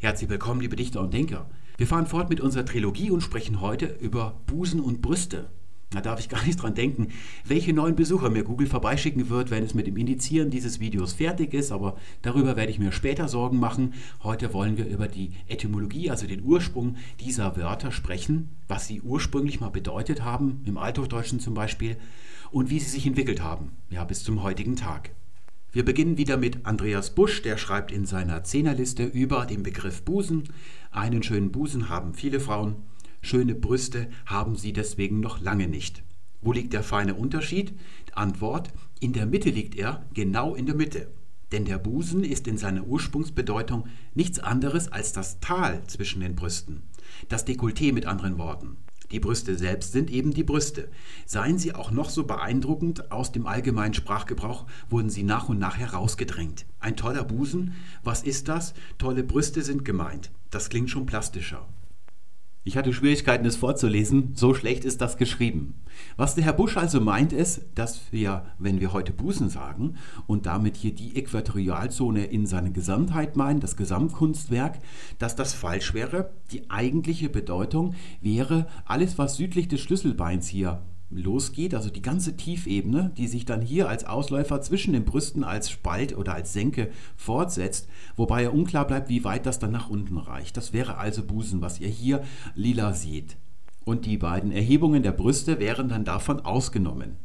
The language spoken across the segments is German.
Herzlich willkommen, liebe Dichter und Denker. Wir fahren fort mit unserer Trilogie und sprechen heute über Busen und Brüste. Da darf ich gar nicht dran denken, welche neuen Besucher mir Google vorbeischicken wird, wenn es mit dem Indizieren dieses Videos fertig ist, aber darüber werde ich mir später Sorgen machen. Heute wollen wir über die Etymologie, also den Ursprung dieser Wörter sprechen, was sie ursprünglich mal bedeutet haben, im Althochdeutschen zum Beispiel, und wie sie sich entwickelt haben, ja, bis zum heutigen Tag. Wir beginnen wieder mit Andreas Busch, der schreibt in seiner Zehnerliste über den Begriff Busen. Einen schönen Busen haben viele Frauen. Schöne Brüste haben sie deswegen noch lange nicht. Wo liegt der feine Unterschied? Antwort, in der Mitte liegt er, genau in der Mitte. Denn der Busen ist in seiner Ursprungsbedeutung nichts anderes als das Tal zwischen den Brüsten. Das Dekolleté mit anderen Worten. Die Brüste selbst sind eben die Brüste. Seien sie auch noch so beeindruckend, aus dem allgemeinen Sprachgebrauch wurden sie nach und nach herausgedrängt. Ein toller Busen, was ist das? Tolle Brüste sind gemeint. Das klingt schon plastischer. Ich hatte Schwierigkeiten, es vorzulesen, so schlecht ist das geschrieben. Was der Herr Busch also meint, ist, dass wir, wenn wir heute Busen sagen und damit hier die Äquatorialzone in seiner Gesamtheit meinen, das Gesamtkunstwerk, dass das falsch wäre. Die eigentliche Bedeutung wäre alles, was südlich des Schlüsselbeins hier losgeht, also die ganze Tiefebene, die sich dann hier als Ausläufer zwischen den Brüsten als Spalt oder als Senke fortsetzt, wobei ja unklar bleibt, wie weit das dann nach unten reicht. Das wäre also Busen, was ihr hier lila seht. Und die beiden Erhebungen der Brüste wären dann davon ausgenommen.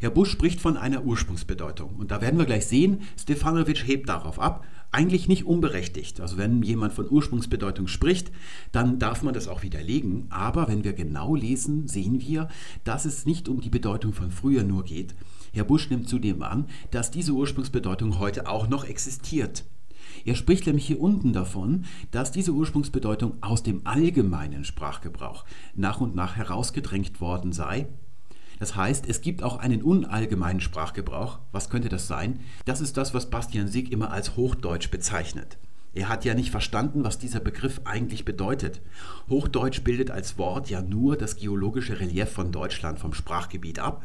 Herr Busch spricht von einer Ursprungsbedeutung. Und da werden wir gleich sehen, Stefanovic hebt darauf ab, eigentlich nicht unberechtigt. Also wenn jemand von Ursprungsbedeutung spricht, dann darf man das auch widerlegen. Aber wenn wir genau lesen, sehen wir, dass es nicht um die Bedeutung von früher nur geht. Herr Busch nimmt zudem an, dass diese Ursprungsbedeutung heute auch noch existiert. Er spricht nämlich hier unten davon, dass diese Ursprungsbedeutung aus dem allgemeinen Sprachgebrauch nach und nach herausgedrängt worden sei das heißt, es gibt auch einen unallgemeinen Sprachgebrauch. Was könnte das sein? Das ist das, was Bastian Sieg immer als Hochdeutsch bezeichnet. Er hat ja nicht verstanden, was dieser Begriff eigentlich bedeutet. Hochdeutsch bildet als Wort ja nur das geologische Relief von Deutschland vom Sprachgebiet ab.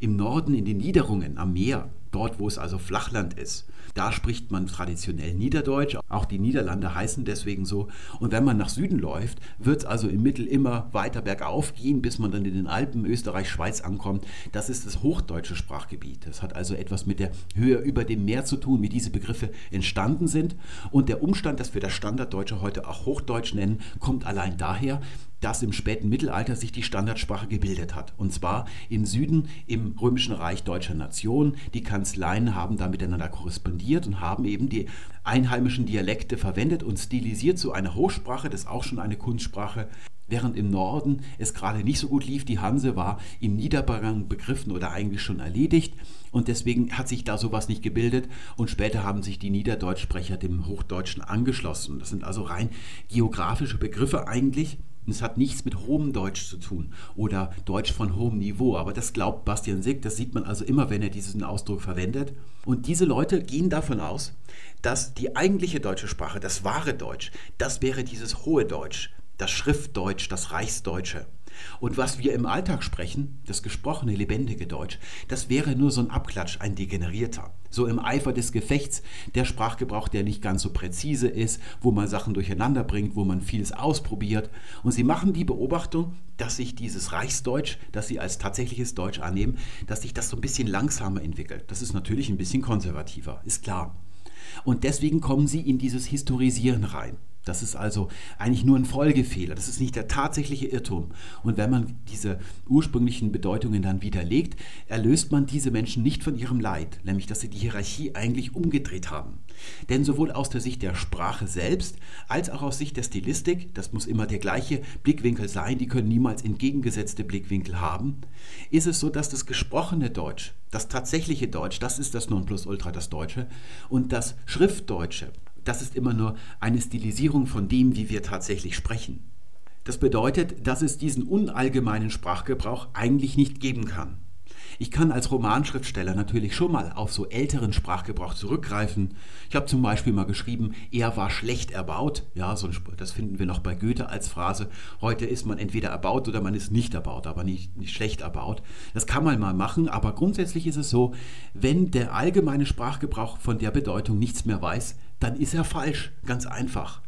Im Norden in den Niederungen am Meer, dort wo es also Flachland ist, da spricht man traditionell Niederdeutsch. Auch die Niederlande heißen deswegen so. Und wenn man nach Süden läuft, wird es also im Mittel immer weiter bergauf gehen, bis man dann in den Alpen, Österreich, Schweiz ankommt. Das ist das hochdeutsche Sprachgebiet. Das hat also etwas mit der Höhe über dem Meer zu tun, wie diese Begriffe entstanden sind. Und der Umstand, dass wir das Standarddeutsche heute auch Hochdeutsch nennen, kommt allein daher, dass im späten Mittelalter sich die Standardsprache gebildet hat. Und zwar im Süden im Römischen Reich deutscher Nation. Die Kanzleien haben da miteinander korrespondiert und haben eben die einheimischen Dialekte verwendet und stilisiert zu einer Hochsprache, das ist auch schon eine Kunstsprache. Während im Norden es gerade nicht so gut lief, die Hanse war im Niedergang begriffen oder eigentlich schon erledigt. Und deswegen hat sich da sowas nicht gebildet. Und später haben sich die Niederdeutschsprecher dem Hochdeutschen angeschlossen. Das sind also rein geografische Begriffe eigentlich. Und es hat nichts mit hohem Deutsch zu tun oder Deutsch von hohem Niveau. Aber das glaubt Bastian Sick, das sieht man also immer, wenn er diesen Ausdruck verwendet. Und diese Leute gehen davon aus, dass die eigentliche deutsche Sprache, das wahre Deutsch, das wäre dieses hohe Deutsch, das Schriftdeutsch, das Reichsdeutsche. Und was wir im Alltag sprechen, das gesprochene, lebendige Deutsch, das wäre nur so ein Abklatsch, ein degenerierter. So im Eifer des Gefechts der Sprachgebrauch, der nicht ganz so präzise ist, wo man Sachen durcheinander bringt, wo man vieles ausprobiert. Und sie machen die Beobachtung, dass sich dieses Reichsdeutsch, das sie als tatsächliches Deutsch annehmen, dass sich das so ein bisschen langsamer entwickelt. Das ist natürlich ein bisschen konservativer, ist klar. Und deswegen kommen sie in dieses Historisieren rein. Das ist also eigentlich nur ein Folgefehler. Das ist nicht der tatsächliche Irrtum. Und wenn man diese ursprünglichen Bedeutungen dann widerlegt, erlöst man diese Menschen nicht von ihrem Leid, nämlich dass sie die Hierarchie eigentlich umgedreht haben. Denn sowohl aus der Sicht der Sprache selbst als auch aus Sicht der Stilistik, das muss immer der gleiche Blickwinkel sein, die können niemals entgegengesetzte Blickwinkel haben, ist es so, dass das gesprochene Deutsch, das tatsächliche Deutsch, das ist das Nonplusultra, das Deutsche, und das Schriftdeutsche, das ist immer nur eine Stilisierung von dem, wie wir tatsächlich sprechen. Das bedeutet, dass es diesen unallgemeinen Sprachgebrauch eigentlich nicht geben kann. Ich kann als Romanschriftsteller natürlich schon mal auf so älteren Sprachgebrauch zurückgreifen. Ich habe zum Beispiel mal geschrieben, er war schlecht erbaut. Ja, so ein, das finden wir noch bei Goethe als Phrase. Heute ist man entweder erbaut oder man ist nicht erbaut, aber nicht, nicht schlecht erbaut. Das kann man mal machen, aber grundsätzlich ist es so, wenn der allgemeine Sprachgebrauch von der Bedeutung nichts mehr weiß, dann ist er falsch, ganz einfach.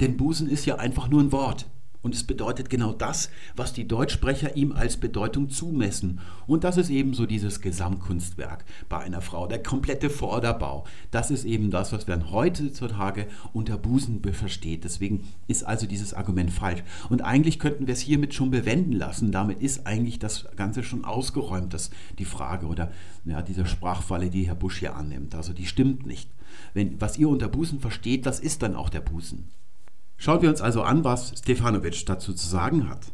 Denn Busen ist ja einfach nur ein Wort. Und es bedeutet genau das, was die Deutschsprecher ihm als Bedeutung zumessen. Und das ist eben so dieses Gesamtkunstwerk bei einer Frau, der komplette Vorderbau. Das ist eben das, was man heutzutage unter Busen versteht. Deswegen ist also dieses Argument falsch. Und eigentlich könnten wir es hiermit schon bewenden lassen. Damit ist eigentlich das Ganze schon ausgeräumt, das, die Frage oder ja, diese Sprachfalle, die Herr Busch hier annimmt. Also die stimmt nicht. Wenn, was ihr unter Busen versteht, das ist dann auch der Busen. Schauen wir uns also an, was Stefanovic dazu zu sagen hat.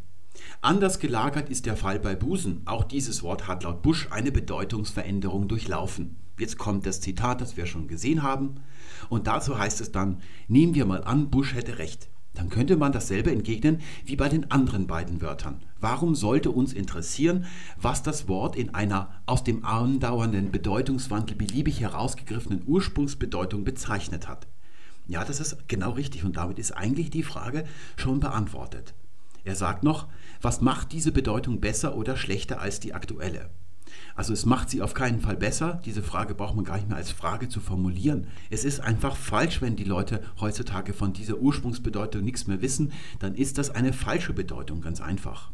Anders gelagert ist der Fall bei Busen. Auch dieses Wort hat laut Busch eine Bedeutungsveränderung durchlaufen. Jetzt kommt das Zitat, das wir schon gesehen haben. Und dazu heißt es dann, nehmen wir mal an, Busch hätte recht. Dann könnte man dasselbe entgegnen wie bei den anderen beiden Wörtern. Warum sollte uns interessieren, was das Wort in einer aus dem andauernden Bedeutungswandel beliebig herausgegriffenen Ursprungsbedeutung bezeichnet hat? Ja, das ist genau richtig und damit ist eigentlich die Frage schon beantwortet. Er sagt noch, was macht diese Bedeutung besser oder schlechter als die aktuelle? Also es macht sie auf keinen Fall besser. Diese Frage braucht man gar nicht mehr als Frage zu formulieren. Es ist einfach falsch, wenn die Leute heutzutage von dieser Ursprungsbedeutung nichts mehr wissen, dann ist das eine falsche Bedeutung, ganz einfach.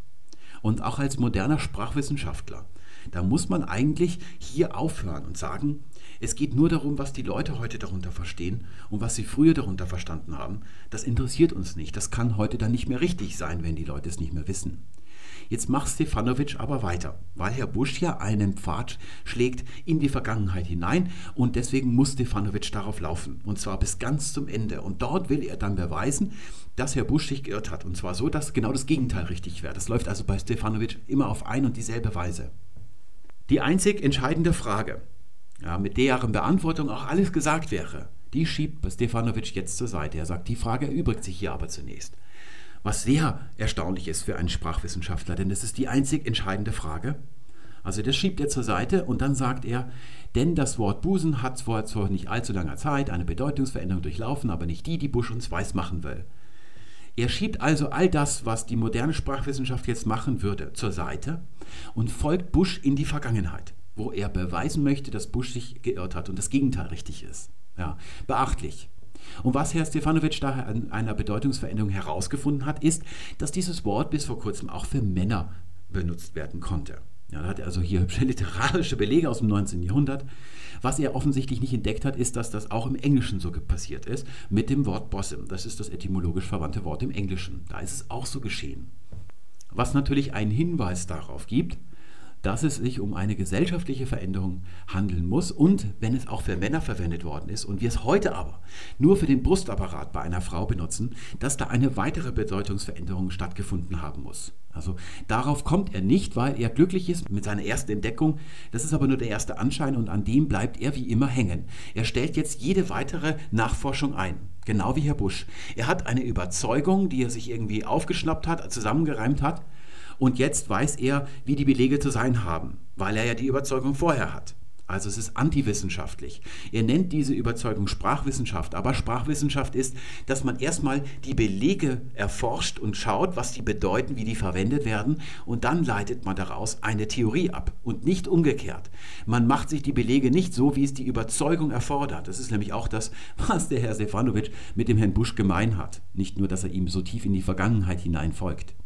Und auch als moderner Sprachwissenschaftler, da muss man eigentlich hier aufhören und sagen, es geht nur darum, was die Leute heute darunter verstehen und was sie früher darunter verstanden haben. Das interessiert uns nicht. Das kann heute dann nicht mehr richtig sein, wenn die Leute es nicht mehr wissen. Jetzt macht Stefanovic aber weiter, weil Herr Busch ja einen Pfad schlägt in die Vergangenheit hinein und deswegen muss Stefanovic darauf laufen und zwar bis ganz zum Ende. Und dort will er dann beweisen, dass Herr Busch sich geirrt hat und zwar so, dass genau das Gegenteil richtig wäre. Das läuft also bei Stefanovic immer auf ein und dieselbe Weise. Die einzig entscheidende Frage, ja, mit deren Beantwortung auch alles gesagt wäre, die schiebt Stefanovic jetzt zur Seite. Er sagt, die Frage erübrigt sich hier aber zunächst. Was sehr erstaunlich ist für einen Sprachwissenschaftler, denn das ist die einzig entscheidende Frage. Also das schiebt er zur Seite und dann sagt er, denn das Wort Busen hat vor, vor nicht allzu langer Zeit eine Bedeutungsveränderung durchlaufen, aber nicht die, die Busch uns weiß machen will. Er schiebt also all das, was die moderne Sprachwissenschaft jetzt machen würde, zur Seite und folgt Busch in die Vergangenheit wo er beweisen möchte, dass Bush sich geirrt hat und das Gegenteil richtig ist. Ja, beachtlich. Und was Herr Stefanovic da an einer Bedeutungsveränderung herausgefunden hat, ist, dass dieses Wort bis vor kurzem auch für Männer benutzt werden konnte. Ja, da hat er also hier hübsche literarische Belege aus dem 19. Jahrhundert. Was er offensichtlich nicht entdeckt hat, ist, dass das auch im Englischen so passiert ist mit dem Wort Bossum. Das ist das etymologisch verwandte Wort im Englischen. Da ist es auch so geschehen. Was natürlich einen Hinweis darauf gibt, dass es sich um eine gesellschaftliche Veränderung handeln muss und wenn es auch für Männer verwendet worden ist und wir es heute aber nur für den Brustapparat bei einer Frau benutzen, dass da eine weitere Bedeutungsveränderung stattgefunden haben muss. Also darauf kommt er nicht, weil er glücklich ist mit seiner ersten Entdeckung. Das ist aber nur der erste Anschein und an dem bleibt er wie immer hängen. Er stellt jetzt jede weitere Nachforschung ein. Genau wie Herr Busch. Er hat eine Überzeugung, die er sich irgendwie aufgeschnappt hat, zusammengereimt hat und jetzt weiß er, wie die Belege zu sein haben, weil er ja die Überzeugung vorher hat. Also es ist antiwissenschaftlich. Er nennt diese Überzeugung Sprachwissenschaft, aber Sprachwissenschaft ist, dass man erstmal die Belege erforscht und schaut, was die bedeuten, wie die verwendet werden und dann leitet man daraus eine Theorie ab und nicht umgekehrt. Man macht sich die Belege nicht so, wie es die Überzeugung erfordert. Das ist nämlich auch das, was der Herr Stefanovic mit dem Herrn Busch gemein hat. Nicht nur, dass er ihm so tief in die Vergangenheit hinein folgt.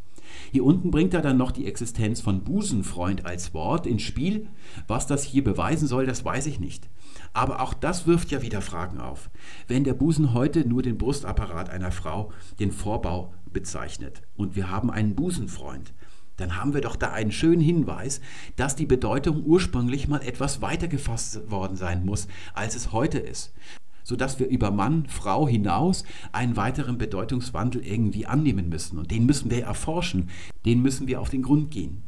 Hier unten bringt er dann noch die Existenz von Busenfreund als Wort ins Spiel. Was das hier beweisen soll, das weiß ich nicht. Aber auch das wirft ja wieder Fragen auf. Wenn der Busen heute nur den Brustapparat einer Frau, den Vorbau bezeichnet und wir haben einen Busenfreund, dann haben wir doch da einen schönen Hinweis, dass die Bedeutung ursprünglich mal etwas weiter gefasst worden sein muss, als es heute ist sodass wir über Mann, Frau hinaus einen weiteren Bedeutungswandel irgendwie annehmen müssen. Und den müssen wir erforschen, den müssen wir auf den Grund gehen.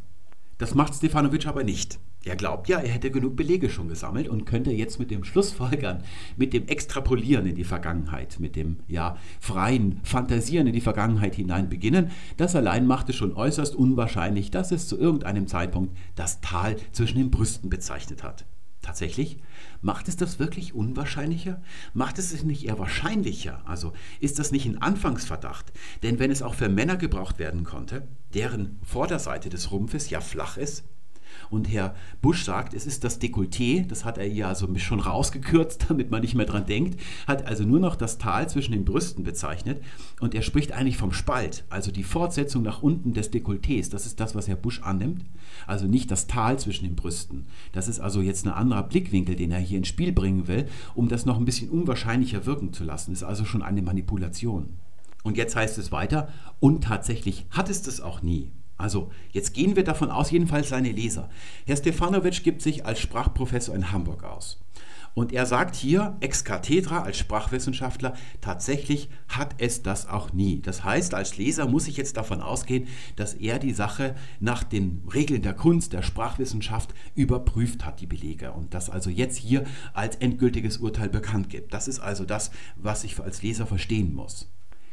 Das macht Stefanovic aber nicht. Er glaubt ja, er hätte genug Belege schon gesammelt und könnte jetzt mit dem Schlussfolgern, mit dem Extrapolieren in die Vergangenheit, mit dem ja freien Fantasieren in die Vergangenheit hinein beginnen. Das allein macht es schon äußerst unwahrscheinlich, dass es zu irgendeinem Zeitpunkt das Tal zwischen den Brüsten bezeichnet hat. Tatsächlich? Macht es das wirklich unwahrscheinlicher? Macht es es nicht eher wahrscheinlicher? Also ist das nicht ein Anfangsverdacht? Denn wenn es auch für Männer gebraucht werden konnte, deren Vorderseite des Rumpfes ja flach ist, Und Herr Busch sagt, es ist das Dekolleté, das hat er ja also schon rausgekürzt, damit man nicht mehr dran denkt, hat also nur noch das Tal zwischen den Brüsten bezeichnet. Und er spricht eigentlich vom Spalt, also die Fortsetzung nach unten des Dekolletés. Das ist das, was Herr Busch annimmt. Also nicht das Tal zwischen den Brüsten. Das ist also jetzt ein anderer Blickwinkel, den er hier ins Spiel bringen will, um das noch ein bisschen unwahrscheinlicher wirken zu lassen. Das ist also schon eine Manipulation. Und jetzt heißt es weiter, und tatsächlich hat es das auch nie. Also jetzt gehen wir davon aus, jedenfalls seine Leser. Herr Stefanovic gibt sich als Sprachprofessor in Hamburg aus. Und er sagt hier, ex cathedra als Sprachwissenschaftler, tatsächlich hat es das auch nie. Das heißt, als Leser muss ich jetzt davon ausgehen, dass er die Sache nach den Regeln der Kunst, der Sprachwissenschaft überprüft hat, die Belege. Und das also jetzt hier als endgültiges Urteil bekannt gibt. Das ist also das, was ich als Leser verstehen muss.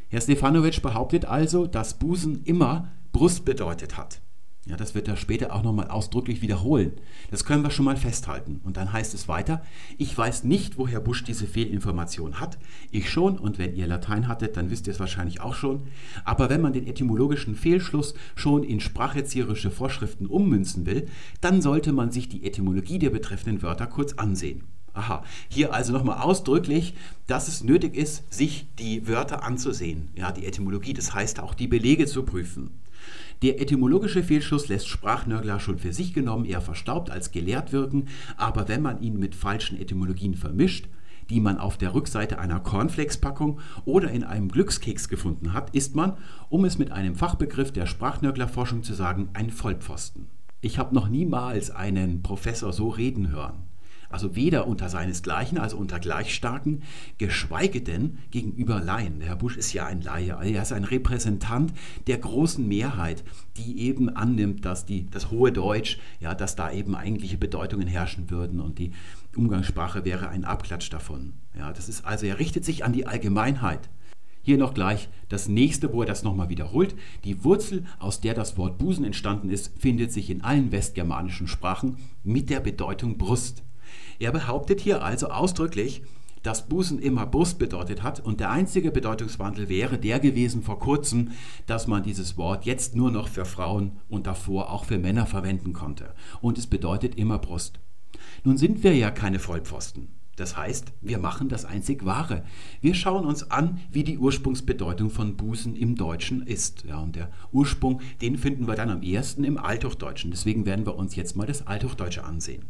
Herr Stefanovic behauptet also, dass Busen immer Brust bedeutet hat. Ja, das wird er später auch nochmal ausdrücklich wiederholen. Das können wir schon mal festhalten. Und dann heißt es weiter, ich weiß nicht, woher Busch diese Fehlinformation hat. Ich schon, und wenn ihr Latein hattet, dann wisst ihr es wahrscheinlich auch schon. Aber wenn man den etymologischen Fehlschluss schon in spracherzieherische Vorschriften ummünzen will, dann sollte man sich die Etymologie der betreffenden Wörter kurz ansehen. Aha, hier also nochmal ausdrücklich, dass es nötig ist, sich die Wörter anzusehen, ja, die Etymologie, das heißt auch die Belege zu prüfen. Der etymologische Fehlschluss lässt Sprachnörgler schon für sich genommen eher verstaubt als gelehrt wirken, aber wenn man ihn mit falschen Etymologien vermischt, die man auf der Rückseite einer Cornflakes-Packung oder in einem Glückskeks gefunden hat, ist man, um es mit einem Fachbegriff der Sprachnörglerforschung zu sagen, ein Vollpfosten. Ich habe noch niemals einen Professor so reden hören also weder unter seinesgleichen, also unter Gleichstarken, geschweige denn gegenüber Laien. Der Herr Busch ist ja ein Laie, er ist ein Repräsentant der großen Mehrheit, die eben annimmt, dass die, das hohe Deutsch, ja, dass da eben eigentliche Bedeutungen herrschen würden und die Umgangssprache wäre ein Abklatsch davon. Ja, das ist also, er richtet sich an die Allgemeinheit. Hier noch gleich das nächste, wo er das nochmal wiederholt. Die Wurzel, aus der das Wort Busen entstanden ist, findet sich in allen westgermanischen Sprachen mit der Bedeutung Brust. Er behauptet hier also ausdrücklich, dass Busen immer Brust bedeutet hat und der einzige Bedeutungswandel wäre der gewesen vor kurzem, dass man dieses Wort jetzt nur noch für Frauen und davor auch für Männer verwenden konnte. Und es bedeutet immer Brust. Nun sind wir ja keine Vollpfosten. Das heißt, wir machen das einzig Wahre. Wir schauen uns an, wie die Ursprungsbedeutung von Busen im Deutschen ist. Ja, und der Ursprung, den finden wir dann am ersten im Althochdeutschen. Deswegen werden wir uns jetzt mal das Althochdeutsche ansehen.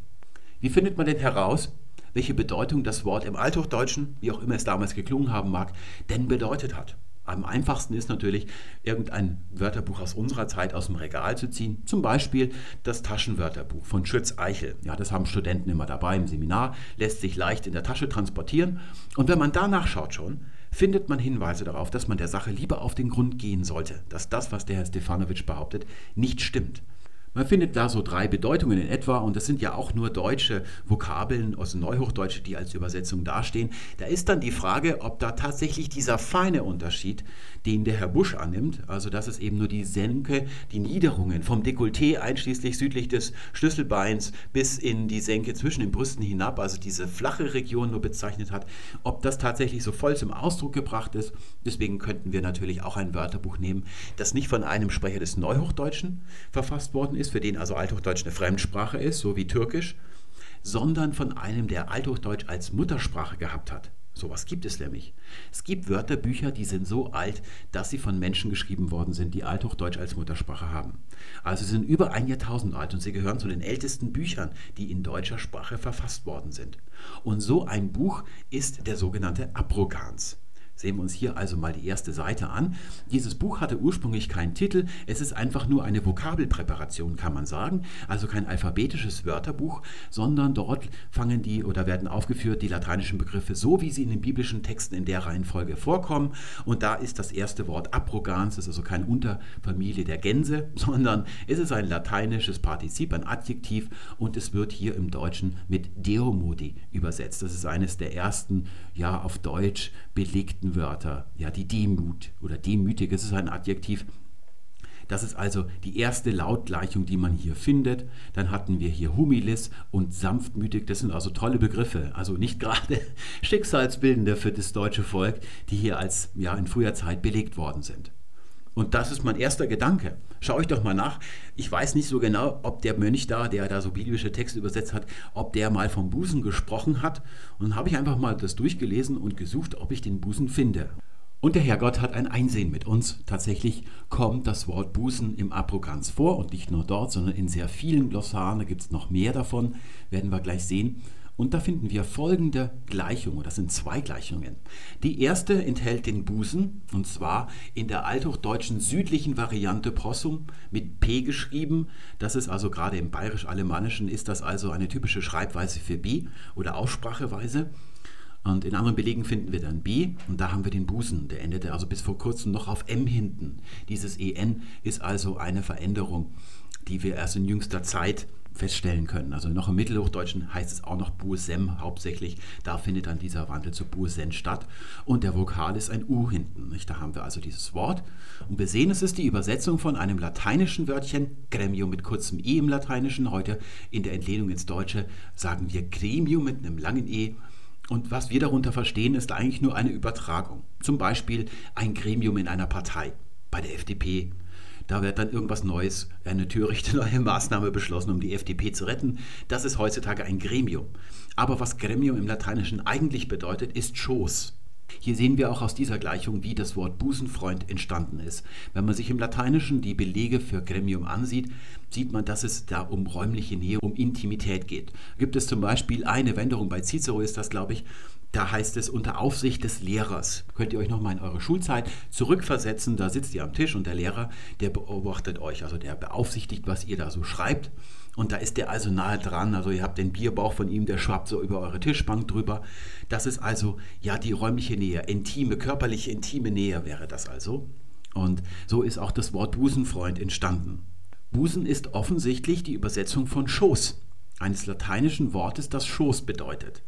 Wie findet man denn heraus, welche Bedeutung das Wort im Althochdeutschen, wie auch immer es damals geklungen haben mag, denn bedeutet hat? Am einfachsten ist natürlich, irgendein Wörterbuch aus unserer Zeit aus dem Regal zu ziehen. Zum Beispiel das Taschenwörterbuch von Schütz-Eichel. Ja, das haben Studenten immer dabei im Seminar, lässt sich leicht in der Tasche transportieren. Und wenn man danach schaut schon, findet man Hinweise darauf, dass man der Sache lieber auf den Grund gehen sollte, dass das, was der Herr Stefanovic behauptet, nicht stimmt. Man findet da so drei Bedeutungen in etwa und das sind ja auch nur deutsche Vokabeln aus dem Neuhochdeutsche, die als Übersetzung dastehen. Da ist dann die Frage, ob da tatsächlich dieser feine Unterschied, den der Herr Busch annimmt, also dass es eben nur die Senke, die Niederungen vom Dekolleté einschließlich südlich des Schlüsselbeins bis in die Senke zwischen den Brüsten hinab, also diese flache Region nur bezeichnet hat, ob das tatsächlich so voll zum Ausdruck gebracht ist. Deswegen könnten wir natürlich auch ein Wörterbuch nehmen, das nicht von einem Sprecher des Neuhochdeutschen verfasst worden ist, für den also Althochdeutsch eine Fremdsprache ist, so wie Türkisch, sondern von einem, der Althochdeutsch als Muttersprache gehabt hat. Sowas gibt es nämlich. Es gibt Wörterbücher, die sind so alt, dass sie von Menschen geschrieben worden sind, die Althochdeutsch als Muttersprache haben. Also sie sind über ein Jahrtausend alt und sie gehören zu den ältesten Büchern, die in deutscher Sprache verfasst worden sind. Und so ein Buch ist der sogenannte Abrogans. Sehen wir uns hier also mal die erste Seite an. Dieses Buch hatte ursprünglich keinen Titel, es ist einfach nur eine Vokabelpräparation, kann man sagen, also kein alphabetisches Wörterbuch, sondern dort fangen die oder werden aufgeführt die lateinischen Begriffe so, wie sie in den biblischen Texten in der Reihenfolge vorkommen. Und da ist das erste Wort abrogans, das ist also keine Unterfamilie der Gänse, sondern es ist ein lateinisches Partizip, ein Adjektiv und es wird hier im Deutschen mit Deomodi übersetzt. Das ist eines der ersten, ja, auf Deutsch belegten Wörter. Ja, die Demut oder demütig, es ist ein Adjektiv. Das ist also die erste Lautgleichung, die man hier findet. Dann hatten wir hier humilis und sanftmütig. Das sind also tolle Begriffe. Also nicht gerade schicksalsbildende für das deutsche Volk, die hier als ja in früher Zeit belegt worden sind. Und das ist mein erster Gedanke. Schau euch doch mal nach. Ich weiß nicht so genau, ob der Mönch da, der da so biblische Texte übersetzt hat, ob der mal vom Busen gesprochen hat. Und dann habe ich einfach mal das durchgelesen und gesucht, ob ich den Busen finde. Und der Herrgott hat ein Einsehen mit uns. Tatsächlich kommt das Wort Busen im Abrogans vor und nicht nur dort, sondern in sehr vielen Glossaren. Da gibt es noch mehr davon, werden wir gleich sehen. Und da finden wir folgende Gleichung, das sind zwei Gleichungen. Die erste enthält den Busen, und zwar in der althochdeutschen südlichen Variante Possum mit P geschrieben. Das ist also gerade im bayerisch-alemannischen ist das also eine typische Schreibweise für B oder Ausspracheweise. Und in anderen Belegen finden wir dann B und da haben wir den Busen. Der endete also bis vor kurzem noch auf M hinten. Dieses EN ist also eine Veränderung, die wir erst in jüngster Zeit feststellen können. Also noch im Mittelhochdeutschen heißt es auch noch Buesem hauptsächlich. Da findet dann dieser Wandel zu Buesen statt. Und der Vokal ist ein U hinten. Nicht? Da haben wir also dieses Wort. Und wir sehen, es ist die Übersetzung von einem lateinischen Wörtchen, Gremium mit kurzem E im Lateinischen. Heute in der Entlehnung ins Deutsche sagen wir Gremium mit einem langen E. Und was wir darunter verstehen, ist eigentlich nur eine Übertragung. Zum Beispiel ein Gremium in einer Partei, bei der FDP da wird dann irgendwas Neues, eine törichte neue Maßnahme beschlossen, um die FDP zu retten. Das ist heutzutage ein Gremium. Aber was Gremium im Lateinischen eigentlich bedeutet, ist Schoß. Hier sehen wir auch aus dieser Gleichung, wie das Wort Busenfreund entstanden ist. Wenn man sich im Lateinischen die Belege für Gremium ansieht, sieht man, dass es da um räumliche Nähe, um Intimität geht. Gibt es zum Beispiel eine Wendung, bei Cicero ist das, glaube ich, da heißt es unter Aufsicht des Lehrers. Könnt ihr euch nochmal in eure Schulzeit zurückversetzen. Da sitzt ihr am Tisch und der Lehrer, der beobachtet euch, also der beaufsichtigt, was ihr da so schreibt. Und da ist der also nahe dran. Also ihr habt den Bierbauch von ihm, der schwappt so über eure Tischbank drüber. Das ist also ja die räumliche Nähe, intime, körperliche, intime Nähe wäre das also. Und so ist auch das Wort Busenfreund entstanden. Busen ist offensichtlich die Übersetzung von Schoß, eines lateinischen Wortes, das Schoß bedeutet.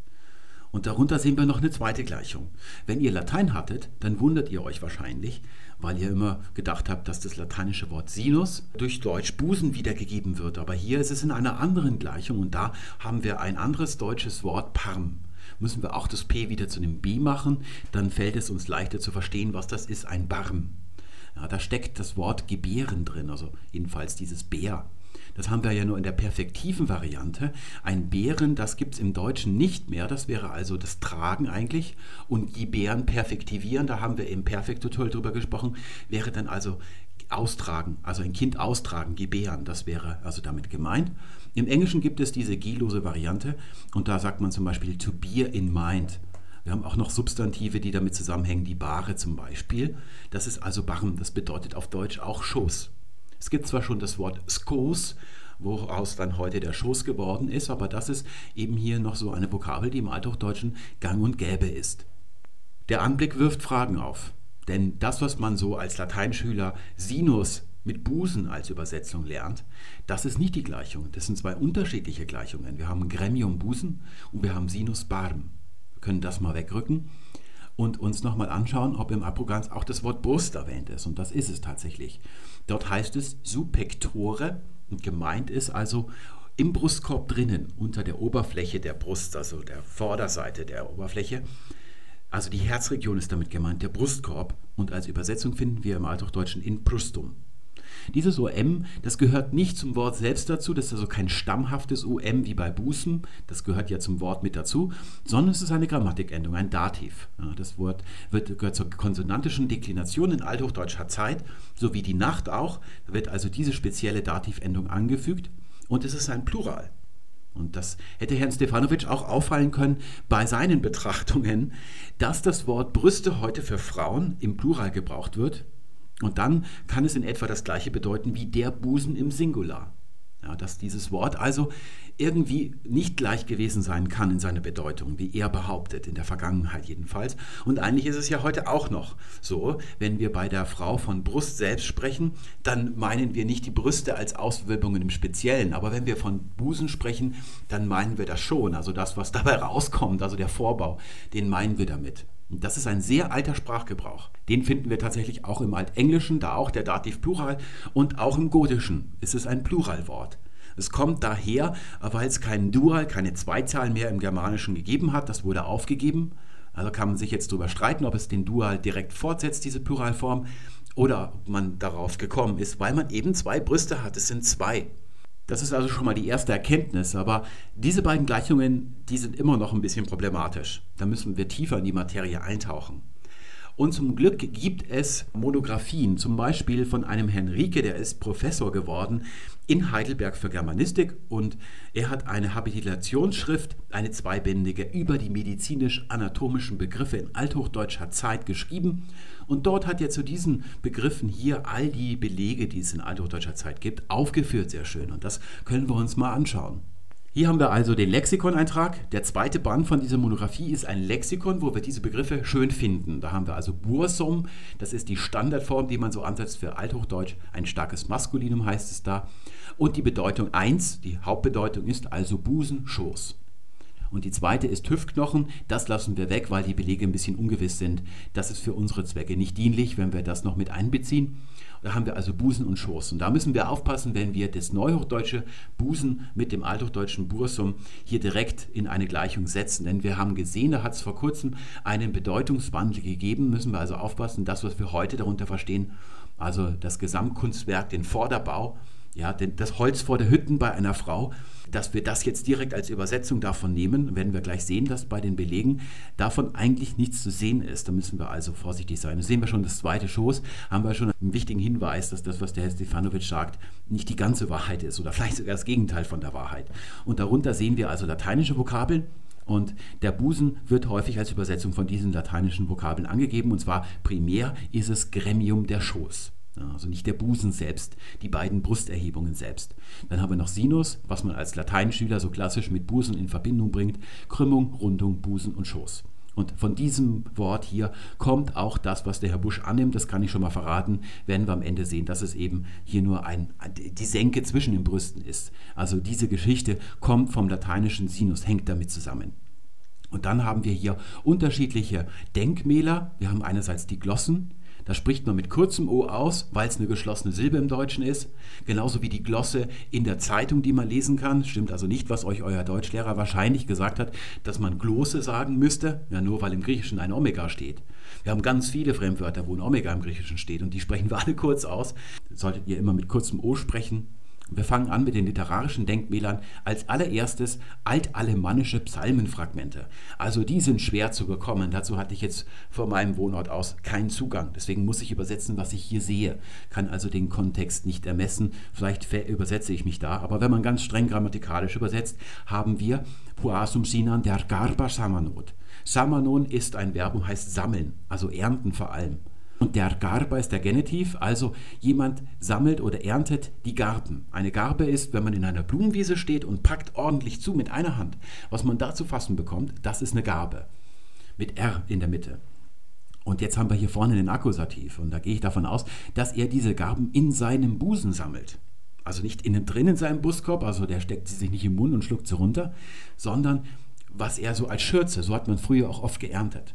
Und darunter sehen wir noch eine zweite Gleichung. Wenn ihr Latein hattet, dann wundert ihr euch wahrscheinlich, weil ihr immer gedacht habt, dass das lateinische Wort Sinus durch Deutsch Busen wiedergegeben wird. Aber hier ist es in einer anderen Gleichung und da haben wir ein anderes deutsches Wort Parm. Müssen wir auch das P wieder zu einem B machen, dann fällt es uns leichter zu verstehen, was das ist, ein Barm. Ja, da steckt das Wort Gebären drin, also jedenfalls dieses Bär. Das haben wir ja nur in der perfektiven Variante. Ein Bären, das gibt es im Deutschen nicht mehr. Das wäre also das Tragen eigentlich. Und die Bären perfektivieren, da haben wir im Perfektutorial drüber gesprochen, wäre dann also austragen, also ein Kind austragen, gebären, das wäre also damit gemeint. Im Englischen gibt es diese G-lose Variante und da sagt man zum Beispiel to bear in mind. Wir haben auch noch Substantive, die damit zusammenhängen, die Bahre zum Beispiel. Das ist also Barm, das bedeutet auf Deutsch auch Schoß. Es gibt zwar schon das Wort Skos, woraus dann heute der Schoß geworden ist, aber das ist eben hier noch so eine Vokabel, die im Althochdeutschen gang und gäbe ist. Der Anblick wirft Fragen auf, denn das, was man so als Lateinschüler Sinus mit Busen als Übersetzung lernt, das ist nicht die Gleichung. Das sind zwei unterschiedliche Gleichungen. Wir haben Gremium Busen und wir haben Sinus Barm. Wir können das mal wegrücken und uns nochmal anschauen, ob im Abrogans auch das Wort Brust erwähnt ist. Und das ist es tatsächlich. Dort heißt es Supectore und gemeint ist also im Brustkorb drinnen, unter der Oberfläche der Brust, also der Vorderseite der Oberfläche. Also die Herzregion ist damit gemeint, der Brustkorb. Und als Übersetzung finden wir im Althochdeutschen in Brustum. Dieses OM, das gehört nicht zum Wort selbst dazu, das ist also kein stammhaftes OM wie bei Bußen, das gehört ja zum Wort mit dazu, sondern es ist eine Grammatikendung, ein Dativ. Das Wort wird, gehört zur konsonantischen Deklination in althochdeutscher Zeit, sowie die Nacht auch, da wird also diese spezielle Dativendung angefügt und es ist ein Plural. Und das hätte Herrn Stefanovic auch auffallen können bei seinen Betrachtungen, dass das Wort Brüste heute für Frauen im Plural gebraucht wird, und dann kann es in etwa das gleiche bedeuten wie der Busen im Singular. Ja, dass dieses Wort also irgendwie nicht gleich gewesen sein kann in seiner Bedeutung, wie er behauptet, in der Vergangenheit jedenfalls. Und eigentlich ist es ja heute auch noch so, wenn wir bei der Frau von Brust selbst sprechen, dann meinen wir nicht die Brüste als Auswölbungen im Speziellen, aber wenn wir von Busen sprechen, dann meinen wir das schon, also das, was dabei rauskommt, also der Vorbau, den meinen wir damit. Und das ist ein sehr alter Sprachgebrauch. Den finden wir tatsächlich auch im Altenglischen, da auch der Dativ Plural, und auch im Gotischen ist es ein Pluralwort. Es kommt daher, weil es keinen Dual, keine Zweizahl mehr im Germanischen gegeben hat. Das wurde aufgegeben. Also kann man sich jetzt darüber streiten, ob es den Dual direkt fortsetzt, diese Pluralform. oder ob man darauf gekommen ist, weil man eben zwei Brüste hat. Es sind zwei. Das ist also schon mal die erste Erkenntnis, aber diese beiden Gleichungen, die sind immer noch ein bisschen problematisch. Da müssen wir tiefer in die Materie eintauchen. Und zum Glück gibt es Monographien, zum Beispiel von einem Herrn Rieke, der ist Professor geworden in Heidelberg für Germanistik und er hat eine Habilitationsschrift, eine zweibändige, über die medizinisch-anatomischen Begriffe in althochdeutscher Zeit geschrieben. Und dort hat er zu diesen Begriffen hier all die Belege, die es in althochdeutscher Zeit gibt, aufgeführt, sehr schön. Und das können wir uns mal anschauen. Hier haben wir also den Lexikoneintrag. Der zweite Band von dieser Monographie ist ein Lexikon, wo wir diese Begriffe schön finden. Da haben wir also Bursum, das ist die Standardform, die man so ansetzt für Althochdeutsch. Ein starkes Maskulinum heißt es da. Und die Bedeutung 1, die Hauptbedeutung ist also Busen, Schoß. Und die zweite ist Hüftknochen. Das lassen wir weg, weil die Belege ein bisschen ungewiss sind. Das ist für unsere Zwecke nicht dienlich, wenn wir das noch mit einbeziehen. Da haben wir also Busen und Schoß. Und da müssen wir aufpassen, wenn wir das neuhochdeutsche Busen mit dem althochdeutschen Bursum hier direkt in eine Gleichung setzen. Denn wir haben gesehen, da hat es vor kurzem einen Bedeutungswandel gegeben. Müssen wir also aufpassen, das, was wir heute darunter verstehen, also das Gesamtkunstwerk, den Vorderbau, ja, das Holz vor der Hütten bei einer Frau, dass wir das jetzt direkt als Übersetzung davon nehmen, werden wir gleich sehen, dass bei den Belegen davon eigentlich nichts zu sehen ist. Da müssen wir also vorsichtig sein. Da sehen wir schon das zweite Schoß, haben wir schon einen wichtigen Hinweis, dass das, was der Herr Stefanovic sagt, nicht die ganze Wahrheit ist oder vielleicht sogar das Gegenteil von der Wahrheit. Und darunter sehen wir also lateinische Vokabeln, und der Busen wird häufig als Übersetzung von diesen lateinischen Vokabeln angegeben. Und zwar primär ist es Gremium der Schoß. Also nicht der Busen selbst, die beiden Brusterhebungen selbst. Dann haben wir noch Sinus, was man als Lateinschüler so klassisch mit Busen in Verbindung bringt. Krümmung, Rundung, Busen und Schoß. Und von diesem Wort hier kommt auch das, was der Herr Busch annimmt. Das kann ich schon mal verraten, werden wir am Ende sehen, dass es eben hier nur ein, die Senke zwischen den Brüsten ist. Also diese Geschichte kommt vom lateinischen Sinus, hängt damit zusammen. Und dann haben wir hier unterschiedliche Denkmäler. Wir haben einerseits die Glossen, da spricht man mit kurzem O aus, weil es eine geschlossene Silbe im Deutschen ist. Genauso wie die Glosse in der Zeitung, die man lesen kann. Stimmt also nicht, was euch euer Deutschlehrer wahrscheinlich gesagt hat, dass man Glosse sagen müsste, ja nur weil im Griechischen ein Omega steht. Wir haben ganz viele Fremdwörter, wo ein Omega im Griechischen steht und die sprechen wir alle kurz aus. Solltet ihr immer mit kurzem O sprechen. Wir fangen an mit den literarischen Denkmälern. Als allererstes altalemannische Psalmenfragmente. Also die sind schwer zu bekommen. Dazu hatte ich jetzt von meinem Wohnort aus keinen Zugang. Deswegen muss ich übersetzen, was ich hier sehe. Kann also den Kontext nicht ermessen. Vielleicht übersetze ich mich da. Aber wenn man ganz streng grammatikalisch übersetzt, haben wir Puasum Sinan der Garba Samanot. Samanon ist ein Verb und heißt sammeln, also ernten vor allem. Und der Garba ist der Genitiv, also jemand sammelt oder erntet die Garben. Eine Garbe ist, wenn man in einer Blumenwiese steht und packt ordentlich zu mit einer Hand. Was man da zu fassen bekommt, das ist eine Garbe. Mit R in der Mitte. Und jetzt haben wir hier vorne den Akkusativ. Und da gehe ich davon aus, dass er diese Garben in seinem Busen sammelt. Also nicht innen drin in seinem Buskorb, also der steckt sie sich nicht im Mund und schluckt sie runter, sondern was er so als Schürze, so hat man früher auch oft geerntet.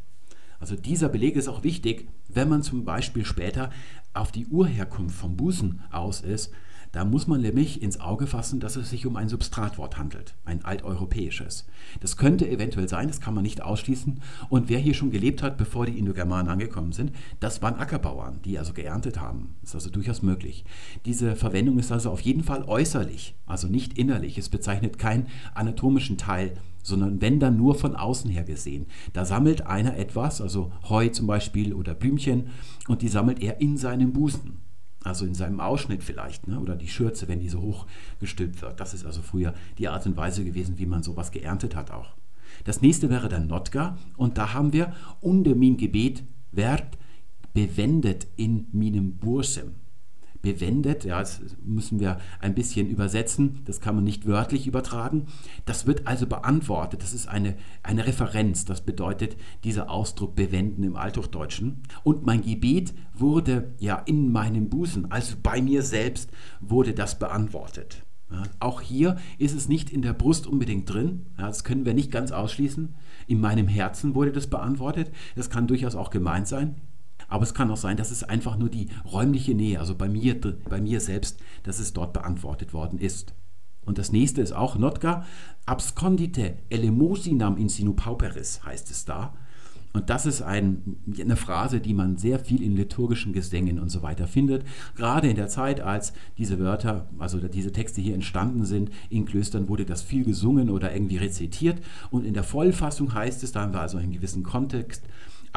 Also dieser Beleg ist auch wichtig, wenn man zum Beispiel später auf die Urherkunft vom Busen aus ist. Da muss man nämlich ins Auge fassen, dass es sich um ein Substratwort handelt, ein alteuropäisches. Das könnte eventuell sein, das kann man nicht ausschließen. Und wer hier schon gelebt hat, bevor die Indogermanen angekommen sind, das waren Ackerbauern, die also geerntet haben. Das ist also durchaus möglich. Diese Verwendung ist also auf jeden Fall äußerlich, also nicht innerlich. Es bezeichnet keinen anatomischen Teil sondern wenn dann nur von außen her gesehen. Da sammelt einer etwas, also Heu zum Beispiel oder Blümchen, und die sammelt er in seinem Busen. Also in seinem Ausschnitt vielleicht, ne? oder die Schürze, wenn die so hoch gestülpt wird. Das ist also früher die Art und Weise gewesen, wie man sowas geerntet hat auch. Das nächste wäre dann Notka, und da haben wir unter min Gebet werd bewendet in minem Bursem bewendet. Ja, das müssen wir ein bisschen übersetzen. Das kann man nicht wörtlich übertragen. Das wird also beantwortet. Das ist eine, eine Referenz. Das bedeutet dieser Ausdruck bewenden im Althochdeutschen. Und mein Gebet wurde ja in meinem Busen, also bei mir selbst, wurde das beantwortet. Ja, auch hier ist es nicht in der Brust unbedingt drin. Ja, das können wir nicht ganz ausschließen. In meinem Herzen wurde das beantwortet. Das kann durchaus auch gemeint sein. Aber es kann auch sein, dass es einfach nur die räumliche Nähe, also bei mir, bei mir selbst, dass es dort beantwortet worden ist. Und das nächste ist auch Notka abscondite elemosinam in sinu pauperis, heißt es da. Und das ist ein, eine Phrase, die man sehr viel in liturgischen Gesängen und so weiter findet. Gerade in der Zeit, als diese Wörter, also diese Texte hier entstanden sind, in Klöstern wurde das viel gesungen oder irgendwie rezitiert. Und in der Vollfassung heißt es, da haben wir also einen gewissen Kontext,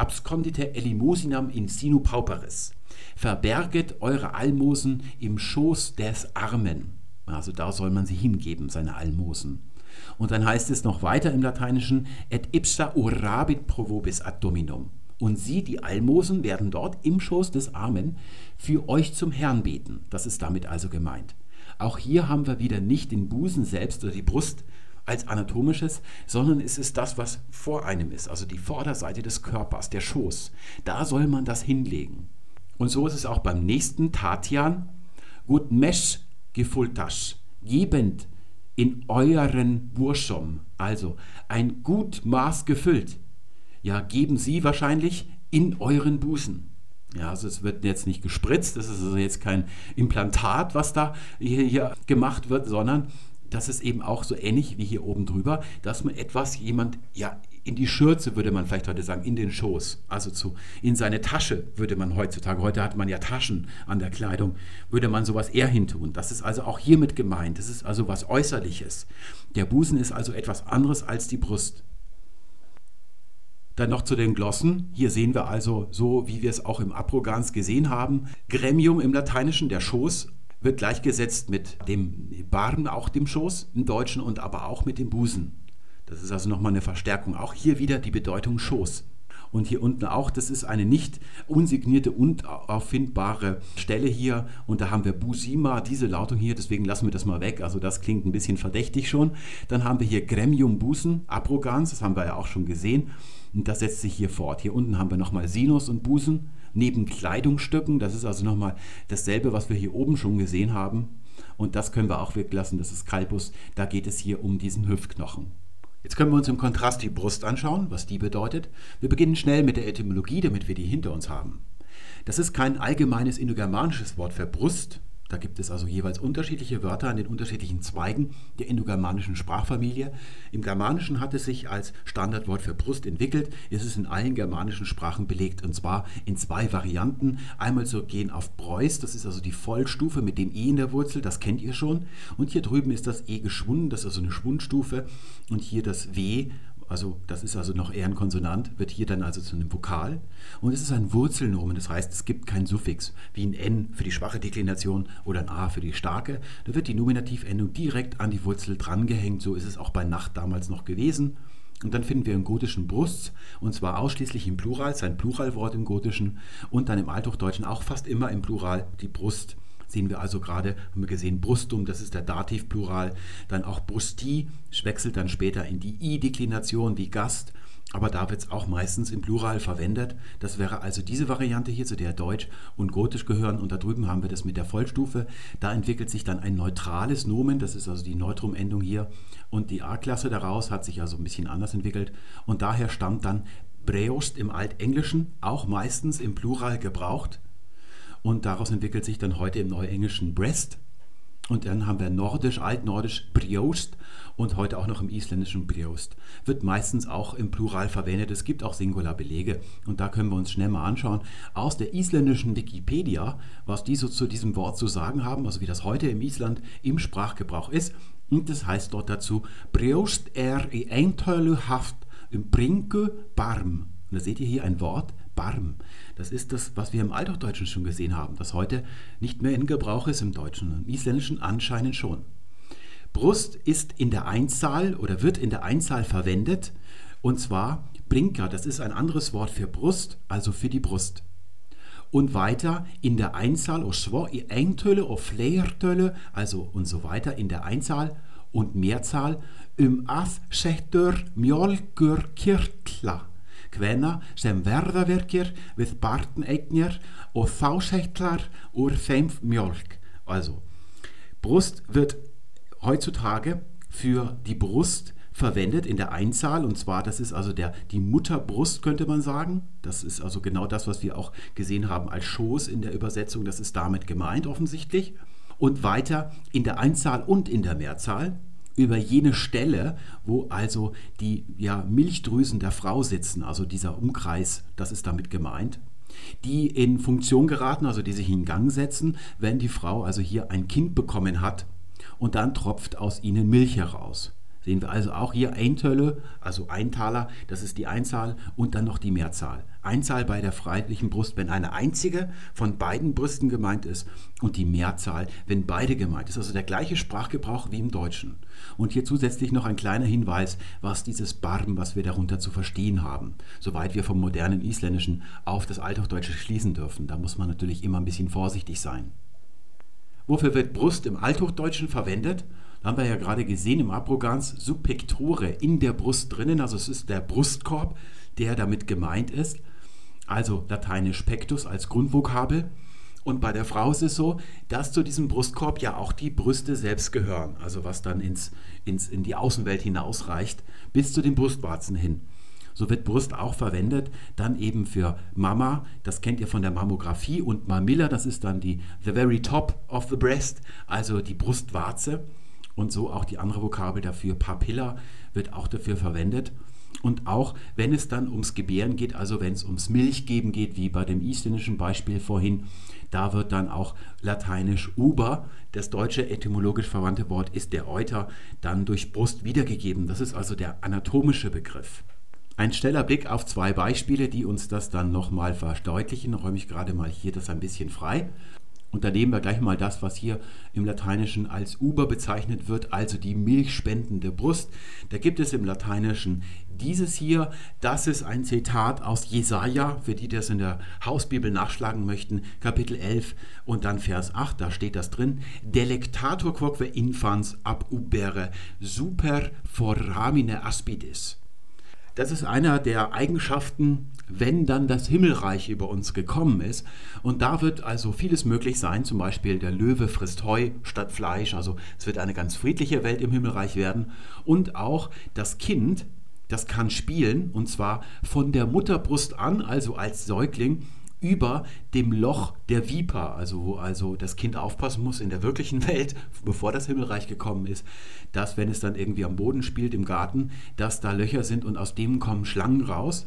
abscondite elemosinam in sinu pauperis. Verberget eure Almosen im Schoß des Armen. Also da soll man sie hingeben, seine Almosen. Und dann heißt es noch weiter im Lateinischen, et ipsa orabit pro vobis ad dominum. Und sie, die Almosen, werden dort im Schoß des Armen für euch zum Herrn beten. Das ist damit also gemeint. Auch hier haben wir wieder nicht den Busen selbst oder die Brust als anatomisches, sondern es ist das, was vor einem ist, also die Vorderseite des Körpers, der Schoß. Da soll man das hinlegen. Und so ist es auch beim nächsten Tatian. Gut mesh gefultasch, gebend in euren Burschom, also ein gut Maß gefüllt. Ja, geben Sie wahrscheinlich in euren Busen. Ja, also es wird jetzt nicht gespritzt, das ist also jetzt kein Implantat, was da hier, hier gemacht wird, sondern das ist eben auch so ähnlich wie hier oben drüber, dass man etwas jemand ja in die Schürze, würde man vielleicht heute sagen, in den Schoß, also zu, in seine Tasche, würde man heutzutage, heute hat man ja Taschen an der Kleidung, würde man sowas eher hintun. Das ist also auch hiermit gemeint. Das ist also was Äußerliches. Der Busen ist also etwas anderes als die Brust. Dann noch zu den Glossen. Hier sehen wir also, so wie wir es auch im Abrogans gesehen haben, Gremium im Lateinischen, der Schoß, wird gleichgesetzt mit dem Barn, auch dem Schoß im Deutschen und aber auch mit dem Busen. Das ist also nochmal eine Verstärkung. Auch hier wieder die Bedeutung Schoß. Und hier unten auch, das ist eine nicht unsignierte, unauffindbare Stelle hier. Und da haben wir Busima, diese Lautung hier, deswegen lassen wir das mal weg. Also das klingt ein bisschen verdächtig schon. Dann haben wir hier Gremium Busen, Abrogans, das haben wir ja auch schon gesehen. Und das setzt sich hier fort. Hier unten haben wir nochmal Sinus und Busen neben Kleidungsstücken. Das ist also nochmal dasselbe, was wir hier oben schon gesehen haben. Und das können wir auch weglassen. Das ist Kalbus. Da geht es hier um diesen Hüftknochen. Jetzt können wir uns im Kontrast die Brust anschauen, was die bedeutet. Wir beginnen schnell mit der Etymologie, damit wir die hinter uns haben. Das ist kein allgemeines indogermanisches Wort für Brust. Da gibt es also jeweils unterschiedliche Wörter an den unterschiedlichen Zweigen der indogermanischen Sprachfamilie. Im Germanischen hat es sich als Standardwort für Brust entwickelt. Es ist in allen germanischen Sprachen belegt und zwar in zwei Varianten. Einmal zu gehen auf Preuß, das ist also die Vollstufe mit dem E in der Wurzel, das kennt ihr schon. Und hier drüben ist das E geschwunden, das ist also eine Schwundstufe. Und hier das W also das ist also noch eher ein Konsonant, wird hier dann also zu einem Vokal. Und es ist ein Wurzelnomen, das heißt, es gibt kein Suffix, wie ein N für die schwache Deklination oder ein A für die starke. Da wird die Nominativendung direkt an die Wurzel drangehängt, so ist es auch bei Nacht damals noch gewesen. Und dann finden wir im Gotischen Brust, und zwar ausschließlich im Plural, sein Pluralwort im Gotischen, und dann im Althochdeutschen auch fast immer im Plural die Brust sehen wir also gerade, haben wir gesehen, Brustum, das ist der Dativplural, dann auch Brusti, wechselt dann später in die I-Deklination wie Gast, aber da wird es auch meistens im Plural verwendet. Das wäre also diese Variante hier, zu der Deutsch und Gotisch gehören. Und da drüben haben wir das mit der Vollstufe. Da entwickelt sich dann ein neutrales Nomen, das ist also die Neutrum-Endung hier. Und die A-Klasse daraus hat sich also ein bisschen anders entwickelt. Und daher stammt dann Breost im Altenglischen, auch meistens im Plural gebraucht. Und daraus entwickelt sich dann heute im Neuenglischen Breast. Und dann haben wir Nordisch, Altnordisch Briost und heute auch noch im Isländischen Briost. Wird meistens auch im Plural verwendet. Es gibt auch Singularbelege. Und da können wir uns schnell mal anschauen. Aus der isländischen Wikipedia, was die so zu diesem Wort zu sagen haben, also wie das heute im Island im Sprachgebrauch ist. Und das heißt dort dazu, Briost er i eintölu haft im Brinke barm. Und da seht ihr hier ein Wort, barm. Das ist das, was wir im Althochdeutschen schon gesehen haben, das heute nicht mehr in Gebrauch ist im Deutschen, im Isländischen anscheinend schon. Brust ist in der Einzahl oder wird in der Einzahl verwendet und zwar Brinker, das ist ein anderes Wort für Brust, also für die Brust. Und weiter in der Einzahl, eintölle, o also und so weiter in der Einzahl und Mehrzahl, um as schechtur mjolkur kirtla hvenna sem verðaverkir við barneignir og þá ur þeim mjölk. Also, Brust wird heutzutage für die Brust verwendet in der Einzahl und zwar das ist also der die Mutterbrust könnte man sagen. Das ist also genau das, was wir auch gesehen haben als Schoß in der Übersetzung, das ist damit gemeint offensichtlich und weiter in der Einzahl und in der Mehrzahl über jene Stelle, wo also die ja, Milchdrüsen der Frau sitzen, also dieser Umkreis, das ist damit gemeint, die in Funktion geraten, also die sich in Gang setzen, wenn die Frau also hier ein Kind bekommen hat und dann tropft aus ihnen Milch heraus. Sehen wir also auch hier Eintölle, also Eintaler, das ist die Einzahl und dann noch die Mehrzahl. Einzahl bei der freilichen Brust, wenn eine einzige von beiden Brüsten gemeint ist und die Mehrzahl, wenn beide gemeint ist. Also der gleiche Sprachgebrauch wie im Deutschen. Und hier zusätzlich noch ein kleiner Hinweis, was dieses Barm, was wir darunter zu verstehen haben, soweit wir vom modernen Isländischen auf das Althochdeutsche schließen dürfen. Da muss man natürlich immer ein bisschen vorsichtig sein. Wofür wird Brust im Althochdeutschen verwendet? haben wir ja gerade gesehen im Abrogans, Subpectore in der Brust drinnen, also es ist der Brustkorb, der damit gemeint ist, also lateinisch pectus als Grundvokabel. Und bei der Frau ist es so, dass zu diesem Brustkorb ja auch die Brüste selbst gehören, also was dann ins, ins, in die Außenwelt hinausreicht, bis zu den Brustwarzen hin. So wird Brust auch verwendet, dann eben für Mama, das kennt ihr von der Mammographie, und Mamilla, das ist dann die the very top of the breast, also die Brustwarze und so auch die andere Vokabel dafür, Papilla, wird auch dafür verwendet. Und auch wenn es dann ums Gebären geht, also wenn es ums Milchgeben geht, wie bei dem isländischen Beispiel vorhin, da wird dann auch lateinisch Uber, das deutsche etymologisch verwandte Wort ist der Euter, dann durch Brust wiedergegeben. Das ist also der anatomische Begriff. Ein schneller Blick auf zwei Beispiele, die uns das dann nochmal verdeutlichen. Räume ich gerade mal hier das ein bisschen frei. Und da nehmen wir gleich mal das, was hier im Lateinischen als Uber bezeichnet wird, also die milchspendende Brust. Da gibt es im Lateinischen dieses hier. Das ist ein Zitat aus Jesaja, für die, die das in der Hausbibel nachschlagen möchten, Kapitel 11 und dann Vers 8, da steht das drin. Delectator quoque infans ab ubere super foramine aspidis. Das ist einer der Eigenschaften, wenn dann das Himmelreich über uns gekommen ist. Und da wird also vieles möglich sein, zum Beispiel der Löwe frisst Heu statt Fleisch. Also es wird eine ganz friedliche Welt im Himmelreich werden. Und auch das Kind, das kann spielen, und zwar von der Mutterbrust an, also als Säugling, über dem Loch der Viper, also wo also das Kind aufpassen muss in der wirklichen Welt, bevor das Himmelreich gekommen ist, dass wenn es dann irgendwie am Boden spielt im Garten, dass da Löcher sind und aus dem kommen Schlangen raus.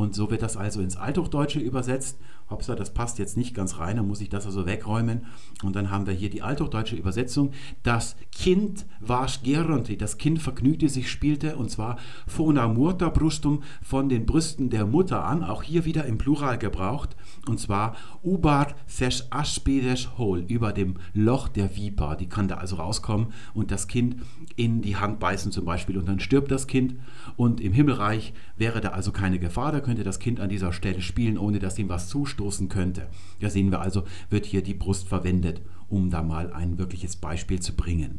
Und so wird das also ins Althochdeutsche übersetzt Hopsa, das passt jetzt nicht ganz rein, dann muss ich das also wegräumen. Und dann haben wir hier die althochdeutsche Übersetzung. Das Kind war geronti, das Kind vergnügte sich, spielte, und zwar fona murta brustum, von den Brüsten der Mutter an, auch hier wieder im Plural gebraucht, und zwar ubar fesh aspides hol, über dem Loch der Viper. Die kann da also rauskommen und das Kind in die Hand beißen zum Beispiel und dann stirbt das Kind. Und im Himmelreich wäre da also keine Gefahr, da könnte das Kind an dieser Stelle spielen, ohne dass ihm was zustößt stoßen könnte. Da sehen wir also, wird hier die Brust verwendet, um da mal ein wirkliches Beispiel zu bringen.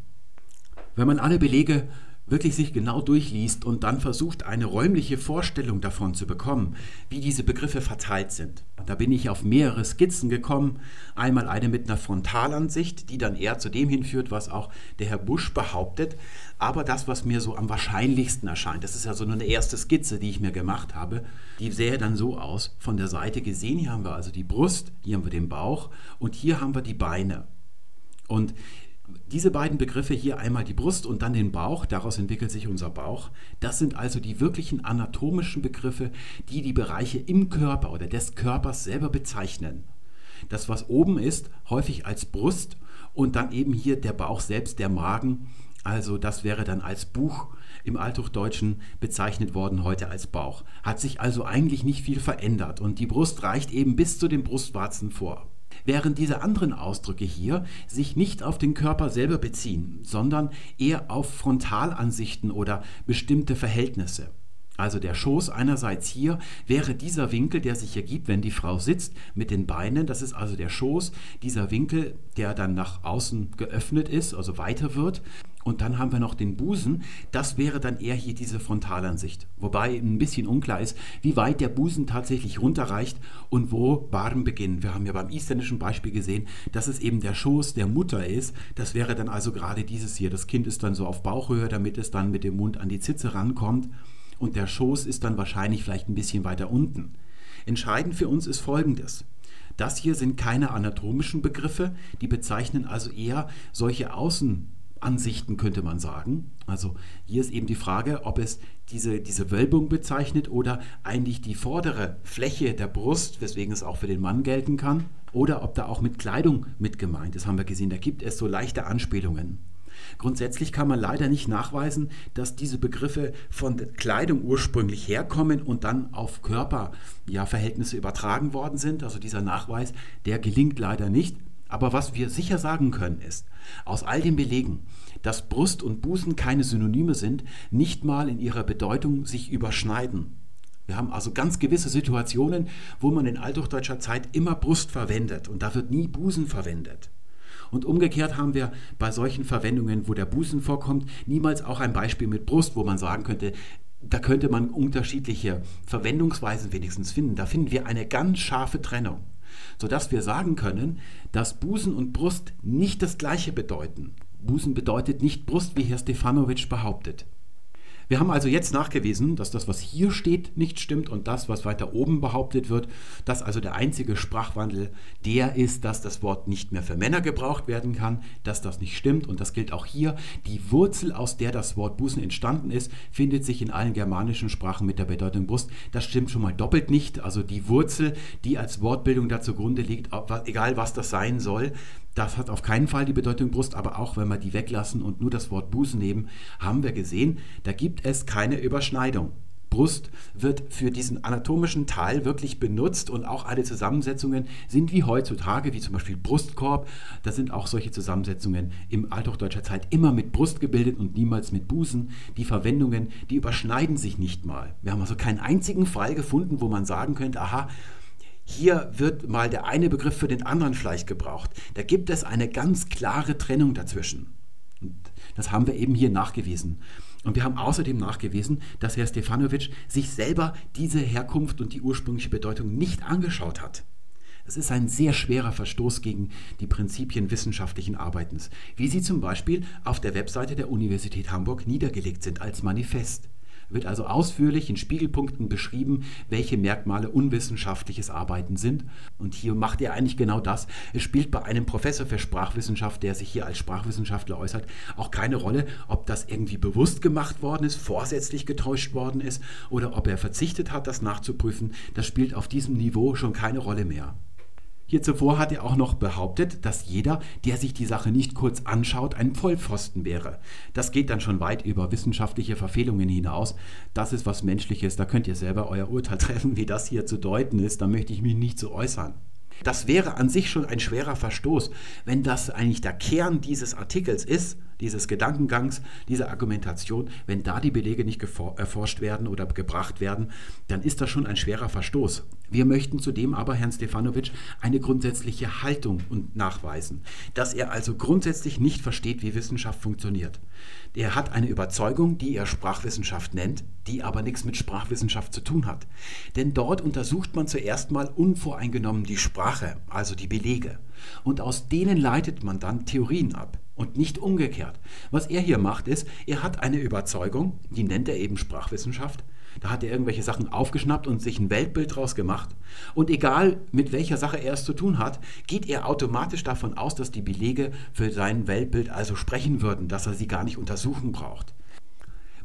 Wenn man alle Belege wirklich sich genau durchliest und dann versucht, eine räumliche Vorstellung davon zu bekommen, wie diese Begriffe verteilt sind. Da bin ich auf mehrere Skizzen gekommen. Einmal eine mit einer Frontalansicht, die dann eher zu dem hinführt, was auch der Herr Busch behauptet. Aber das, was mir so am wahrscheinlichsten erscheint, das ist ja so nur eine erste Skizze, die ich mir gemacht habe, die sähe dann so aus. Von der Seite gesehen, hier haben wir also die Brust, hier haben wir den Bauch und hier haben wir die Beine. Und diese beiden Begriffe hier einmal die Brust und dann den Bauch, daraus entwickelt sich unser Bauch, das sind also die wirklichen anatomischen Begriffe, die die Bereiche im Körper oder des Körpers selber bezeichnen. Das, was oben ist, häufig als Brust und dann eben hier der Bauch selbst, der Magen, also das wäre dann als Buch im Althochdeutschen bezeichnet worden, heute als Bauch. Hat sich also eigentlich nicht viel verändert und die Brust reicht eben bis zu den Brustwarzen vor während diese anderen Ausdrücke hier sich nicht auf den Körper selber beziehen, sondern eher auf Frontalansichten oder bestimmte Verhältnisse. Also der Schoß einerseits hier wäre dieser Winkel, der sich ergibt, wenn die Frau sitzt mit den Beinen. Das ist also der Schoß, dieser Winkel, der dann nach außen geöffnet ist, also weiter wird. Und dann haben wir noch den Busen. Das wäre dann eher hier diese Frontalansicht. Wobei ein bisschen unklar ist, wie weit der Busen tatsächlich runterreicht und wo Barm beginnen. Wir haben ja beim isländischen Beispiel gesehen, dass es eben der Schoß der Mutter ist. Das wäre dann also gerade dieses hier. Das Kind ist dann so auf Bauchhöhe, damit es dann mit dem Mund an die Zitze rankommt. Und der Schoß ist dann wahrscheinlich vielleicht ein bisschen weiter unten. Entscheidend für uns ist Folgendes. Das hier sind keine anatomischen Begriffe, die bezeichnen also eher solche Außen Ansichten, könnte man sagen. Also hier ist eben die Frage, ob es diese, diese Wölbung bezeichnet oder eigentlich die vordere Fläche der Brust, weswegen es auch für den Mann gelten kann, oder ob da auch mit Kleidung mit gemeint ist, haben wir gesehen. Da gibt es so leichte Anspielungen. Grundsätzlich kann man leider nicht nachweisen, dass diese Begriffe von Kleidung ursprünglich herkommen und dann auf Körperverhältnisse ja, übertragen worden sind. Also dieser Nachweis, der gelingt leider nicht. Aber was wir sicher sagen können ist, aus all den Belegen, dass Brust und Busen keine Synonyme sind, nicht mal in ihrer Bedeutung sich überschneiden. Wir haben also ganz gewisse Situationen, wo man in althochdeutscher Zeit immer Brust verwendet und da wird nie Busen verwendet. Und umgekehrt haben wir bei solchen Verwendungen, wo der Busen vorkommt, niemals auch ein Beispiel mit Brust, wo man sagen könnte, da könnte man unterschiedliche Verwendungsweisen wenigstens finden. Da finden wir eine ganz scharfe Trennung, sodass wir sagen können, dass Busen und Brust nicht das gleiche bedeuten. Busen bedeutet nicht Brust, wie Herr Stefanovic behauptet. Wir haben also jetzt nachgewiesen, dass das, was hier steht, nicht stimmt und das, was weiter oben behauptet wird, dass also der einzige Sprachwandel der ist, dass das Wort nicht mehr für Männer gebraucht werden kann, dass das nicht stimmt und das gilt auch hier. Die Wurzel, aus der das Wort Busen entstanden ist, findet sich in allen germanischen Sprachen mit der Bedeutung Brust. Das stimmt schon mal doppelt nicht. Also die Wurzel, die als Wortbildung da zugrunde liegt, egal was das sein soll, das hat auf keinen Fall die Bedeutung Brust, aber auch wenn wir die weglassen und nur das Wort Busen nehmen, haben wir gesehen, da gibt es keine Überschneidung. Brust wird für diesen anatomischen Teil wirklich benutzt und auch alle Zusammensetzungen sind wie heutzutage, wie zum Beispiel Brustkorb. Da sind auch solche Zusammensetzungen im althochdeutscher Zeit immer mit Brust gebildet und niemals mit Busen. Die Verwendungen, die überschneiden sich nicht mal. Wir haben also keinen einzigen Fall gefunden, wo man sagen könnte, aha, hier wird mal der eine Begriff für den anderen vielleicht gebraucht. Da gibt es eine ganz klare Trennung dazwischen. Und das haben wir eben hier nachgewiesen. Und wir haben außerdem nachgewiesen, dass Herr Stefanovic sich selber diese Herkunft und die ursprüngliche Bedeutung nicht angeschaut hat. Es ist ein sehr schwerer Verstoß gegen die Prinzipien wissenschaftlichen Arbeitens, wie sie zum Beispiel auf der Webseite der Universität Hamburg niedergelegt sind als Manifest wird also ausführlich in Spiegelpunkten beschrieben, welche Merkmale unwissenschaftliches Arbeiten sind. Und hier macht er eigentlich genau das. Es spielt bei einem Professor für Sprachwissenschaft, der sich hier als Sprachwissenschaftler äußert, auch keine Rolle, ob das irgendwie bewusst gemacht worden ist, vorsätzlich getäuscht worden ist oder ob er verzichtet hat, das nachzuprüfen. Das spielt auf diesem Niveau schon keine Rolle mehr. Hier zuvor hat er auch noch behauptet, dass jeder, der sich die Sache nicht kurz anschaut, ein Vollpfosten wäre. Das geht dann schon weit über wissenschaftliche Verfehlungen hinaus. Das ist was Menschliches, da könnt ihr selber euer Urteil treffen, wie das hier zu deuten ist. Da möchte ich mich nicht zu äußern. Das wäre an sich schon ein schwerer Verstoß, wenn das eigentlich der Kern dieses Artikels ist, dieses Gedankengangs, dieser Argumentation, wenn da die Belege nicht erforscht werden oder gebracht werden, dann ist das schon ein schwerer Verstoß. Wir möchten zudem aber Herrn Stefanovic eine grundsätzliche Haltung nachweisen, dass er also grundsätzlich nicht versteht, wie Wissenschaft funktioniert. Er hat eine Überzeugung, die er Sprachwissenschaft nennt, die aber nichts mit Sprachwissenschaft zu tun hat. Denn dort untersucht man zuerst mal unvoreingenommen die Sprache, also die Belege. Und aus denen leitet man dann Theorien ab und nicht umgekehrt. Was er hier macht, ist, er hat eine Überzeugung, die nennt er eben Sprachwissenschaft. Da hat er irgendwelche Sachen aufgeschnappt und sich ein Weltbild draus gemacht. Und egal mit welcher Sache er es zu tun hat, geht er automatisch davon aus, dass die Belege für sein Weltbild also sprechen würden, dass er sie gar nicht untersuchen braucht.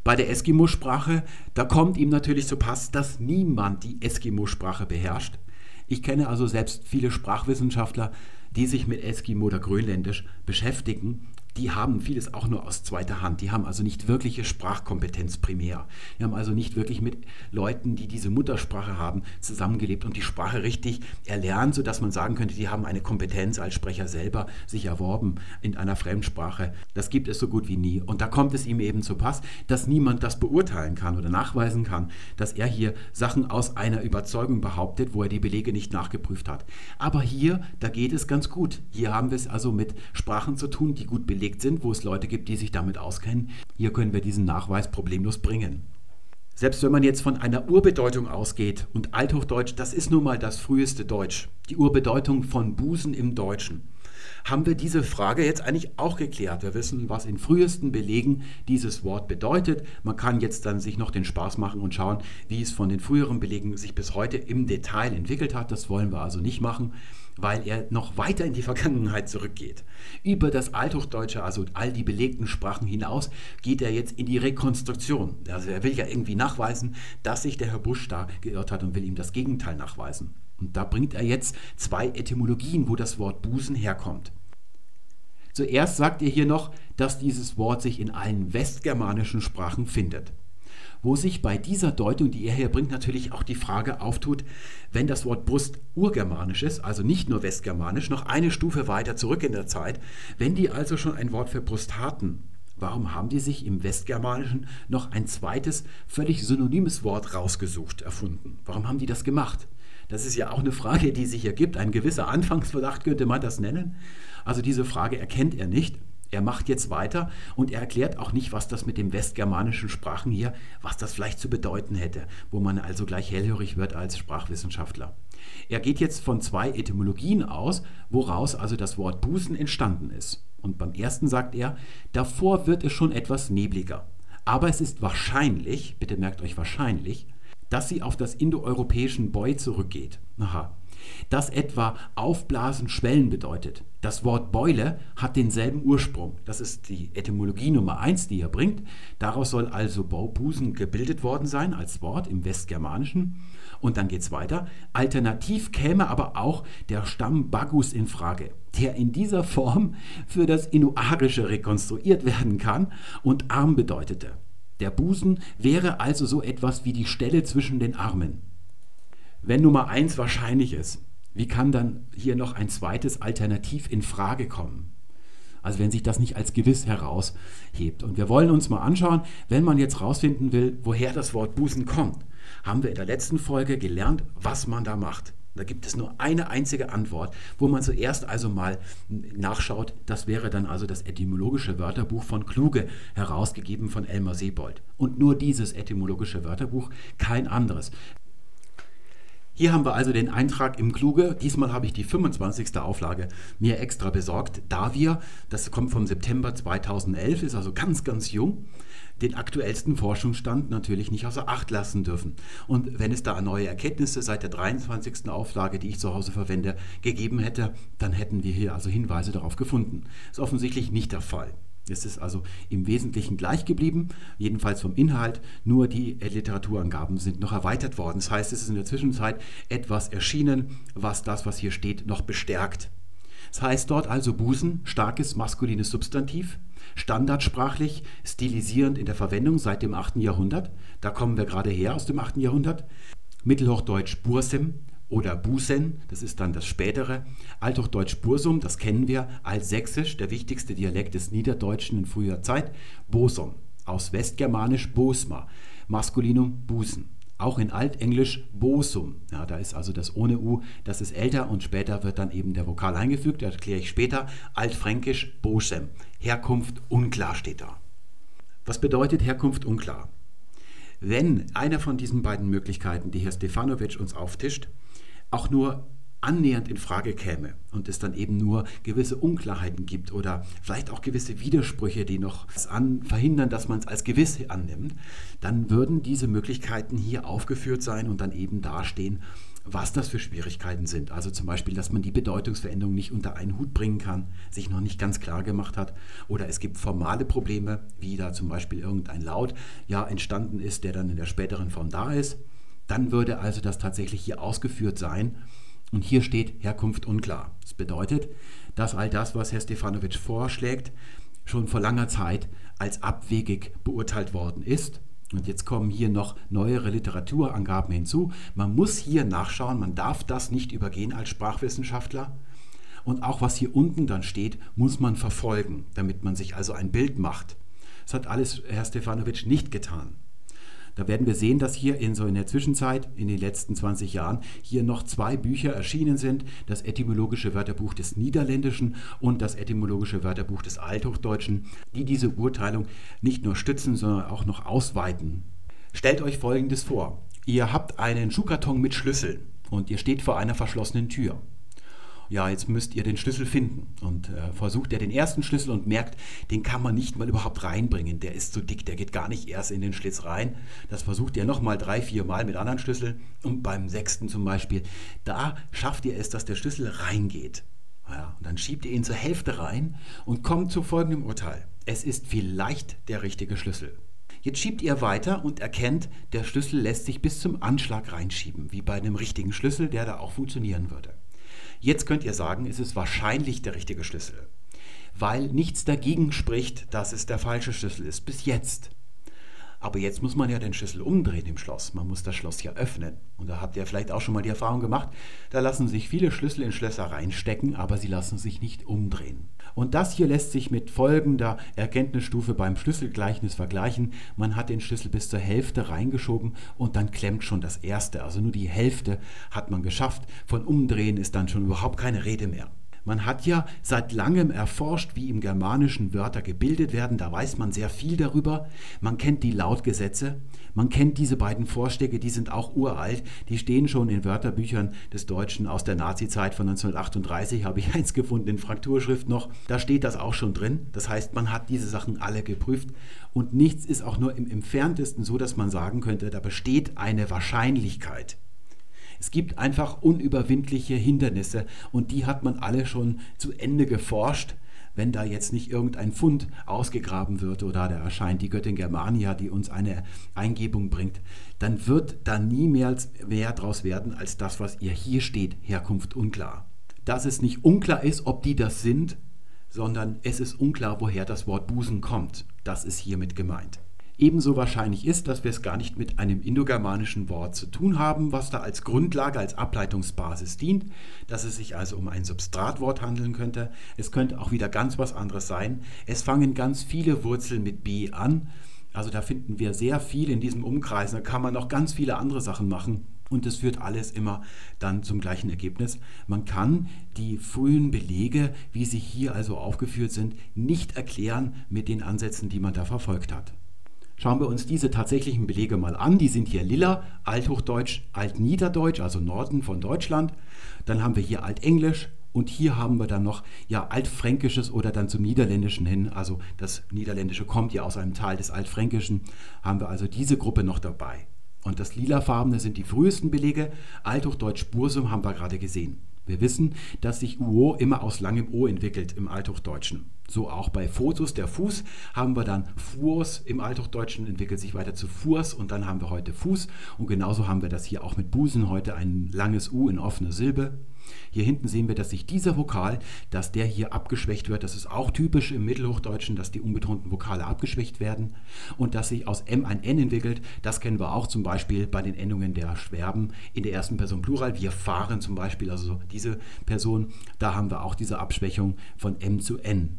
Bei der Eskimo-Sprache, da kommt ihm natürlich zu Pass, dass niemand die Eskimo-Sprache beherrscht. Ich kenne also selbst viele Sprachwissenschaftler, die sich mit Eskimo oder Grönländisch beschäftigen die haben vieles auch nur aus zweiter Hand. Die haben also nicht wirkliche Sprachkompetenz primär. Die haben also nicht wirklich mit Leuten, die diese Muttersprache haben, zusammengelebt und die Sprache richtig erlernt, sodass man sagen könnte, die haben eine Kompetenz als Sprecher selber sich erworben in einer Fremdsprache. Das gibt es so gut wie nie. Und da kommt es ihm eben zu Pass, dass niemand das beurteilen kann oder nachweisen kann, dass er hier Sachen aus einer Überzeugung behauptet, wo er die Belege nicht nachgeprüft hat. Aber hier, da geht es ganz gut. Hier haben wir es also mit Sprachen zu tun, die gut belegt belegt sind, wo es Leute gibt, die sich damit auskennen. Hier können wir diesen Nachweis problemlos bringen. Selbst wenn man jetzt von einer Urbedeutung ausgeht und Althochdeutsch, das ist nun mal das früheste Deutsch, die Urbedeutung von Busen im Deutschen, haben wir diese Frage jetzt eigentlich auch geklärt. Wir wissen, was in frühesten Belegen dieses Wort bedeutet. Man kann jetzt dann sich noch den Spaß machen und schauen, wie es von den früheren Belegen sich bis heute im Detail entwickelt hat. Das wollen wir also nicht machen weil er noch weiter in die Vergangenheit zurückgeht. Über das Althochdeutsche, also all die belegten Sprachen hinaus, geht er jetzt in die Rekonstruktion. Also er will ja irgendwie nachweisen, dass sich der Herr Busch da geirrt hat und will ihm das Gegenteil nachweisen. Und da bringt er jetzt zwei Etymologien, wo das Wort Busen herkommt. Zuerst sagt er hier noch, dass dieses Wort sich in allen westgermanischen Sprachen findet wo sich bei dieser Deutung, die er hier bringt, natürlich auch die Frage auftut, wenn das Wort Brust urgermanisch ist, also nicht nur westgermanisch, noch eine Stufe weiter zurück in der Zeit, wenn die also schon ein Wort für Brust hatten, warum haben die sich im Westgermanischen noch ein zweites, völlig synonymes Wort rausgesucht, erfunden? Warum haben die das gemacht? Das ist ja auch eine Frage, die sich hier gibt. Ein gewisser Anfangsverdacht könnte man das nennen. Also diese Frage erkennt er nicht. Er macht jetzt weiter und er erklärt auch nicht, was das mit den westgermanischen Sprachen hier, was das vielleicht zu bedeuten hätte, wo man also gleich hellhörig wird als Sprachwissenschaftler. Er geht jetzt von zwei Etymologien aus, woraus also das Wort Busen entstanden ist. Und beim ersten sagt er, davor wird es schon etwas nebliger. Aber es ist wahrscheinlich, bitte merkt euch wahrscheinlich, dass sie auf das indoeuropäischen Boy zurückgeht. Aha. Das etwa aufblasen, schwellen bedeutet. Das Wort Beule hat denselben Ursprung. Das ist die Etymologie Nummer 1, die er bringt. Daraus soll also Baubusen gebildet worden sein als Wort im Westgermanischen. Und dann geht es weiter. Alternativ käme aber auch der Stamm Bagus in Frage, der in dieser Form für das Inuarische rekonstruiert werden kann und arm bedeutete. Der Busen wäre also so etwas wie die Stelle zwischen den Armen. Wenn Nummer eins wahrscheinlich ist, wie kann dann hier noch ein zweites Alternativ in Frage kommen? Also wenn sich das nicht als gewiss heraushebt. Und wir wollen uns mal anschauen, wenn man jetzt herausfinden will, woher das Wort Busen kommt, haben wir in der letzten Folge gelernt, was man da macht. Da gibt es nur eine einzige Antwort, wo man zuerst also mal nachschaut. Das wäre dann also das etymologische Wörterbuch von Kluge, herausgegeben von Elmar Sebold. Und nur dieses etymologische Wörterbuch, kein anderes. Hier haben wir also den Eintrag im Kluge. Diesmal habe ich die 25. Auflage mir extra besorgt, da wir, das kommt vom September 2011, ist also ganz, ganz jung, den aktuellsten Forschungsstand natürlich nicht außer Acht lassen dürfen. Und wenn es da neue Erkenntnisse seit der 23. Auflage, die ich zu Hause verwende, gegeben hätte, dann hätten wir hier also Hinweise darauf gefunden. Ist offensichtlich nicht der Fall. Es ist also im Wesentlichen gleich geblieben, jedenfalls vom Inhalt, nur die Literaturangaben sind noch erweitert worden. Das heißt, es ist in der Zwischenzeit etwas erschienen, was das, was hier steht, noch bestärkt. Das heißt dort also Busen, starkes maskulines Substantiv, standardsprachlich, stilisierend in der Verwendung seit dem 8. Jahrhundert. Da kommen wir gerade her aus dem 8. Jahrhundert. Mittelhochdeutsch Bursem, oder Busen, das ist dann das spätere. Althochdeutsch Bursum, das kennen wir. Altsächsisch, der wichtigste Dialekt des Niederdeutschen in früher Zeit. Bosom, aus Westgermanisch Bosma, Maskulinum Busen. Auch in Altenglisch Bosum, ja, da ist also das ohne U, das ist älter und später wird dann eben der Vokal eingefügt, das erkläre ich später. Altfränkisch Bosem, Herkunft unklar steht da. Was bedeutet Herkunft unklar? Wenn einer von diesen beiden Möglichkeiten, die Herr Stefanovic uns auftischt, auch nur annähernd in Frage käme und es dann eben nur gewisse Unklarheiten gibt oder vielleicht auch gewisse Widersprüche, die noch an, verhindern, dass man es als gewiss annimmt, dann würden diese Möglichkeiten hier aufgeführt sein und dann eben dastehen, was das für Schwierigkeiten sind. Also zum Beispiel, dass man die Bedeutungsveränderung nicht unter einen Hut bringen kann, sich noch nicht ganz klar gemacht hat. Oder es gibt formale Probleme, wie da zum Beispiel irgendein Laut ja entstanden ist, der dann in der späteren Form da ist. Dann würde also das tatsächlich hier ausgeführt sein. Und hier steht Herkunft unklar. Das bedeutet, dass all das, was Herr Stefanovic vorschlägt, schon vor langer Zeit als abwegig beurteilt worden ist. Und jetzt kommen hier noch neuere Literaturangaben hinzu. Man muss hier nachschauen, man darf das nicht übergehen als Sprachwissenschaftler. Und auch was hier unten dann steht, muss man verfolgen, damit man sich also ein Bild macht. Das hat alles Herr Stefanovic nicht getan. Da werden wir sehen, dass hier in so in der Zwischenzeit, in den letzten 20 Jahren, hier noch zwei Bücher erschienen sind. Das etymologische Wörterbuch des Niederländischen und das etymologische Wörterbuch des Althochdeutschen, die diese Urteilung nicht nur stützen, sondern auch noch ausweiten. Stellt euch Folgendes vor. Ihr habt einen Schuhkarton mit Schlüsseln und ihr steht vor einer verschlossenen Tür. Ja, jetzt müsst ihr den Schlüssel finden. Und äh, versucht er den ersten Schlüssel und merkt, den kann man nicht mal überhaupt reinbringen. Der ist zu dick, der geht gar nicht erst in den Schlitz rein. Das versucht ihr nochmal drei, vier Mal mit anderen Schlüsseln. Und beim sechsten zum Beispiel, da schafft ihr es, dass der Schlüssel reingeht. Ja, und dann schiebt ihr ihn zur Hälfte rein und kommt zu folgendem Urteil. Es ist vielleicht der richtige Schlüssel. Jetzt schiebt ihr weiter und erkennt, der Schlüssel lässt sich bis zum Anschlag reinschieben, wie bei einem richtigen Schlüssel, der da auch funktionieren würde. Jetzt könnt ihr sagen, es ist wahrscheinlich der richtige Schlüssel, weil nichts dagegen spricht, dass es der falsche Schlüssel ist, bis jetzt. Aber jetzt muss man ja den Schlüssel umdrehen im Schloss. Man muss das Schloss ja öffnen. Und da habt ihr vielleicht auch schon mal die Erfahrung gemacht, da lassen sich viele Schlüssel in Schlösser reinstecken, aber sie lassen sich nicht umdrehen. Und das hier lässt sich mit folgender Erkenntnisstufe beim Schlüsselgleichnis vergleichen. Man hat den Schlüssel bis zur Hälfte reingeschoben und dann klemmt schon das erste. Also nur die Hälfte hat man geschafft. Von Umdrehen ist dann schon überhaupt keine Rede mehr. Man hat ja seit langem erforscht, wie im Germanischen Wörter gebildet werden. Da weiß man sehr viel darüber. Man kennt die Lautgesetze. Man kennt diese beiden Vorschläge, die sind auch uralt. Die stehen schon in Wörterbüchern des Deutschen aus der Nazizeit von 1938. Habe ich eins gefunden in Frakturschrift noch. Da steht das auch schon drin. Das heißt, man hat diese Sachen alle geprüft. Und nichts ist auch nur im entferntesten so, dass man sagen könnte, da besteht eine Wahrscheinlichkeit. Es gibt einfach unüberwindliche Hindernisse und die hat man alle schon zu Ende geforscht. Wenn da jetzt nicht irgendein Fund ausgegraben wird oder da erscheint die Göttin Germania, die uns eine Eingebung bringt, dann wird da nie mehr, mehr draus werden als das, was ihr hier steht, Herkunft unklar. Dass es nicht unklar ist, ob die das sind, sondern es ist unklar, woher das Wort Busen kommt. Das ist hiermit gemeint. Ebenso wahrscheinlich ist, dass wir es gar nicht mit einem indogermanischen Wort zu tun haben, was da als Grundlage, als Ableitungsbasis dient, dass es sich also um ein Substratwort handeln könnte. Es könnte auch wieder ganz was anderes sein. Es fangen ganz viele Wurzeln mit B an. Also da finden wir sehr viel in diesem Umkreis. Da kann man noch ganz viele andere Sachen machen. Und es führt alles immer dann zum gleichen Ergebnis. Man kann die frühen Belege, wie sie hier also aufgeführt sind, nicht erklären mit den Ansätzen, die man da verfolgt hat. Schauen wir uns diese tatsächlichen Belege mal an. Die sind hier lila, Althochdeutsch, Altniederdeutsch, also Norden von Deutschland. Dann haben wir hier Altenglisch und hier haben wir dann noch ja Altfränkisches oder dann zum Niederländischen hin. Also das Niederländische kommt ja aus einem Teil des Altfränkischen. Haben wir also diese Gruppe noch dabei. Und das lilafarbene sind die frühesten Belege. Althochdeutsch Bursum haben wir gerade gesehen. Wir wissen, dass sich UO immer aus langem O entwickelt im Althochdeutschen. So auch bei Fotos, der Fuß, haben wir dann Fuos im Althochdeutschen, entwickelt sich weiter zu Furs und dann haben wir heute Fuß. Und genauso haben wir das hier auch mit Busen, heute ein langes U in offener Silbe. Hier hinten sehen wir, dass sich dieser Vokal, dass der hier abgeschwächt wird. Das ist auch typisch im Mittelhochdeutschen, dass die unbetonten Vokale abgeschwächt werden. Und dass sich aus M ein N entwickelt, das kennen wir auch zum Beispiel bei den Endungen der Schwerben in der ersten Person Plural. Wir fahren zum Beispiel, also diese Person, da haben wir auch diese Abschwächung von M zu N.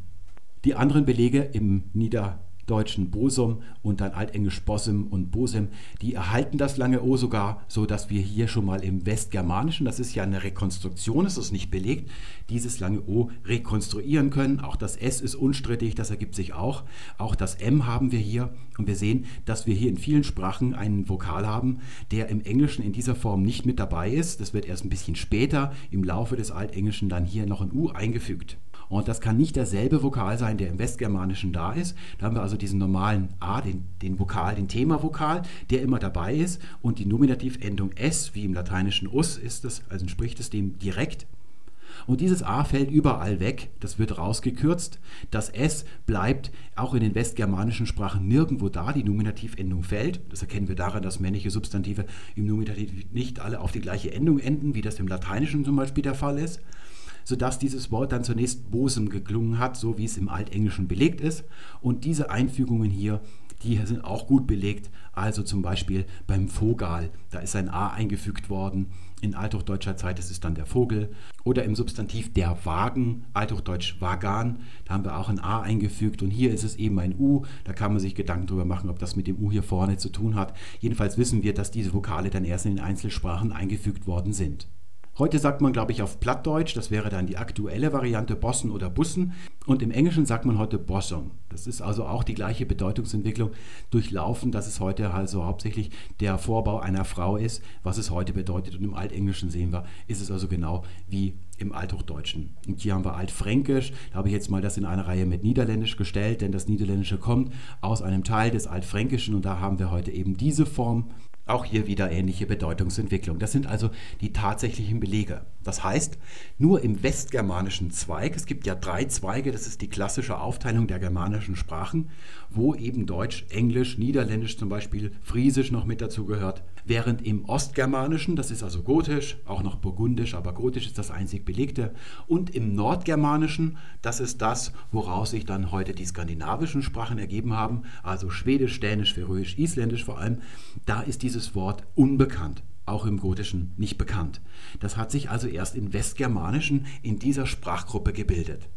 Die anderen Belege im Nieder deutschen Bosum und dann altenglisch Bossum und Bosem, die erhalten das lange O sogar, so dass wir hier schon mal im Westgermanischen, das ist ja eine Rekonstruktion, es ist nicht belegt, dieses lange O rekonstruieren können. Auch das S ist unstrittig, das ergibt sich auch. Auch das M haben wir hier und wir sehen, dass wir hier in vielen Sprachen einen Vokal haben, der im Englischen in dieser Form nicht mit dabei ist. Das wird erst ein bisschen später im Laufe des Altenglischen dann hier noch ein U eingefügt. Und das kann nicht derselbe Vokal sein, der im Westgermanischen da ist. Da haben wir also diesen normalen A, den, den Vokal, den Themavokal, der immer dabei ist. Und die Nominativendung S, wie im lateinischen us, ist es, also entspricht es dem direkt. Und dieses A fällt überall weg, das wird rausgekürzt. Das S bleibt auch in den westgermanischen Sprachen nirgendwo da, die Nominativendung fällt. Das erkennen wir daran, dass männliche Substantive im Nominativ nicht alle auf die gleiche Endung enden, wie das im Lateinischen zum Beispiel der Fall ist sodass dieses Wort dann zunächst Bosem geklungen hat, so wie es im Altenglischen belegt ist. Und diese Einfügungen hier, die sind auch gut belegt. Also zum Beispiel beim Vogel, da ist ein A eingefügt worden. In althochdeutscher Zeit ist es dann der Vogel. Oder im Substantiv der Wagen, althochdeutsch Wagan, da haben wir auch ein A eingefügt. Und hier ist es eben ein U. Da kann man sich Gedanken darüber machen, ob das mit dem U hier vorne zu tun hat. Jedenfalls wissen wir, dass diese Vokale dann erst in den Einzelsprachen eingefügt worden sind. Heute sagt man, glaube ich, auf Plattdeutsch, das wäre dann die aktuelle Variante Bossen oder Bussen. Und im Englischen sagt man heute Bossum. Das ist also auch die gleiche Bedeutungsentwicklung durchlaufen, dass es heute also hauptsächlich der Vorbau einer Frau ist, was es heute bedeutet. Und im Altenglischen sehen wir, ist es also genau wie im Althochdeutschen. Und hier haben wir Altfränkisch. Da habe ich jetzt mal das in eine Reihe mit Niederländisch gestellt, denn das Niederländische kommt aus einem Teil des Altfränkischen und da haben wir heute eben diese Form auch hier wieder ähnliche Bedeutungsentwicklung. Das sind also die tatsächlichen Belege. Das heißt, nur im westgermanischen Zweig, es gibt ja drei Zweige, das ist die klassische Aufteilung der germanischen Sprachen, wo eben Deutsch, Englisch, Niederländisch zum Beispiel, Friesisch noch mit dazu gehört. Während im Ostgermanischen, das ist also Gotisch, auch noch Burgundisch, aber Gotisch ist das einzig belegte, und im Nordgermanischen, das ist das, woraus sich dann heute die skandinavischen Sprachen ergeben haben, also Schwedisch, Dänisch, Färöisch, Isländisch vor allem, da ist dieses Wort unbekannt auch im Gotischen nicht bekannt. Das hat sich also erst im Westgermanischen in dieser Sprachgruppe gebildet.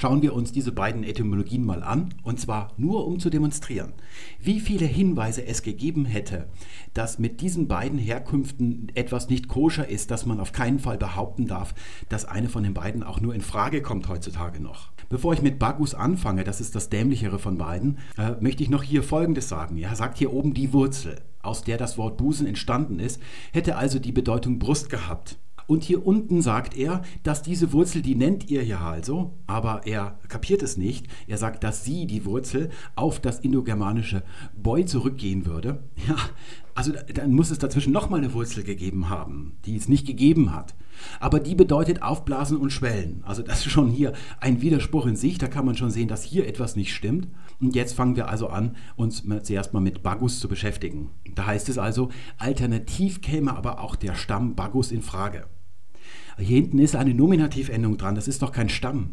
Schauen wir uns diese beiden Etymologien mal an, und zwar nur um zu demonstrieren, wie viele Hinweise es gegeben hätte, dass mit diesen beiden Herkünften etwas nicht koscher ist, dass man auf keinen Fall behaupten darf, dass eine von den beiden auch nur in Frage kommt heutzutage noch. Bevor ich mit Bagus anfange, das ist das dämlichere von beiden, äh, möchte ich noch hier Folgendes sagen. Er sagt hier oben die Wurzel, aus der das Wort Busen entstanden ist, hätte also die Bedeutung Brust gehabt. Und hier unten sagt er, dass diese Wurzel, die nennt ihr ja also, aber er kapiert es nicht. Er sagt, dass sie, die Wurzel, auf das indogermanische Boy zurückgehen würde. Ja, also dann muss es dazwischen nochmal eine Wurzel gegeben haben, die es nicht gegeben hat. Aber die bedeutet aufblasen und schwellen. Also das ist schon hier ein Widerspruch in sich. Da kann man schon sehen, dass hier etwas nicht stimmt. Und jetzt fangen wir also an, uns zuerst mal mit Bagus zu beschäftigen. Da heißt es also, alternativ käme aber auch der Stamm Bagus in Frage. Hier hinten ist eine Nominativendung dran, das ist doch kein Stamm.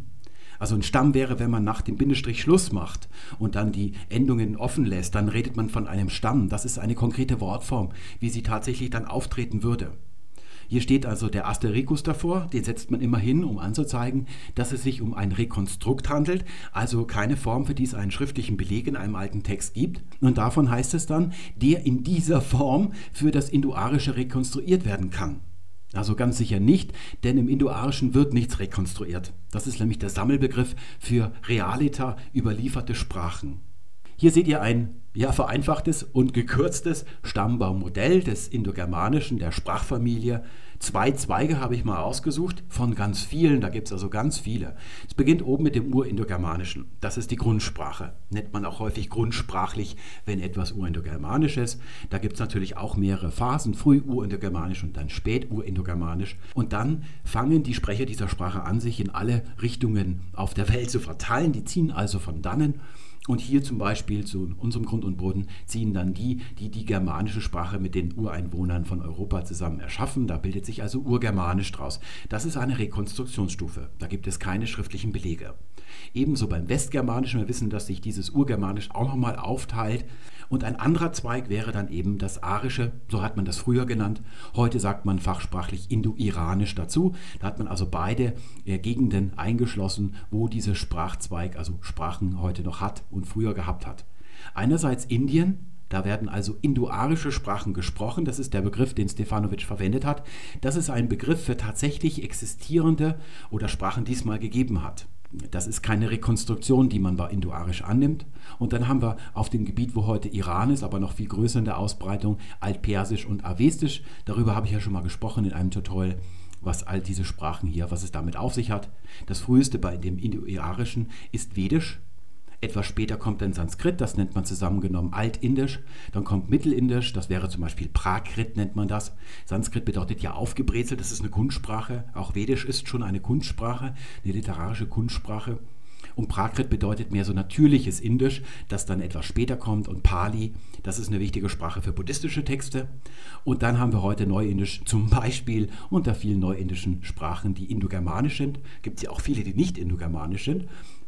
Also ein Stamm wäre, wenn man nach dem Bindestrich Schluss macht und dann die Endungen offen lässt, dann redet man von einem Stamm. Das ist eine konkrete Wortform, wie sie tatsächlich dann auftreten würde. Hier steht also der Asterikus davor, den setzt man immer hin, um anzuzeigen, dass es sich um ein Rekonstrukt handelt, also keine Form, für die es einen schriftlichen Beleg in einem alten Text gibt. Und davon heißt es dann, der in dieser Form für das Indoarische rekonstruiert werden kann. Also ganz sicher nicht, denn im Indoarischen wird nichts rekonstruiert. Das ist nämlich der Sammelbegriff für realita überlieferte Sprachen. Hier seht ihr ein ja, vereinfachtes und gekürztes Stammbaummodell des Indogermanischen, der Sprachfamilie Zwei Zweige habe ich mal ausgesucht von ganz vielen, da gibt es also ganz viele. Es beginnt oben mit dem Urindogermanischen. Das ist die Grundsprache. Nennt man auch häufig grundsprachlich, wenn etwas Urindogermanisch ist. Da gibt es natürlich auch mehrere Phasen, Früh-Urindogermanisch und dann Spät-Urindogermanisch. Und dann fangen die Sprecher dieser Sprache an, sich in alle Richtungen auf der Welt zu verteilen. Die ziehen also von dannen und hier zum Beispiel zu unserem Grund und Boden ziehen dann die, die die germanische Sprache mit den Ureinwohnern von Europa zusammen erschaffen. Da bildet sich also Urgermanisch draus. Das ist eine Rekonstruktionsstufe. Da gibt es keine schriftlichen Belege. Ebenso beim Westgermanischen. Wir wissen, dass sich dieses Urgermanisch auch nochmal aufteilt und ein anderer Zweig wäre dann eben das Arische, so hat man das früher genannt. Heute sagt man fachsprachlich Indo-Iranisch dazu. Da hat man also beide äh, Gegenden eingeschlossen, wo dieser Sprachzweig, also Sprachen heute noch hat und früher gehabt hat. Einerseits Indien, da werden also indoarische Sprachen gesprochen. Das ist der Begriff, den Stefanovic verwendet hat. Das ist ein Begriff für tatsächlich existierende oder Sprachen, die es mal gegeben hat. Das ist keine Rekonstruktion, die man bei Indoarisch annimmt. Und dann haben wir auf dem Gebiet, wo heute Iran ist, aber noch viel größer in der Ausbreitung, Altpersisch und Avestisch. Darüber habe ich ja schon mal gesprochen in einem Tutorial, was all diese Sprachen hier, was es damit auf sich hat. Das früheste bei dem Indoarischen ist Vedisch. Etwas später kommt dann Sanskrit, das nennt man zusammengenommen Altindisch. Dann kommt Mittelindisch, das wäre zum Beispiel Prakrit, nennt man das. Sanskrit bedeutet ja aufgebrezelt, das ist eine Kunstsprache. Auch Vedisch ist schon eine Kunstsprache, eine literarische Kunstsprache. Und Prakrit bedeutet mehr so natürliches Indisch, das dann etwas später kommt. Und Pali, das ist eine wichtige Sprache für buddhistische Texte. Und dann haben wir heute Neuindisch zum Beispiel unter vielen neuindischen Sprachen, die indogermanisch sind. Gibt es ja auch viele, die nicht indogermanisch sind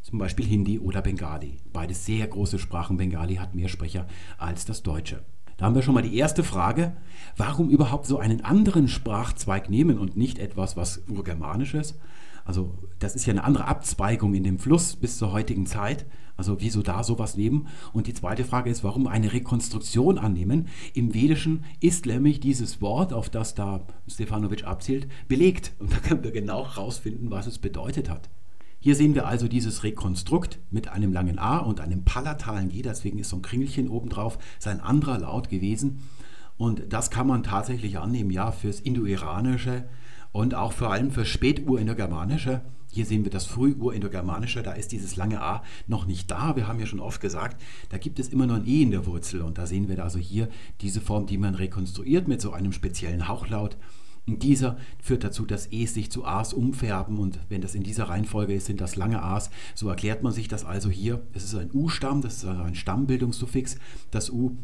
zum Beispiel Hindi oder Bengali. Beides sehr große Sprachen. Bengali hat mehr Sprecher als das Deutsche. Da haben wir schon mal die erste Frage. Warum überhaupt so einen anderen Sprachzweig nehmen und nicht etwas, was urgermanisch ist? Also das ist ja eine andere Abzweigung in dem Fluss bis zur heutigen Zeit. Also wieso da sowas nehmen? Und die zweite Frage ist, warum eine Rekonstruktion annehmen? Im Vedischen ist nämlich dieses Wort, auf das da Stefanovic abzielt, belegt. Und da können wir genau rausfinden, was es bedeutet hat. Hier sehen wir also dieses Rekonstrukt mit einem langen A und einem palatalen G, deswegen ist so ein Kringelchen obendrauf sein anderer Laut gewesen. Und das kann man tatsächlich annehmen, ja, fürs Indoiranische und auch vor allem für Späturindogermanische. Hier sehen wir das Frühurindogermanische, da ist dieses lange A noch nicht da. Wir haben ja schon oft gesagt, da gibt es immer nur ein E in der Wurzel und da sehen wir also hier diese Form, die man rekonstruiert mit so einem speziellen Hauchlaut. Und dieser führt dazu, dass E's sich zu A's umfärben und wenn das in dieser Reihenfolge ist, sind das lange A's. So erklärt man sich das also hier. Es ist ein U-Stamm, das ist also ein Stammbildungssuffix. Das U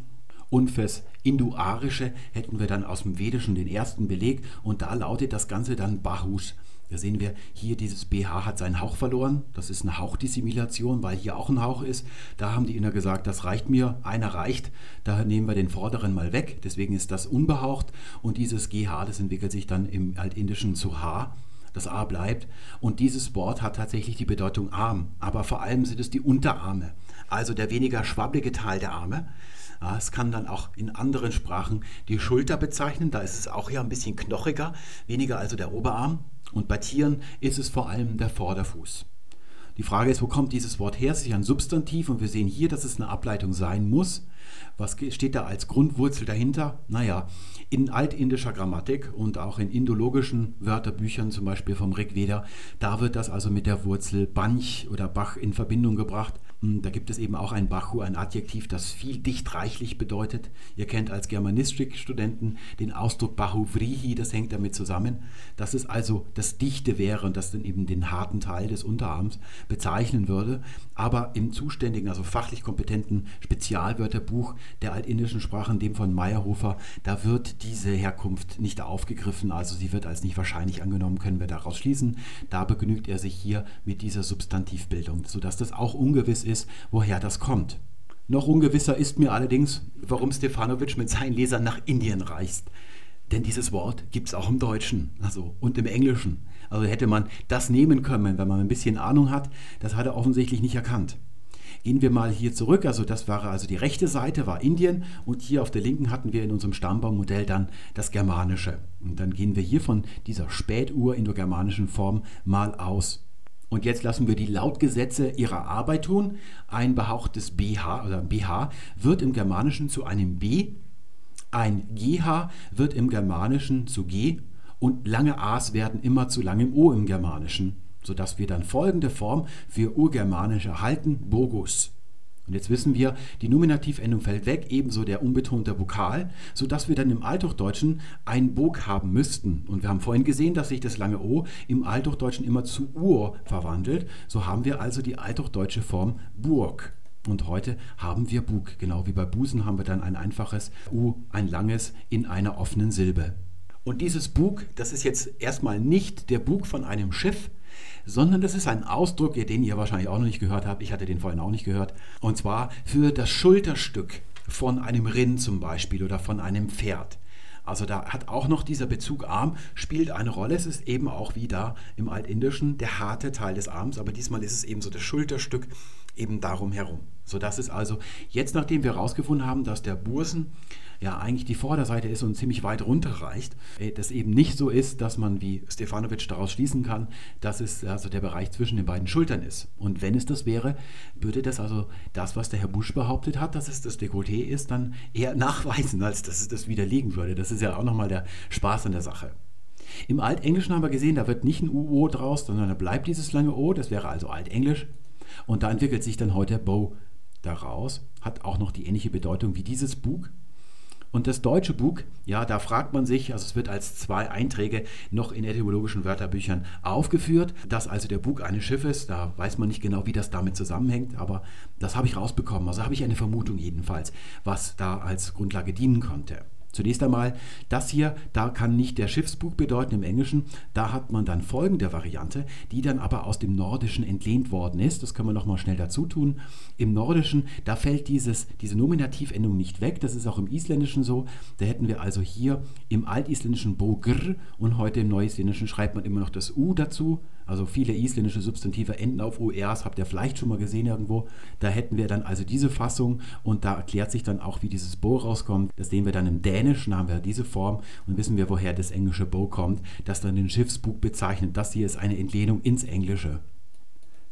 und fürs Indoarische hätten wir dann aus dem Vedischen den ersten Beleg und da lautet das Ganze dann Bahus. Da sehen wir hier, dieses BH hat seinen Hauch verloren. Das ist eine Hauchdissimilation, weil hier auch ein Hauch ist. Da haben die Inner gesagt, das reicht mir, einer reicht. Da nehmen wir den vorderen mal weg. Deswegen ist das unbehaucht. Und dieses GH, das entwickelt sich dann im Altindischen zu H. Das A bleibt. Und dieses Wort hat tatsächlich die Bedeutung Arm. Aber vor allem sind es die Unterarme. Also der weniger schwabbelige Teil der Arme. Ja, es kann dann auch in anderen Sprachen die Schulter bezeichnen. Da ist es auch ja ein bisschen knochiger, weniger also der Oberarm. Und bei Tieren ist es vor allem der Vorderfuß. Die Frage ist, wo kommt dieses Wort her? Es ist ja ein Substantiv und wir sehen hier, dass es eine Ableitung sein muss. Was steht da als Grundwurzel dahinter? Naja, in altindischer Grammatik und auch in indologischen Wörterbüchern, zum Beispiel vom Rigveda, da wird das also mit der Wurzel Banch oder Bach in Verbindung gebracht. Hm, da gibt es eben auch ein Bachu, ein Adjektiv, das viel dicht reichlich bedeutet. Ihr kennt als Germanistikstudenten den Ausdruck Bahu Vrihi, das hängt damit zusammen, dass es also das Dichte wäre und das dann eben den harten Teil des Unterarms bezeichnen würde. Aber im zuständigen, also fachlich kompetenten Spezialwörterbuch der altindischen Sprachen, dem von Meyerhofer, da wird diese Herkunft nicht aufgegriffen, also sie wird als nicht wahrscheinlich angenommen, können wir daraus schließen. Da begnügt er sich hier mit dieser Substantivbildung, sodass das auch ungewiss ist, woher das kommt. Noch ungewisser ist mir allerdings, warum Stefanovic mit seinen Lesern nach Indien reist. Denn dieses Wort gibt es auch im Deutschen also, und im Englischen. Also hätte man das nehmen können, wenn man ein bisschen Ahnung hat. Das hat er offensichtlich nicht erkannt. Gehen wir mal hier zurück. Also das war also die rechte Seite war Indien und hier auf der linken hatten wir in unserem Stammbaumodell dann das Germanische. Und dann gehen wir hier von dieser spätur-indogermanischen Form mal aus. Und jetzt lassen wir die Lautgesetze ihrer Arbeit tun. Ein behauchtes BH oder BH wird im Germanischen zu einem B, ein GH wird im Germanischen zu G und lange A's werden immer zu langem O im Germanischen, sodass wir dann folgende Form für Urgermanisch erhalten, Bogus. Und jetzt wissen wir, die Nominativendung fällt weg, ebenso der unbetonte Vokal, sodass wir dann im Althochdeutschen ein Bog haben müssten. Und wir haben vorhin gesehen, dass sich das lange O im Althochdeutschen immer zu Ur verwandelt. So haben wir also die althochdeutsche Form Burg. Und heute haben wir Bug. Genau wie bei Busen haben wir dann ein einfaches U, ein langes in einer offenen Silbe. Und dieses Bug, das ist jetzt erstmal nicht der Bug von einem Schiff, sondern das ist ein Ausdruck, den ihr wahrscheinlich auch noch nicht gehört habt. Ich hatte den vorhin auch nicht gehört. Und zwar für das Schulterstück von einem Rind zum Beispiel oder von einem Pferd. Also da hat auch noch dieser Bezug Arm spielt eine Rolle. Es ist eben auch wie da im Altindischen der harte Teil des Arms, aber diesmal ist es eben so das Schulterstück eben darum herum. So dass es also jetzt, nachdem wir herausgefunden haben, dass der Bursen ja eigentlich die Vorderseite ist und ziemlich weit runterreicht, äh, das eben nicht so ist, dass man wie Stefanovic daraus schließen kann, dass es also der Bereich zwischen den beiden Schultern ist. Und wenn es das wäre, würde das also das, was der Herr Busch behauptet hat, dass es das Dekolleté ist, dann eher nachweisen, als dass es das widerlegen würde. Das ist ja auch nochmal der Spaß an der Sache. Im Altenglischen haben wir gesehen, da wird nicht ein UO draus, sondern da bleibt dieses lange O, das wäre also Altenglisch. Und da entwickelt sich dann heute Bow daraus, hat auch noch die ähnliche Bedeutung wie dieses Bug. Und das deutsche Buch, ja, da fragt man sich, also es wird als zwei Einträge noch in etymologischen Wörterbüchern aufgeführt, dass also der Bug eines Schiffes, da weiß man nicht genau, wie das damit zusammenhängt, aber das habe ich rausbekommen. Also habe ich eine Vermutung jedenfalls, was da als Grundlage dienen konnte. Zunächst einmal, das hier, da kann nicht der Schiffsbug bedeuten im Englischen. Da hat man dann folgende Variante, die dann aber aus dem Nordischen entlehnt worden ist. Das können wir nochmal schnell dazu tun. Im Nordischen, da fällt dieses, diese Nominativendung nicht weg. Das ist auch im Isländischen so. Da hätten wir also hier im Altisländischen Bogr und heute im Neuisländischen schreibt man immer noch das U dazu. Also viele isländische Substantive enden auf URs, habt ihr vielleicht schon mal gesehen irgendwo. Da hätten wir dann also diese Fassung und da erklärt sich dann auch, wie dieses Bo rauskommt. Das sehen wir dann im Dänischen, haben wir diese Form und wissen wir, woher das englische Bo kommt, das dann den Schiffsbug bezeichnet. Das hier ist eine Entlehnung ins Englische.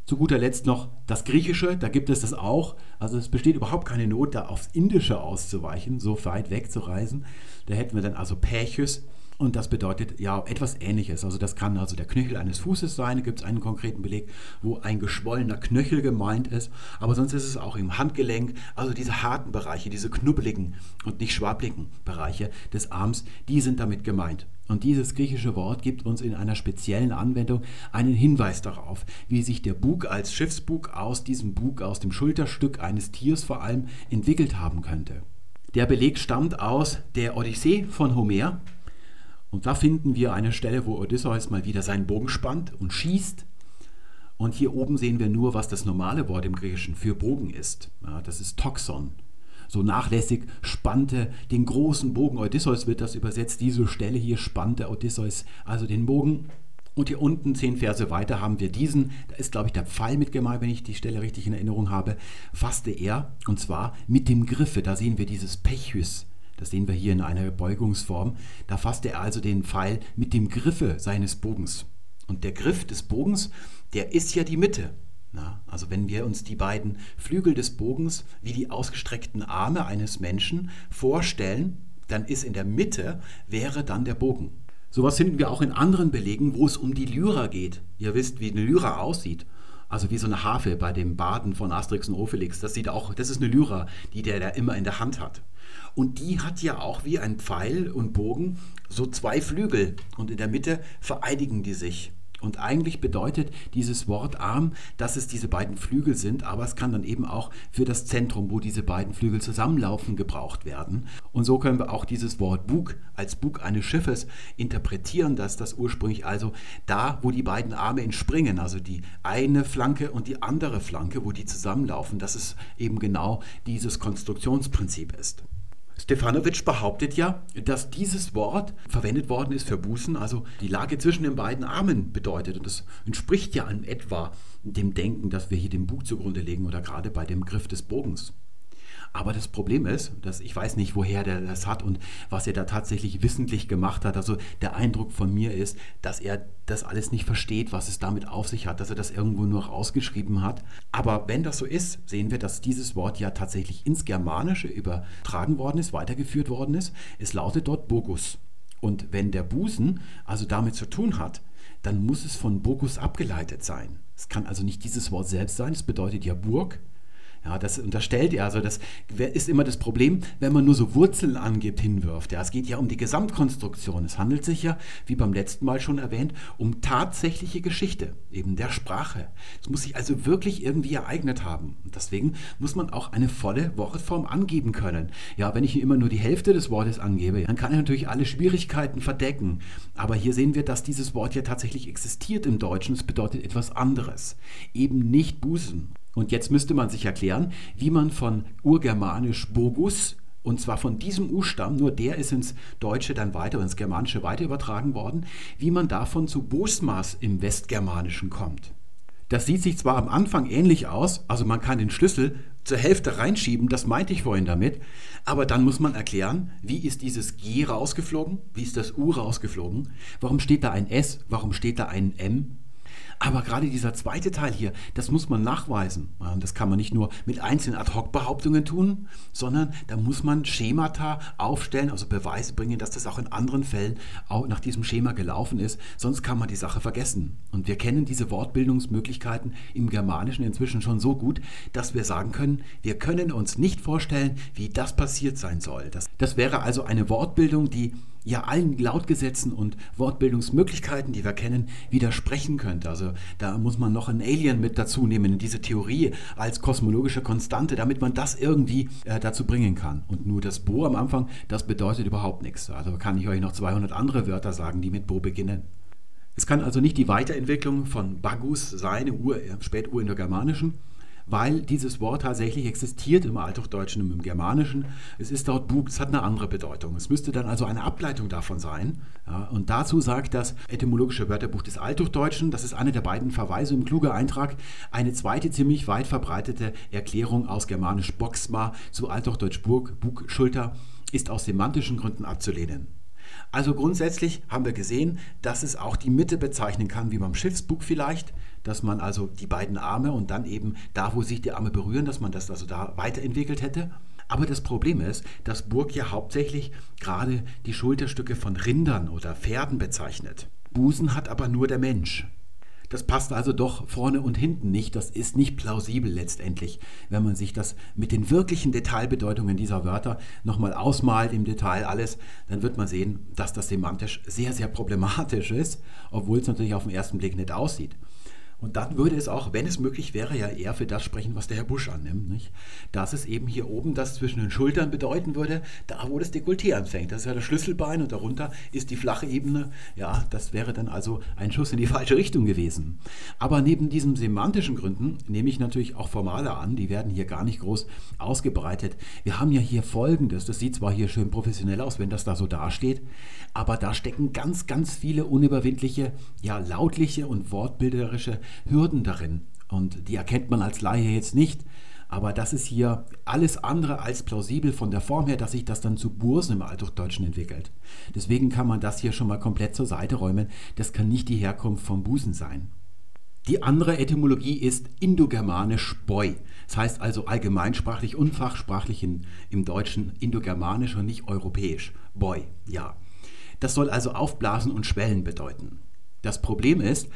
Zu guter Letzt noch das Griechische, da gibt es das auch. Also es besteht überhaupt keine Not, da aufs Indische auszuweichen, so weit weg zu reisen. Da hätten wir dann also Pächys Und das bedeutet ja etwas Ähnliches. Also das kann also der Knöchel eines Fußes sein. Da gibt es einen konkreten Beleg, wo ein geschwollener Knöchel gemeint ist. Aber sonst ist es auch im Handgelenk. Also diese harten Bereiche, diese knubbeligen und nicht schwabligen Bereiche des Arms, die sind damit gemeint. Und dieses griechische Wort gibt uns in einer speziellen Anwendung einen Hinweis darauf, wie sich der Bug als Schiffsbug aus diesem Bug, aus dem Schulterstück eines Tiers vor allem, entwickelt haben könnte. Der Beleg stammt aus der Odyssee von Homer und da finden wir eine Stelle, wo Odysseus mal wieder seinen Bogen spannt und schießt. Und hier oben sehen wir nur, was das normale Wort im Griechischen für Bogen ist. Ja, das ist Toxon. So nachlässig spannte den großen Bogen. Odysseus wird das übersetzt. Diese Stelle hier spannte Odysseus also den Bogen. Und hier unten, zehn Verse weiter, haben wir diesen, da ist, glaube ich, der Pfeil mit gemeint, wenn ich die Stelle richtig in Erinnerung habe, fasste er, und zwar mit dem Griffe. Da sehen wir dieses Pechys, das sehen wir hier in einer Beugungsform. Da fasste er also den Pfeil mit dem Griffe seines Bogens. Und der Griff des Bogens, der ist ja die Mitte. Na, also wenn wir uns die beiden Flügel des Bogens wie die ausgestreckten Arme eines Menschen vorstellen, dann ist in der Mitte wäre dann der Bogen. Sowas finden wir auch in anderen Belegen, wo es um die Lyra geht. Ihr wisst, wie eine Lyra aussieht. Also wie so eine Harfe bei dem Baden von Asterix und Obelix. Das sieht auch, das ist eine Lyra, die der da immer in der Hand hat. Und die hat ja auch wie ein Pfeil und Bogen so zwei Flügel und in der Mitte vereinigen die sich. Und eigentlich bedeutet dieses Wort Arm, dass es diese beiden Flügel sind, aber es kann dann eben auch für das Zentrum, wo diese beiden Flügel zusammenlaufen, gebraucht werden. Und so können wir auch dieses Wort Bug als Bug eines Schiffes interpretieren, dass das ursprünglich also da, wo die beiden Arme entspringen, also die eine Flanke und die andere Flanke, wo die zusammenlaufen, dass es eben genau dieses Konstruktionsprinzip ist. Stefanovic behauptet ja, dass dieses Wort verwendet worden ist für Bußen, also die Lage zwischen den beiden Armen bedeutet. Und das entspricht ja in etwa dem Denken, das wir hier dem Bug zugrunde legen oder gerade bei dem Griff des Bogens. Aber das Problem ist, dass ich weiß nicht, woher der das hat und was er da tatsächlich wissentlich gemacht hat. Also der Eindruck von mir ist, dass er das alles nicht versteht, was es damit auf sich hat, dass er das irgendwo nur rausgeschrieben hat. Aber wenn das so ist, sehen wir, dass dieses Wort ja tatsächlich ins Germanische übertragen worden ist, weitergeführt worden ist. Es lautet dort Bogus. Und wenn der Busen also damit zu tun hat, dann muss es von Bogus abgeleitet sein. Es kann also nicht dieses Wort selbst sein, es bedeutet ja Burg, ja, das unterstellt er. Also das ist immer das Problem, wenn man nur so Wurzeln angibt, hinwirft. Ja, es geht ja um die Gesamtkonstruktion. Es handelt sich ja, wie beim letzten Mal schon erwähnt, um tatsächliche Geschichte, eben der Sprache. Es muss sich also wirklich irgendwie ereignet haben. Und deswegen muss man auch eine volle Wortform angeben können. Ja, wenn ich immer nur die Hälfte des Wortes angebe, dann kann ich natürlich alle Schwierigkeiten verdecken. Aber hier sehen wir, dass dieses Wort ja tatsächlich existiert im Deutschen. Es bedeutet etwas anderes. Eben nicht Busen. Und jetzt müsste man sich erklären, wie man von urgermanisch Bogus, und zwar von diesem U-Stamm, nur der ist ins Deutsche dann weiter, ins Germanische weiter übertragen worden, wie man davon zu Bosmas im Westgermanischen kommt. Das sieht sich zwar am Anfang ähnlich aus, also man kann den Schlüssel zur Hälfte reinschieben, das meinte ich vorhin damit, aber dann muss man erklären, wie ist dieses G rausgeflogen, wie ist das U rausgeflogen, warum steht da ein S, warum steht da ein M, aber gerade dieser zweite Teil hier, das muss man nachweisen. Das kann man nicht nur mit einzelnen Ad-Hoc-Behauptungen tun, sondern da muss man Schemata aufstellen, also Beweise bringen, dass das auch in anderen Fällen auch nach diesem Schema gelaufen ist. Sonst kann man die Sache vergessen. Und wir kennen diese Wortbildungsmöglichkeiten im Germanischen inzwischen schon so gut, dass wir sagen können, wir können uns nicht vorstellen, wie das passiert sein soll. Das, das wäre also eine Wortbildung, die ja allen Lautgesetzen und Wortbildungsmöglichkeiten, die wir kennen, widersprechen könnte. Also da muss man noch ein Alien mit dazu nehmen in diese Theorie als kosmologische Konstante, damit man das irgendwie äh, dazu bringen kann. Und nur das Bo am Anfang, das bedeutet überhaupt nichts. Also kann ich euch noch 200 andere Wörter sagen, die mit Bo beginnen. Es kann also nicht die Weiterentwicklung von Bagus sein, im Ur, Späturindogermanischen, weil dieses Wort tatsächlich existiert im Althochdeutschen und im Germanischen. Es ist dort Bug, es hat eine andere Bedeutung. Es müsste dann also eine Ableitung davon sein. Ja, und dazu sagt das etymologische Wörterbuch des Althochdeutschen, das ist eine der beiden Verweise im kluge Eintrag, eine zweite ziemlich weit verbreitete Erklärung aus germanisch Boxma zu Althochdeutsch Burg, Bug, Schulter, ist aus semantischen Gründen abzulehnen. Also grundsätzlich haben wir gesehen, dass es auch die Mitte bezeichnen kann, wie beim Schiffsbug vielleicht, dass man also die beiden Arme und dann eben da, wo sich die Arme berühren, dass man das also da weiterentwickelt hätte. Aber das Problem ist, dass Burg ja hauptsächlich gerade die Schulterstücke von Rindern oder Pferden bezeichnet. Busen hat aber nur der Mensch. Das passt also doch vorne und hinten nicht. Das ist nicht plausibel letztendlich, wenn man sich das mit den wirklichen Detailbedeutungen dieser Wörter nochmal ausmalt im Detail alles, dann wird man sehen, dass das semantisch sehr, sehr problematisch ist, obwohl es natürlich auf den ersten Blick nicht aussieht. Und dann würde es auch, wenn es möglich wäre, ja eher für das sprechen, was der Herr Busch annimmt. Nicht? Dass es eben hier oben das zwischen den Schultern bedeuten würde, da wo das Dekolleté anfängt. Das ist ja das Schlüsselbein und darunter ist die flache Ebene. Ja, das wäre dann also ein Schuss in die falsche Richtung gewesen. Aber neben diesen semantischen Gründen nehme ich natürlich auch formale an. Die werden hier gar nicht groß ausgebreitet. Wir haben ja hier Folgendes. Das sieht zwar hier schön professionell aus, wenn das da so dasteht, aber da stecken ganz, ganz viele unüberwindliche, ja, lautliche und wortbilderische Hürden darin. Und die erkennt man als Laie jetzt nicht. Aber das ist hier alles andere als plausibel von der Form her, dass sich das dann zu Bursen im Althochdeutschen entwickelt. Deswegen kann man das hier schon mal komplett zur Seite räumen. Das kann nicht die Herkunft vom Busen sein. Die andere Etymologie ist indogermanisch boi. Das heißt also allgemeinsprachlich und fachsprachlich in, im Deutschen indogermanisch und nicht europäisch. Boi, ja. Das soll also aufblasen und schwellen bedeuten. Das Problem ist,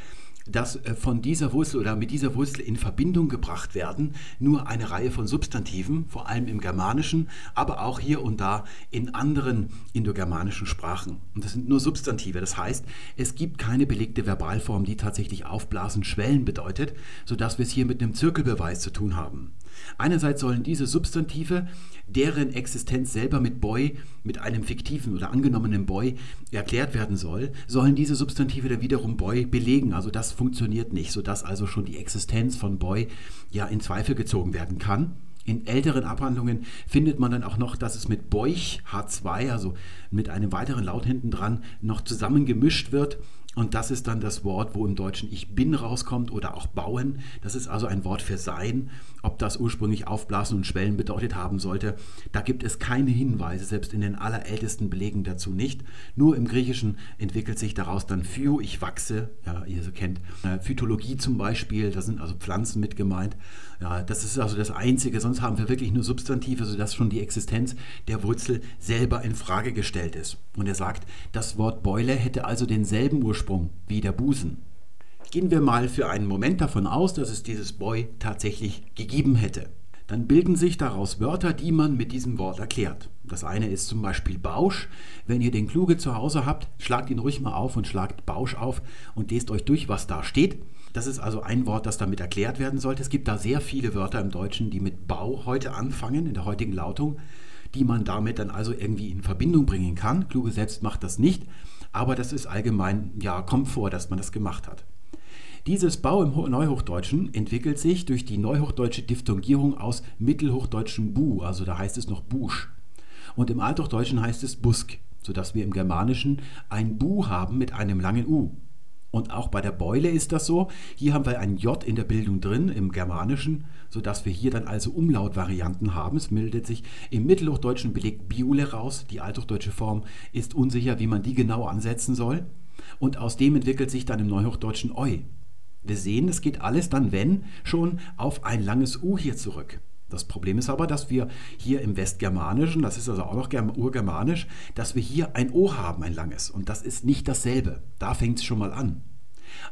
dass äh, von dieser Wurzel oder mit dieser Wurzel in Verbindung gebracht werden nur eine Reihe von Substantiven, vor allem im Germanischen, aber auch hier und da in anderen indogermanischen Sprachen. Und das sind nur Substantive. Das heißt, es gibt keine belegte Verbalform, die tatsächlich aufblasen, schwellen bedeutet, sodass wir es hier mit einem Zirkelbeweis zu tun haben. Einerseits sollen diese Substantive, deren Existenz selber mit Boy, mit einem fiktiven oder angenommenen Boy erklärt werden soll, sollen diese Substantive dann wiederum Boy belegen. Also das funktioniert nicht, sodass also schon die Existenz von Boy ja in Zweifel gezogen werden kann. In älteren Abhandlungen findet man dann auch noch, dass es mit Beuch H2, also mit einem weiteren Laut hinten dran, noch zusammengemischt wird und das ist dann das Wort, wo im Deutschen ich bin rauskommt oder auch bauen. Das ist also ein Wort für sein. Ob das ursprünglich aufblasen und schwellen bedeutet haben sollte, da gibt es keine Hinweise, selbst in den allerältesten Belegen dazu nicht. Nur im Griechischen entwickelt sich daraus dann Phyo, ich wachse, ja, ihr so kennt. Äh, Phytologie zum Beispiel, da sind also Pflanzen mit gemeint. Ja, das ist also das Einzige, sonst haben wir wirklich nur Substantive, sodass schon die Existenz der Wurzel selber in Frage gestellt ist. Und er sagt, das Wort Beule hätte also denselben Ursprung wie der Busen. Gehen wir mal für einen Moment davon aus, dass es dieses Boy tatsächlich gegeben hätte. Dann bilden sich daraus Wörter, die man mit diesem Wort erklärt. Das eine ist zum Beispiel Bausch. Wenn ihr den Kluge zu Hause habt, schlagt ihn ruhig mal auf und schlagt Bausch auf und lest euch durch, was da steht. Das ist also ein Wort, das damit erklärt werden sollte. Es gibt da sehr viele Wörter im Deutschen, die mit Bau heute anfangen, in der heutigen Lautung, die man damit dann also irgendwie in Verbindung bringen kann. Kluge selbst macht das nicht, aber das ist allgemein, ja, kommt vor, dass man das gemacht hat. Dieses Bau im Neuhochdeutschen entwickelt sich durch die neuhochdeutsche Diphthongierung aus mittelhochdeutschem Bu, also da heißt es noch Busch. Und im Althochdeutschen heißt es Busk, sodass wir im Germanischen ein Bu haben mit einem langen U. Und auch bei der Beule ist das so. Hier haben wir ein J in der Bildung drin, im Germanischen, sodass wir hier dann also Umlautvarianten haben. Es meldet sich im Mittelhochdeutschen belegt Biule raus. Die althochdeutsche Form ist unsicher, wie man die genau ansetzen soll. Und aus dem entwickelt sich dann im Neuhochdeutschen Eu. Wir sehen, es geht alles dann, wenn, schon auf ein langes U hier zurück. Das Problem ist aber, dass wir hier im Westgermanischen, das ist also auch noch urgermanisch, dass wir hier ein O haben, ein langes. Und das ist nicht dasselbe. Da fängt es schon mal an.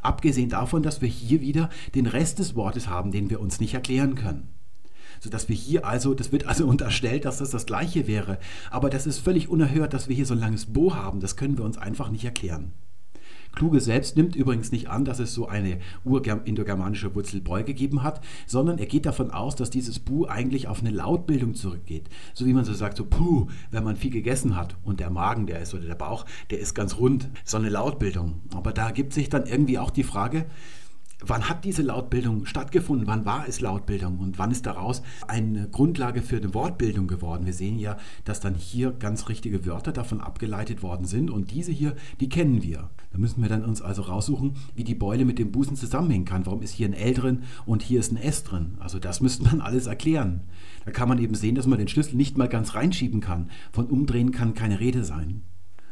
Abgesehen davon, dass wir hier wieder den Rest des Wortes haben, den wir uns nicht erklären können. Sodass wir hier also, das wird also unterstellt, dass das das gleiche wäre. Aber das ist völlig unerhört, dass wir hier so ein langes Bo haben. Das können wir uns einfach nicht erklären. Kluge selbst nimmt übrigens nicht an, dass es so eine urindogermanische Wurzel Beu gegeben hat, sondern er geht davon aus, dass dieses Bu eigentlich auf eine Lautbildung zurückgeht. So wie man so sagt, so Puh, wenn man viel gegessen hat und der Magen, der ist oder der Bauch, der ist ganz rund. So eine Lautbildung. Aber da gibt sich dann irgendwie auch die Frage, Wann hat diese Lautbildung stattgefunden? Wann war es Lautbildung? Und wann ist daraus eine Grundlage für eine Wortbildung geworden? Wir sehen ja, dass dann hier ganz richtige Wörter davon abgeleitet worden sind. Und diese hier, die kennen wir. Da müssen wir dann uns also raussuchen, wie die Beule mit dem Busen zusammenhängen kann. Warum ist hier ein L drin und hier ist ein S drin? Also das müsste man alles erklären. Da kann man eben sehen, dass man den Schlüssel nicht mal ganz reinschieben kann. Von umdrehen kann keine Rede sein.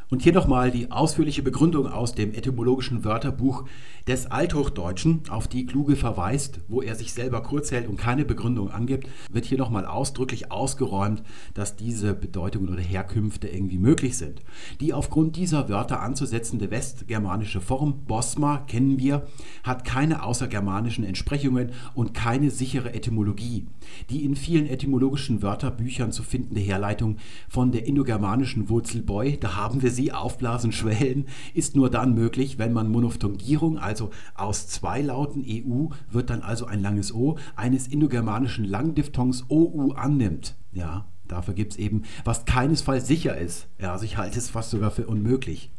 Und hier nochmal die ausführliche Begründung aus dem etymologischen Wörterbuch des Althochdeutschen, auf die Kluge verweist, wo er sich selber kurz hält und keine Begründung angibt, wird hier nochmal ausdrücklich ausgeräumt, dass diese Bedeutungen oder Herkünfte irgendwie möglich sind. Die aufgrund dieser Wörter anzusetzende westgermanische Form Bosma kennen wir, hat keine außergermanischen Entsprechungen und keine sichere Etymologie. Die in vielen etymologischen Wörterbüchern zu findende Herleitung von der indogermanischen Wurzel boy, da haben wir sie aufblasen, schwellen, ist nur dann möglich, wenn man Monophthongierung, also aus zwei Lauten EU wird dann also ein langes O, eines indogermanischen Langdiphthongs OU annimmt. Ja, dafür gibt es eben, was keinesfalls sicher ist. Ja, also ich halte es fast sogar für unmöglich.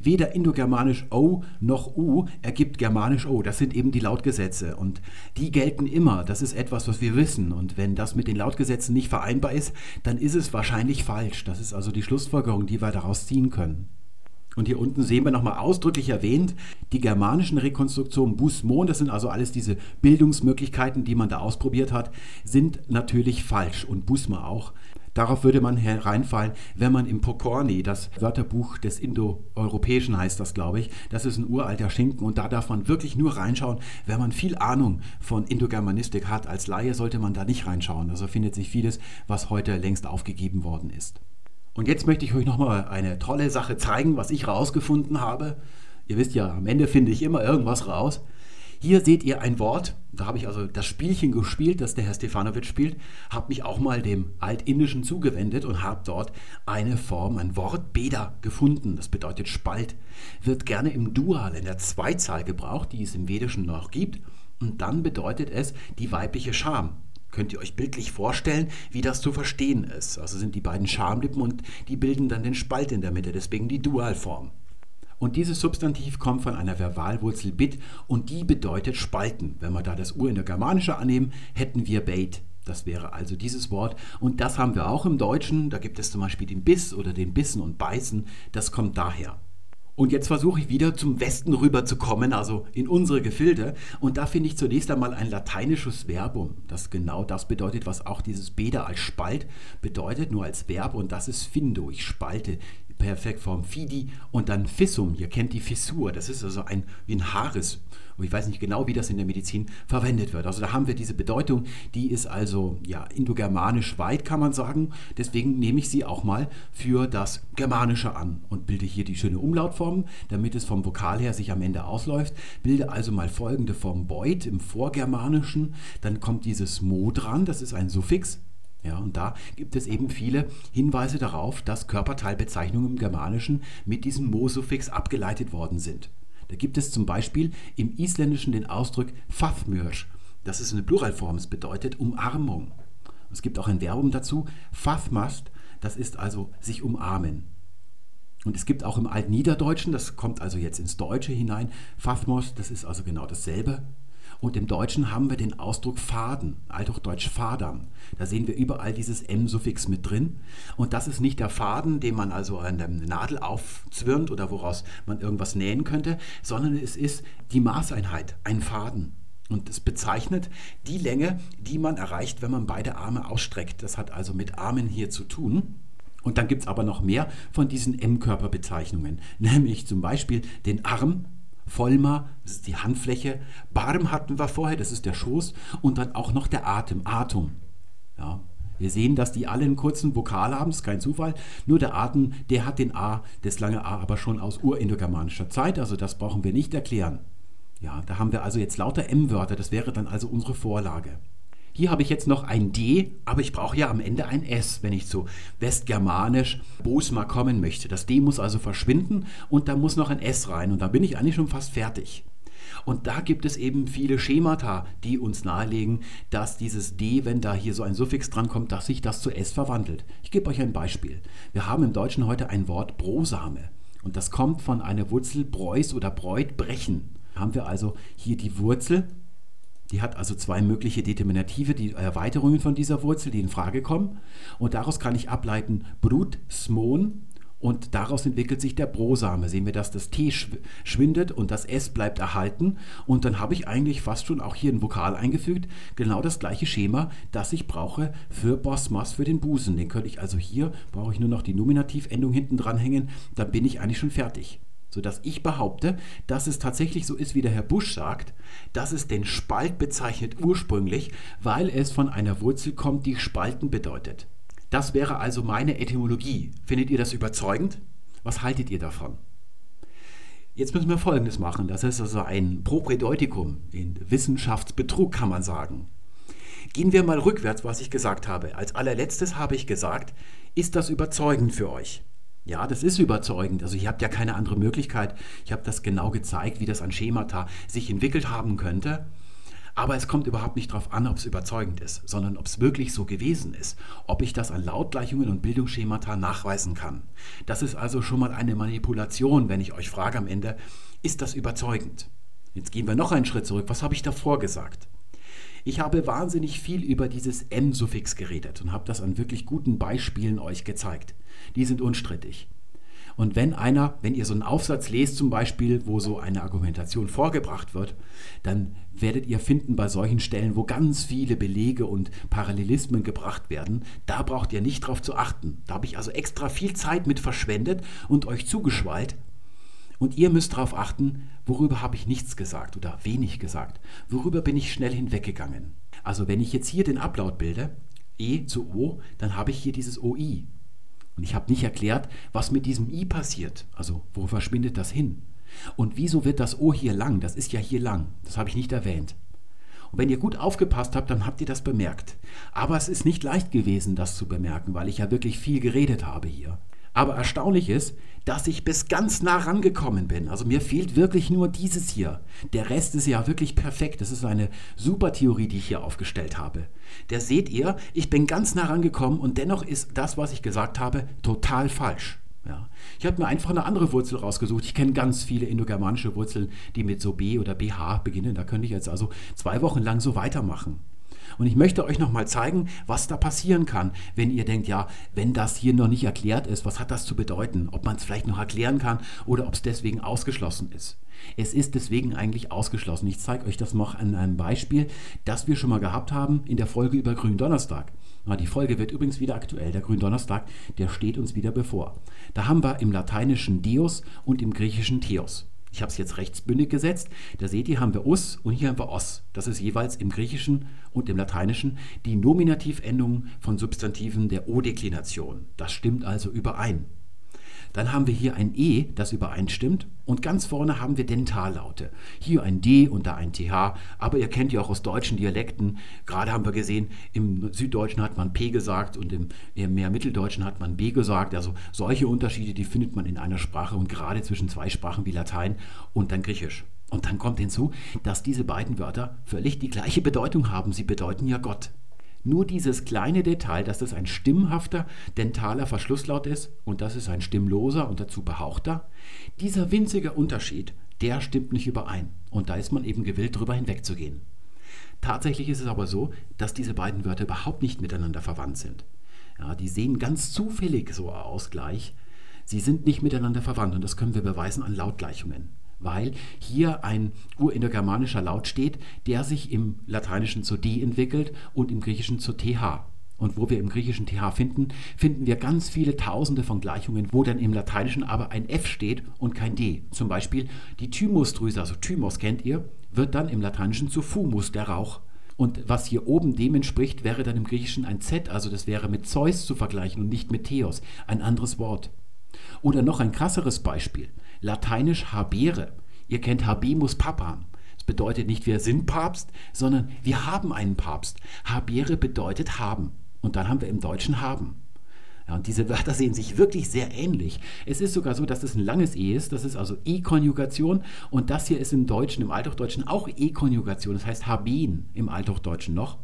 Weder indogermanisch O noch U ergibt germanisch O. Das sind eben die Lautgesetze und die gelten immer. Das ist etwas, was wir wissen. Und wenn das mit den Lautgesetzen nicht vereinbar ist, dann ist es wahrscheinlich falsch. Das ist also die Schlussfolgerung, die wir daraus ziehen können. Und hier unten sehen wir nochmal ausdrücklich erwähnt, die germanischen Rekonstruktionen Busmon, das sind also alles diese Bildungsmöglichkeiten, die man da ausprobiert hat, sind natürlich falsch und Busma auch. Darauf würde man hereinfallen, wenn man im Pokorny, das Wörterbuch des Indoeuropäischen heißt das, glaube ich, das ist ein uralter Schinken und da darf man wirklich nur reinschauen, wenn man viel Ahnung von Indogermanistik hat. Als Laie sollte man da nicht reinschauen. Also findet sich vieles, was heute längst aufgegeben worden ist. Und jetzt möchte ich euch nochmal eine tolle Sache zeigen, was ich rausgefunden habe. Ihr wisst ja, am Ende finde ich immer irgendwas raus. Hier seht ihr ein Wort, da habe ich also das Spielchen gespielt, das der Herr Stefanovic spielt, habe mich auch mal dem Altindischen zugewendet und habe dort eine Form, ein Wort Beda gefunden. Das bedeutet Spalt. Wird gerne im Dual, in der Zweizahl gebraucht, die es im Vedischen noch gibt. Und dann bedeutet es die weibliche Scham. Könnt ihr euch bildlich vorstellen, wie das zu verstehen ist? Also sind die beiden Schamlippen und die bilden dann den Spalt in der Mitte, deswegen die Dualform. Und dieses Substantiv kommt von einer Verbalwurzel bit und die bedeutet spalten. Wenn wir da das Ur in der Germanische annehmen, hätten wir bait. Das wäre also dieses Wort. Und das haben wir auch im Deutschen. Da gibt es zum Beispiel den Biss oder den Bissen und Beißen. Das kommt daher. Und jetzt versuche ich wieder zum Westen rüber zu kommen, also in unsere Gefilde. Und da finde ich zunächst einmal ein lateinisches Verbum, das genau das bedeutet, was auch dieses Beda als Spalt bedeutet, nur als Verb. Und das ist findo. Ich spalte Perfektform fidi und dann fissum. Ihr kennt die Fissur. Das ist also ein, wie ein Haares. Und ich weiß nicht genau, wie das in der Medizin verwendet wird. Also da haben wir diese Bedeutung, die ist also ja indogermanisch weit, kann man sagen. Deswegen nehme ich sie auch mal für das Germanische an und bilde hier die schöne Umlautform, damit es vom Vokal her sich am Ende ausläuft. Bilde also mal folgende Form Beut im Vorgermanischen. Dann kommt dieses Mo dran, das ist ein Suffix ja, und da gibt es eben viele Hinweise darauf, dass Körperteilbezeichnungen im Germanischen mit diesem Mo-Suffix abgeleitet worden sind. Da gibt es zum Beispiel im Isländischen den Ausdruck Fathmürsch. Das ist eine Pluralform, es bedeutet Umarmung. Es gibt auch ein Verbum dazu, Fathmast, das ist also sich umarmen. Und es gibt auch im Altniederdeutschen, das kommt also jetzt ins Deutsche hinein, Fathmos, das ist also genau dasselbe, und im Deutschen haben wir den Ausdruck Faden, althochdeutsch Fadern. Da sehen wir überall dieses M-Suffix mit drin. Und das ist nicht der Faden, den man also an der Nadel aufzwirnt oder woraus man irgendwas nähen könnte, sondern es ist die Maßeinheit, ein Faden. Und es bezeichnet die Länge, die man erreicht, wenn man beide Arme ausstreckt. Das hat also mit Armen hier zu tun. Und dann gibt es aber noch mehr von diesen M-Körperbezeichnungen, nämlich zum Beispiel den Arm, Vollmer, das ist die Handfläche. Barm hatten wir vorher, das ist der Schoß. Und dann auch noch der Atem, Atum. Ja. Wir sehen, dass die alle einen kurzen Vokal haben, das ist kein Zufall. Nur der Atem, der hat den A, das lange A, aber schon aus urindogermanischer Zeit. Also das brauchen wir nicht erklären. Ja, da haben wir also jetzt lauter M-Wörter. Das wäre dann also unsere Vorlage. Hier habe ich jetzt noch ein D, aber ich brauche ja am Ende ein S, wenn ich zu westgermanisch Bosma kommen möchte. Das D muss also verschwinden und da muss noch ein S rein und da bin ich eigentlich schon fast fertig. Und da gibt es eben viele Schemata, die uns nahelegen, dass dieses D, wenn da hier so ein Suffix drankommt, dass sich das zu S verwandelt. Ich gebe euch ein Beispiel. Wir haben im Deutschen heute ein Wort Brosame. Und das kommt von einer Wurzel Breus oder Breut brechen. Haben wir also hier die Wurzel die hat also zwei mögliche Determinative, die Erweiterungen von dieser Wurzel, die in Frage kommen. Und daraus kann ich ableiten Brut, Smon und daraus entwickelt sich der Brosame. Sehen wir, dass das T schwindet und das S bleibt erhalten und dann habe ich eigentlich fast schon auch hier ein Vokal eingefügt, genau das gleiche Schema, das ich brauche für Bosmas, für den Busen. Den könnte ich also hier, brauche ich nur noch die Nominativendung hinten dranhängen, dann bin ich eigentlich schon fertig sodass ich behaupte, dass es tatsächlich so ist, wie der Herr Busch sagt, dass es den Spalt bezeichnet ursprünglich, weil es von einer Wurzel kommt, die Spalten bedeutet. Das wäre also meine Etymologie. Findet ihr das überzeugend? Was haltet ihr davon? Jetzt müssen wir Folgendes machen. Das ist also ein Propädeutikum, in Wissenschaftsbetrug kann man sagen. Gehen wir mal rückwärts, was ich gesagt habe. Als allerletztes habe ich gesagt, ist das überzeugend für euch? Ja, das ist überzeugend. Also ihr habt ja keine andere Möglichkeit. Ich habe das genau gezeigt, wie das an Schemata sich entwickelt haben könnte. Aber es kommt überhaupt nicht darauf an, ob es überzeugend ist, sondern ob es wirklich so gewesen ist, ob ich das an Lautgleichungen und Bildungsschemata nachweisen kann. Das ist also schon mal eine Manipulation, wenn ich euch frage am Ende, ist das überzeugend? Jetzt gehen wir noch einen Schritt zurück. Was habe ich davor gesagt? Ich habe wahnsinnig viel über dieses M-Suffix geredet und habe das an wirklich guten Beispielen euch gezeigt. Die sind unstrittig. Und wenn einer, wenn ihr so einen Aufsatz lest zum Beispiel, wo so eine Argumentation vorgebracht wird, dann werdet ihr finden bei solchen Stellen, wo ganz viele Belege und Parallelismen gebracht werden, da braucht ihr nicht drauf zu achten. Da habe ich also extra viel Zeit mit verschwendet und euch zugeschwallt. Und ihr müsst darauf achten, worüber habe ich nichts gesagt oder wenig gesagt. Worüber bin ich schnell hinweggegangen. Also wenn ich jetzt hier den Ablaut bilde, E zu O, dann habe ich hier dieses OI. Und ich habe nicht erklärt, was mit diesem i passiert. Also wo verschwindet das hin? Und wieso wird das O hier lang? Das ist ja hier lang. Das habe ich nicht erwähnt. Und wenn ihr gut aufgepasst habt, dann habt ihr das bemerkt. Aber es ist nicht leicht gewesen, das zu bemerken, weil ich ja wirklich viel geredet habe hier. Aber erstaunlich ist, dass ich bis ganz nah rangekommen bin. Also mir fehlt wirklich nur dieses hier. Der Rest ist ja wirklich perfekt. Das ist eine super Theorie, die ich hier aufgestellt habe. Der seht ihr, ich bin ganz nah rangekommen und dennoch ist das, was ich gesagt habe, total falsch. Ja. Ich habe mir einfach eine andere Wurzel rausgesucht. Ich kenne ganz viele indogermanische Wurzeln, die mit so B oder BH beginnen. Da könnte ich jetzt also zwei Wochen lang so weitermachen. Und ich möchte euch nochmal zeigen, was da passieren kann, wenn ihr denkt, ja, wenn das hier noch nicht erklärt ist, was hat das zu bedeuten? Ob man es vielleicht noch erklären kann oder ob es deswegen ausgeschlossen ist. Es ist deswegen eigentlich ausgeschlossen. Ich zeige euch das noch an einem Beispiel, das wir schon mal gehabt haben in der Folge über Gründonnerstag. Die Folge wird übrigens wieder aktuell. Der Gründonnerstag, der steht uns wieder bevor. Da haben wir im Lateinischen Deus und im Griechischen Theos. Ich habe es jetzt rechtsbündig gesetzt. Da seht ihr, haben wir us und hier haben wir os. Das ist jeweils im Griechischen und im Lateinischen die Nominativendung von Substantiven der O-Deklination. Das stimmt also überein. Dann haben wir hier ein E, das übereinstimmt. Und ganz vorne haben wir Dentallaute. Hier ein D und da ein TH. Aber ihr kennt ja auch aus deutschen Dialekten. Gerade haben wir gesehen, im Süddeutschen hat man P gesagt und im mehr Mitteldeutschen hat man B gesagt. Also solche Unterschiede, die findet man in einer Sprache und gerade zwischen zwei Sprachen wie Latein und dann Griechisch. Und dann kommt hinzu, dass diese beiden Wörter völlig die gleiche Bedeutung haben. Sie bedeuten ja Gott. Nur dieses kleine Detail, dass das ein stimmhafter dentaler Verschlusslaut ist und das ist ein stimmloser und dazu behauchter, dieser winzige Unterschied, der stimmt nicht überein. Und da ist man eben gewillt, drüber hinwegzugehen. Tatsächlich ist es aber so, dass diese beiden Wörter überhaupt nicht miteinander verwandt sind. Ja, die sehen ganz zufällig so aus gleich. Sie sind nicht miteinander verwandt und das können wir beweisen an Lautgleichungen weil hier ein urindogermanischer Laut steht, der sich im Lateinischen zu D entwickelt und im Griechischen zu TH. Und wo wir im griechischen TH finden, finden wir ganz viele Tausende von Gleichungen, wo dann im Lateinischen aber ein F steht und kein D. Zum Beispiel die Thymusdrüse, also Thymos kennt ihr, wird dann im Lateinischen zu Fumus, der Rauch. Und was hier oben dem entspricht, wäre dann im Griechischen ein Z, also das wäre mit Zeus zu vergleichen und nicht mit Theos, ein anderes Wort. Oder noch ein krasseres Beispiel lateinisch habere. Ihr kennt habemus papam. Das bedeutet nicht wir sind Papst, sondern wir haben einen Papst. Habere bedeutet haben. Und dann haben wir im Deutschen haben. Ja, und diese Wörter sehen sich wirklich sehr ähnlich. Es ist sogar so, dass es ein langes E ist, das ist also E-Konjugation und das hier ist im Deutschen, im Althochdeutschen auch E-Konjugation, das heißt haben im Althochdeutschen noch.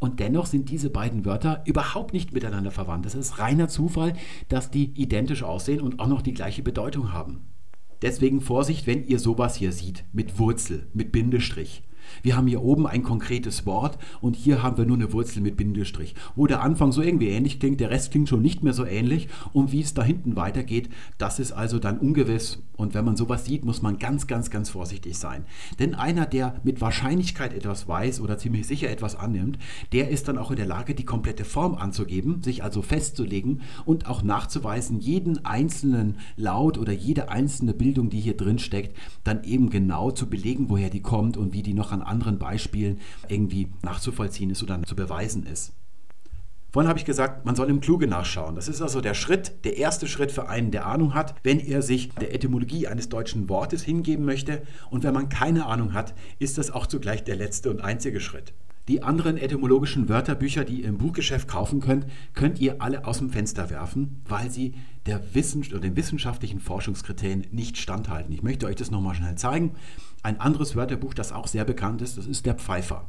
Und dennoch sind diese beiden Wörter überhaupt nicht miteinander verwandt. Es ist reiner Zufall, dass die identisch aussehen und auch noch die gleiche Bedeutung haben. Deswegen Vorsicht, wenn ihr sowas hier seht, mit Wurzel, mit Bindestrich. Wir haben hier oben ein konkretes Wort und hier haben wir nur eine Wurzel mit Bindestrich. Wo der Anfang so irgendwie ähnlich klingt, der Rest klingt schon nicht mehr so ähnlich und wie es da hinten weitergeht, das ist also dann ungewiss. Und wenn man sowas sieht, muss man ganz, ganz, ganz vorsichtig sein. Denn einer, der mit Wahrscheinlichkeit etwas weiß oder ziemlich sicher etwas annimmt, der ist dann auch in der Lage, die komplette Form anzugeben, sich also festzulegen und auch nachzuweisen, jeden einzelnen Laut oder jede einzelne Bildung, die hier drin steckt, dann eben genau zu belegen, woher die kommt und wie die noch an anderen Beispielen irgendwie nachzuvollziehen ist oder zu beweisen ist. Vorhin habe ich gesagt, man soll im Kluge nachschauen. Das ist also der Schritt, der erste Schritt für einen, der Ahnung hat, wenn er sich der Etymologie eines deutschen Wortes hingeben möchte. Und wenn man keine Ahnung hat, ist das auch zugleich der letzte und einzige Schritt. Die anderen etymologischen Wörterbücher, die ihr im Buchgeschäft kaufen könnt, könnt ihr alle aus dem Fenster werfen, weil sie der Wissen, oder den wissenschaftlichen Forschungskriterien nicht standhalten. Ich möchte euch das nochmal schnell zeigen. Ein anderes Wörterbuch, das auch sehr bekannt ist, das ist der Pfeifer.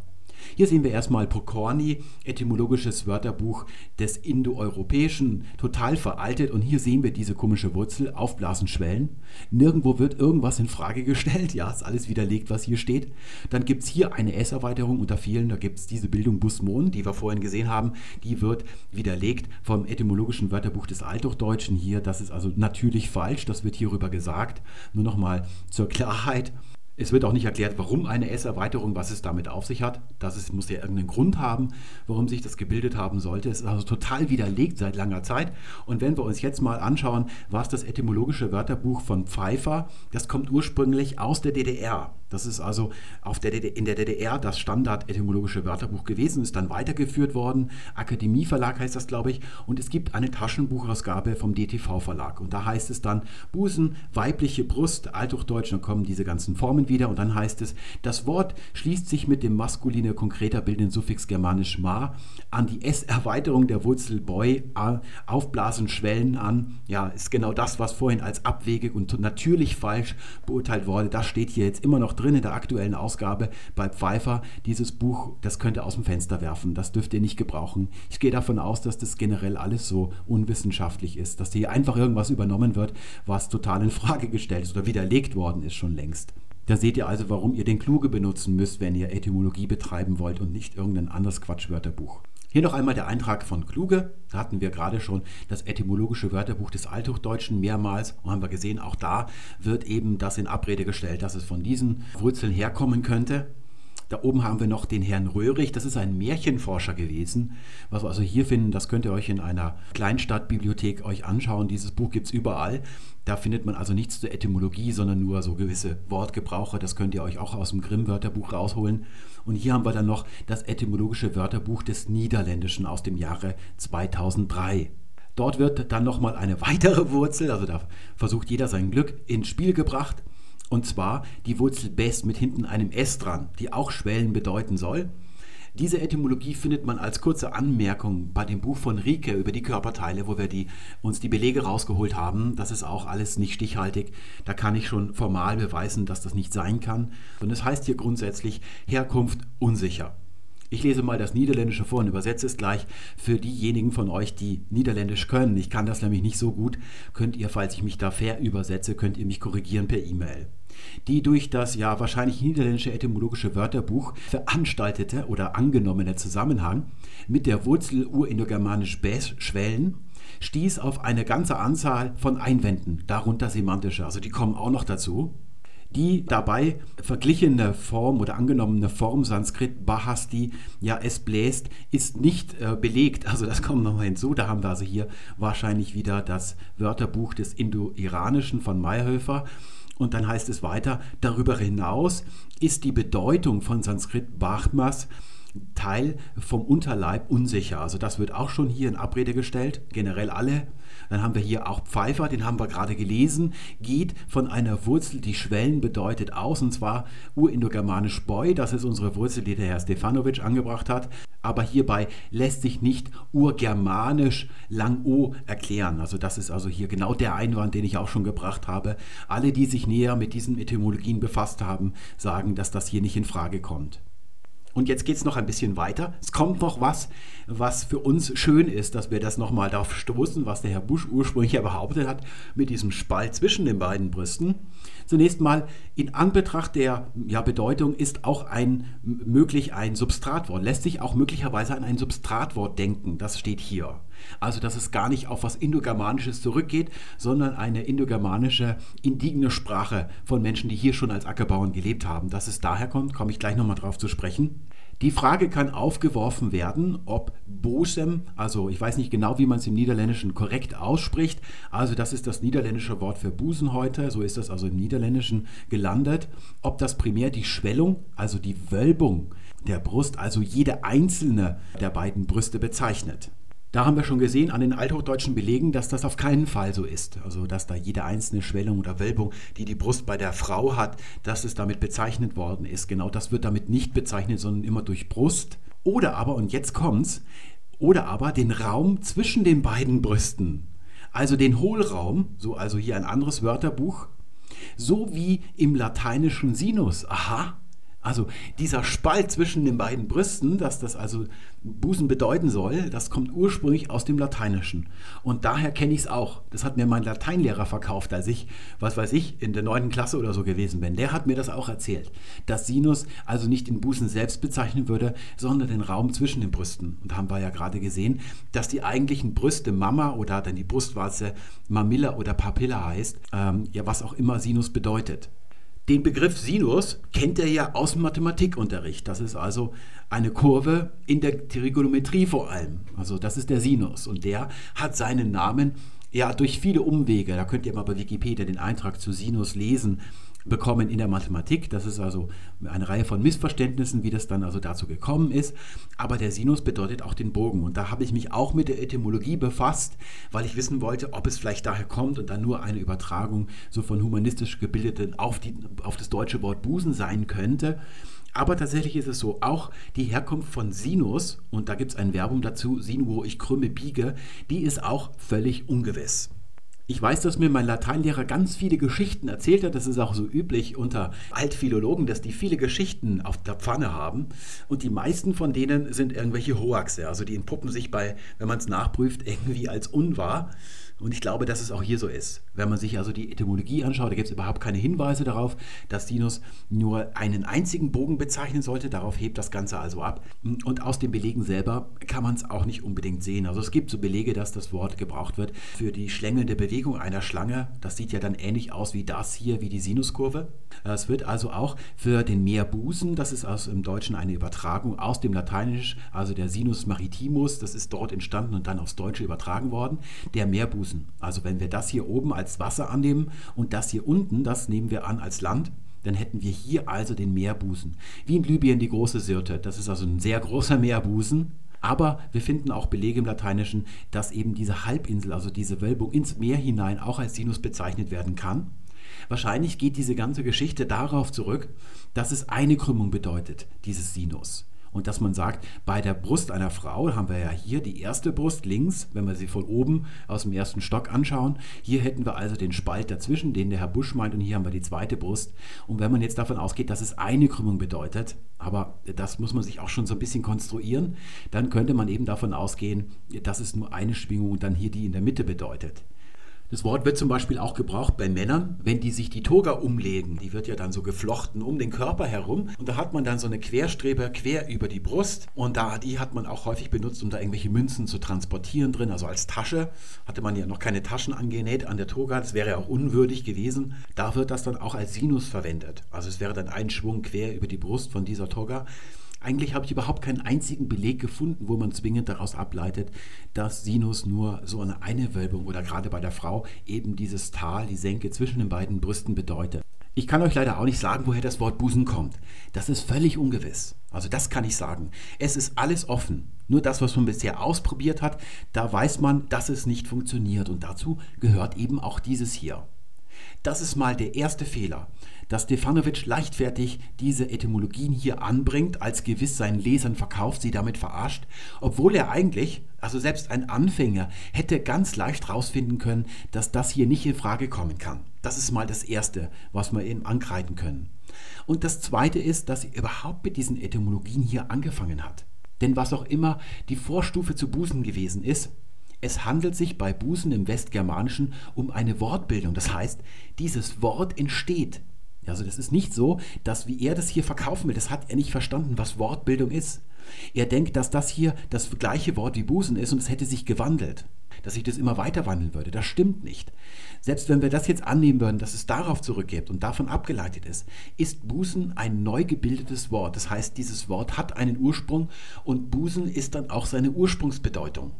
Hier sehen wir erstmal Pokorny, etymologisches Wörterbuch des Indoeuropäischen, total veraltet. Und hier sehen wir diese komische Wurzel, aufblasen, schwellen. Nirgendwo wird irgendwas in Frage gestellt. Ja, ist alles widerlegt, was hier steht. Dann gibt es hier eine S-Erweiterung unter vielen. Da gibt es diese Bildung Busmon, die wir vorhin gesehen haben. Die wird widerlegt vom etymologischen Wörterbuch des Althochdeutschen hier. Das ist also natürlich falsch. Das wird hierüber gesagt. Nur nochmal zur Klarheit. Es wird auch nicht erklärt, warum eine S-Erweiterung, was es damit auf sich hat. Das ist, muss ja irgendeinen Grund haben, warum sich das gebildet haben sollte. Es ist also total widerlegt seit langer Zeit. Und wenn wir uns jetzt mal anschauen, was das etymologische Wörterbuch von Pfeiffer, das kommt ursprünglich aus der DDR. Das ist also der DDR, in der DDR das Standard-etymologische Wörterbuch gewesen, ist dann weitergeführt worden. Akademieverlag heißt das, glaube ich. Und es gibt eine Taschenbuchausgabe vom DTV-Verlag. Und da heißt es dann Busen, weibliche Brust, Althochdeutsch, dann kommen diese ganzen Formen wieder. Und dann heißt es, das Wort schließt sich mit dem maskuline konkreter bildenden Suffix germanisch ma an die S-Erweiterung der Wurzel boy, aufblasen, schwellen an. Ja, ist genau das, was vorhin als abwegig und natürlich falsch beurteilt wurde. Das steht hier jetzt immer noch drin drin in der aktuellen Ausgabe bei Pfeiffer. Dieses Buch, das könnt ihr aus dem Fenster werfen. Das dürft ihr nicht gebrauchen. Ich gehe davon aus, dass das generell alles so unwissenschaftlich ist, dass hier einfach irgendwas übernommen wird, was total in Frage gestellt ist oder widerlegt worden ist schon längst. Da seht ihr also, warum ihr den Kluge benutzen müsst, wenn ihr Etymologie betreiben wollt und nicht irgendein anderes Quatschwörterbuch. Hier noch einmal der Eintrag von Kluge. Da hatten wir gerade schon das etymologische Wörterbuch des Althochdeutschen mehrmals und haben wir gesehen, auch da wird eben das in Abrede gestellt, dass es von diesen Wurzeln herkommen könnte. Da oben haben wir noch den Herrn Röhrig, das ist ein Märchenforscher gewesen. Was wir also hier finden, das könnt ihr euch in einer Kleinstadtbibliothek euch anschauen. Dieses Buch gibt es überall. Da findet man also nichts zur Etymologie, sondern nur so gewisse Wortgebrauche. Das könnt ihr euch auch aus dem Grimm-Wörterbuch rausholen. Und hier haben wir dann noch das etymologische Wörterbuch des Niederländischen aus dem Jahre 2003. Dort wird dann nochmal eine weitere Wurzel, also da versucht jeder sein Glück, ins Spiel gebracht. Und zwar die Wurzel best mit hinten einem S dran, die auch Schwellen bedeuten soll. Diese Etymologie findet man als kurze Anmerkung bei dem Buch von Rike über die Körperteile, wo wir die, uns die Belege rausgeholt haben. Das ist auch alles nicht stichhaltig. Da kann ich schon formal beweisen, dass das nicht sein kann. Und es heißt hier grundsätzlich Herkunft unsicher. Ich lese mal das Niederländische vor und übersetze es gleich für diejenigen von euch, die Niederländisch können. Ich kann das nämlich nicht so gut. Könnt ihr, falls ich mich da fair übersetze, könnt ihr mich korrigieren per E-Mail. Die durch das ja wahrscheinlich niederländische etymologische Wörterbuch veranstaltete oder angenommene Zusammenhang mit der Wurzel urindogermanisch bes schwellen stieß auf eine ganze Anzahl von Einwänden, darunter semantische, also die kommen auch noch dazu. Die dabei verglichene Form oder angenommene Form Sanskrit Bahasti, ja es bläst, ist nicht äh, belegt. Also das kommt nochmal hinzu. Da haben wir also hier wahrscheinlich wieder das Wörterbuch des Indo-Iranischen von Mayhöfer. Und dann heißt es weiter, darüber hinaus ist die Bedeutung von Sanskrit Bahmas Teil vom Unterleib unsicher. Also das wird auch schon hier in Abrede gestellt. Generell alle dann haben wir hier auch Pfeifer, den haben wir gerade gelesen, geht von einer Wurzel, die Schwellen bedeutet, aus, und zwar urindogermanisch Boy, das ist unsere Wurzel, die der Herr Stefanovic angebracht hat. Aber hierbei lässt sich nicht urgermanisch lang-o erklären. Also das ist also hier genau der Einwand, den ich auch schon gebracht habe. Alle, die sich näher mit diesen Etymologien befasst haben, sagen, dass das hier nicht in Frage kommt. Und jetzt geht es noch ein bisschen weiter. Es kommt noch was, was für uns schön ist, dass wir das nochmal darauf stoßen, was der Herr Busch ursprünglich ja behauptet hat, mit diesem Spalt zwischen den beiden Brüsten. Zunächst mal, in Anbetracht der ja, Bedeutung ist auch ein möglich ein Substratwort, lässt sich auch möglicherweise an ein Substratwort denken. Das steht hier. Also, dass es gar nicht auf was Indogermanisches zurückgeht, sondern eine indogermanische, indigene Sprache von Menschen, die hier schon als Ackerbauern gelebt haben. Dass es daher kommt, komme ich gleich nochmal drauf zu sprechen. Die Frage kann aufgeworfen werden, ob Bosem, also ich weiß nicht genau, wie man es im Niederländischen korrekt ausspricht, also das ist das niederländische Wort für Busen heute, so ist das also im Niederländischen gelandet, ob das primär die Schwellung, also die Wölbung der Brust, also jede einzelne der beiden Brüste bezeichnet. Da haben wir schon gesehen an den althochdeutschen Belegen, dass das auf keinen Fall so ist. Also, dass da jede einzelne Schwellung oder Wölbung, die die Brust bei der Frau hat, dass es damit bezeichnet worden ist. Genau das wird damit nicht bezeichnet, sondern immer durch Brust. Oder aber, und jetzt kommt's, oder aber den Raum zwischen den beiden Brüsten. Also den Hohlraum, so also hier ein anderes Wörterbuch, so wie im lateinischen Sinus. Aha, also dieser Spalt zwischen den beiden Brüsten, dass das also Busen bedeuten soll, das kommt ursprünglich aus dem Lateinischen. Und daher kenne ich es auch. Das hat mir mein Lateinlehrer verkauft, als ich, was weiß ich, in der neunten Klasse oder so gewesen bin. Der hat mir das auch erzählt, dass Sinus also nicht den Busen selbst bezeichnen würde, sondern den Raum zwischen den Brüsten. Und da haben wir ja gerade gesehen, dass die eigentlichen Brüste Mama oder dann die Brustwarze Mamilla oder Papilla heißt, ähm, ja was auch immer Sinus bedeutet. Den Begriff Sinus kennt er ja aus dem Mathematikunterricht. Das ist also eine Kurve in der Trigonometrie vor allem. Also das ist der Sinus und der hat seinen Namen ja durch viele Umwege. Da könnt ihr mal bei Wikipedia den Eintrag zu Sinus lesen bekommen in der Mathematik. Das ist also eine Reihe von Missverständnissen, wie das dann also dazu gekommen ist. Aber der Sinus bedeutet auch den Bogen. Und da habe ich mich auch mit der Etymologie befasst, weil ich wissen wollte, ob es vielleicht daher kommt und dann nur eine Übertragung so von humanistisch gebildeten auf, die, auf das deutsche Wort Busen sein könnte. Aber tatsächlich ist es so, auch die Herkunft von Sinus, und da gibt es ein Verbum dazu, Sinuo, ich krümme, biege, die ist auch völlig ungewiss. Ich weiß, dass mir mein Lateinlehrer ganz viele Geschichten erzählt hat. Das ist auch so üblich unter Altphilologen, dass die viele Geschichten auf der Pfanne haben. Und die meisten von denen sind irgendwelche Hoaxe. Also die entpuppen sich bei, wenn man es nachprüft, irgendwie als unwahr. Und ich glaube, dass es auch hier so ist. Wenn man sich also die Etymologie anschaut, da gibt es überhaupt keine Hinweise darauf, dass Sinus nur einen einzigen Bogen bezeichnen sollte. Darauf hebt das Ganze also ab. Und aus den Belegen selber kann man es auch nicht unbedingt sehen. Also es gibt so Belege, dass das Wort gebraucht wird für die schlängelnde Bewegung einer Schlange. Das sieht ja dann ähnlich aus wie das hier, wie die Sinuskurve. Es wird also auch für den Meerbusen, das ist also im Deutschen eine Übertragung aus dem Lateinisch, also der Sinus maritimus, das ist dort entstanden und dann aufs Deutsche übertragen worden, der Meerbusen Busen. Also wenn wir das hier oben als Wasser annehmen und das hier unten, das nehmen wir an als Land, dann hätten wir hier also den Meerbusen. Wie in Libyen die große Sirte. Das ist also ein sehr großer Meerbusen. Aber wir finden auch Belege im Lateinischen, dass eben diese Halbinsel, also diese Wölbung ins Meer hinein auch als Sinus bezeichnet werden kann. Wahrscheinlich geht diese ganze Geschichte darauf zurück, dass es eine Krümmung bedeutet, dieses Sinus. Und dass man sagt, bei der Brust einer Frau haben wir ja hier die erste Brust links, wenn wir sie von oben aus dem ersten Stock anschauen. Hier hätten wir also den Spalt dazwischen, den der Herr Busch meint, und hier haben wir die zweite Brust. Und wenn man jetzt davon ausgeht, dass es eine Krümmung bedeutet, aber das muss man sich auch schon so ein bisschen konstruieren, dann könnte man eben davon ausgehen, dass es nur eine Schwingung und dann hier die in der Mitte bedeutet. Das Wort wird zum Beispiel auch gebraucht bei Männern, wenn die sich die Toga umlegen. Die wird ja dann so geflochten um den Körper herum. Und da hat man dann so eine Querstrebe quer über die Brust. Und da, die hat man auch häufig benutzt, um da irgendwelche Münzen zu transportieren drin. Also als Tasche hatte man ja noch keine Taschen angenäht an der Toga. Das wäre ja auch unwürdig gewesen. Da wird das dann auch als Sinus verwendet. Also es wäre dann ein Schwung quer über die Brust von dieser Toga. Eigentlich habe ich überhaupt keinen einzigen Beleg gefunden, wo man zwingend daraus ableitet, dass Sinus nur so eine Einewölbung oder gerade bei der Frau eben dieses Tal, die Senke zwischen den beiden Brüsten bedeutet. Ich kann euch leider auch nicht sagen, woher das Wort Busen kommt. Das ist völlig ungewiss. Also das kann ich sagen. Es ist alles offen. Nur das, was man bisher ausprobiert hat, da weiß man, dass es nicht funktioniert. Und dazu gehört eben auch dieses hier. Das ist mal der erste Fehler, dass Stefanovic leichtfertig diese Etymologien hier anbringt, als gewiss seinen Lesern verkauft, sie damit verarscht, obwohl er eigentlich, also selbst ein Anfänger, hätte ganz leicht herausfinden können, dass das hier nicht in Frage kommen kann. Das ist mal das Erste, was wir ihm ankreiden können. Und das Zweite ist, dass sie überhaupt mit diesen Etymologien hier angefangen hat. Denn was auch immer die Vorstufe zu Busen gewesen ist, es handelt sich bei Busen im Westgermanischen um eine Wortbildung. Das heißt, dieses Wort entsteht. Also das ist nicht so, dass wie er das hier verkaufen will, das hat er nicht verstanden, was Wortbildung ist. Er denkt, dass das hier das gleiche Wort wie Busen ist und es hätte sich gewandelt, dass sich das immer weiter wandeln würde. Das stimmt nicht. Selbst wenn wir das jetzt annehmen würden, dass es darauf zurückgeht und davon abgeleitet ist, ist Busen ein neu gebildetes Wort. Das heißt, dieses Wort hat einen Ursprung und Busen ist dann auch seine Ursprungsbedeutung.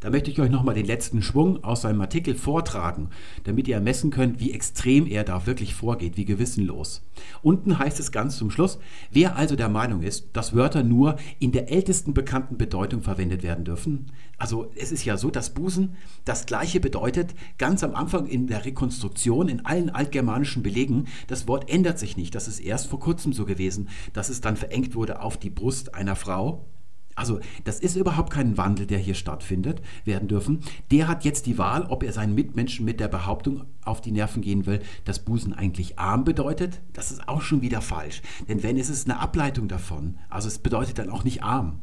Da möchte ich euch nochmal den letzten Schwung aus seinem Artikel vortragen, damit ihr ermessen könnt, wie extrem er da wirklich vorgeht, wie gewissenlos. Unten heißt es ganz zum Schluss, wer also der Meinung ist, dass Wörter nur in der ältesten bekannten Bedeutung verwendet werden dürfen, also es ist ja so, dass Busen das gleiche bedeutet, ganz am Anfang in der Rekonstruktion, in allen altgermanischen Belegen, das Wort ändert sich nicht. Das ist erst vor kurzem so gewesen, dass es dann verengt wurde auf die Brust einer Frau also das ist überhaupt kein Wandel, der hier stattfindet, werden dürfen. Der hat jetzt die Wahl, ob er seinen Mitmenschen mit der Behauptung auf die Nerven gehen will, dass Busen eigentlich arm bedeutet. Das ist auch schon wieder falsch. Denn wenn es ist eine Ableitung davon, also es bedeutet dann auch nicht arm.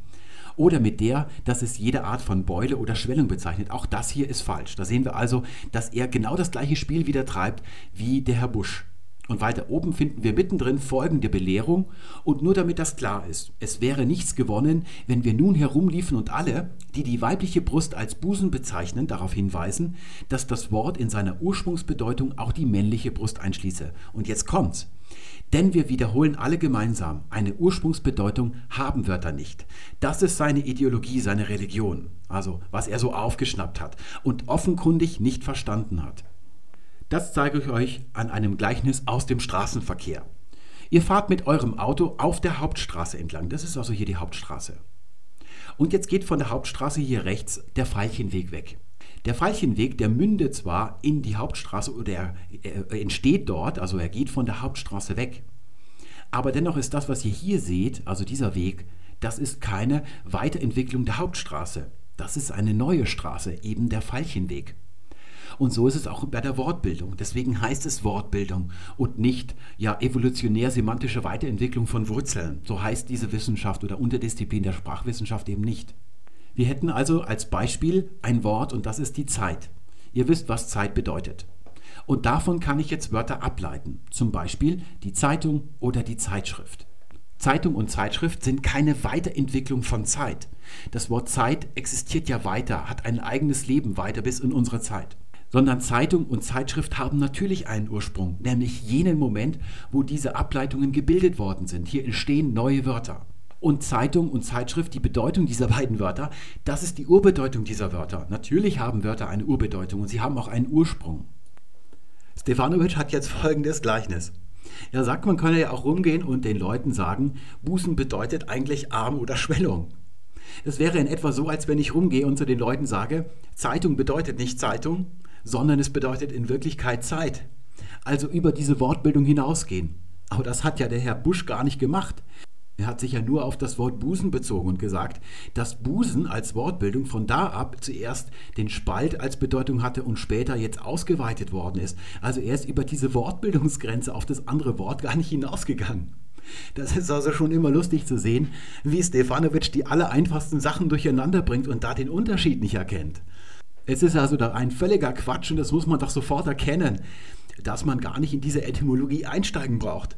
Oder mit der, dass es jede Art von Beule oder Schwellung bezeichnet. Auch das hier ist falsch. Da sehen wir also, dass er genau das gleiche Spiel wieder treibt wie der Herr Busch. Und weiter oben finden wir mittendrin folgende Belehrung, und nur damit das klar ist, es wäre nichts gewonnen, wenn wir nun herumliefen und alle, die die weibliche Brust als Busen bezeichnen, darauf hinweisen, dass das Wort in seiner Ursprungsbedeutung auch die männliche Brust einschließe. Und jetzt kommt's. Denn wir wiederholen alle gemeinsam, eine Ursprungsbedeutung haben Wörter nicht. Das ist seine Ideologie, seine Religion, also was er so aufgeschnappt hat und offenkundig nicht verstanden hat. Das zeige ich euch an einem Gleichnis aus dem Straßenverkehr. Ihr fahrt mit eurem Auto auf der Hauptstraße entlang. Das ist also hier die Hauptstraße. Und jetzt geht von der Hauptstraße hier rechts der Veilchenweg weg. Der Veilchenweg, der mündet zwar in die Hauptstraße oder er, er entsteht dort, also er geht von der Hauptstraße weg. Aber dennoch ist das, was ihr hier seht, also dieser Weg, das ist keine Weiterentwicklung der Hauptstraße. Das ist eine neue Straße, eben der Veilchenweg. Und so ist es auch bei der Wortbildung. Deswegen heißt es Wortbildung und nicht ja evolutionär-semantische Weiterentwicklung von Wurzeln. So heißt diese Wissenschaft oder Unterdisziplin der Sprachwissenschaft eben nicht. Wir hätten also als Beispiel ein Wort und das ist die Zeit. Ihr wisst, was Zeit bedeutet. Und davon kann ich jetzt Wörter ableiten. Zum Beispiel die Zeitung oder die Zeitschrift. Zeitung und Zeitschrift sind keine Weiterentwicklung von Zeit. Das Wort Zeit existiert ja weiter, hat ein eigenes Leben weiter bis in unsere Zeit sondern Zeitung und Zeitschrift haben natürlich einen Ursprung, nämlich jenen Moment, wo diese Ableitungen gebildet worden sind. Hier entstehen neue Wörter. Und Zeitung und Zeitschrift, die Bedeutung dieser beiden Wörter, das ist die Urbedeutung dieser Wörter. Natürlich haben Wörter eine Urbedeutung und sie haben auch einen Ursprung. Stefanovic hat jetzt folgendes Gleichnis. Er sagt, man könne ja auch rumgehen und den Leuten sagen, Bußen bedeutet eigentlich Arm oder Schwellung. Es wäre in etwa so, als wenn ich rumgehe und zu den Leuten sage, Zeitung bedeutet nicht Zeitung, sondern es bedeutet in Wirklichkeit Zeit. Also über diese Wortbildung hinausgehen. Aber das hat ja der Herr Busch gar nicht gemacht. Er hat sich ja nur auf das Wort Busen bezogen und gesagt, dass Busen als Wortbildung von da ab zuerst den Spalt als Bedeutung hatte und später jetzt ausgeweitet worden ist. Also er ist über diese Wortbildungsgrenze auf das andere Wort gar nicht hinausgegangen. Das ist also schon immer lustig zu sehen, wie Stefanovic die aller einfachsten Sachen durcheinander bringt und da den Unterschied nicht erkennt. Es ist also da ein völliger Quatsch und das muss man doch sofort erkennen, dass man gar nicht in diese Etymologie einsteigen braucht.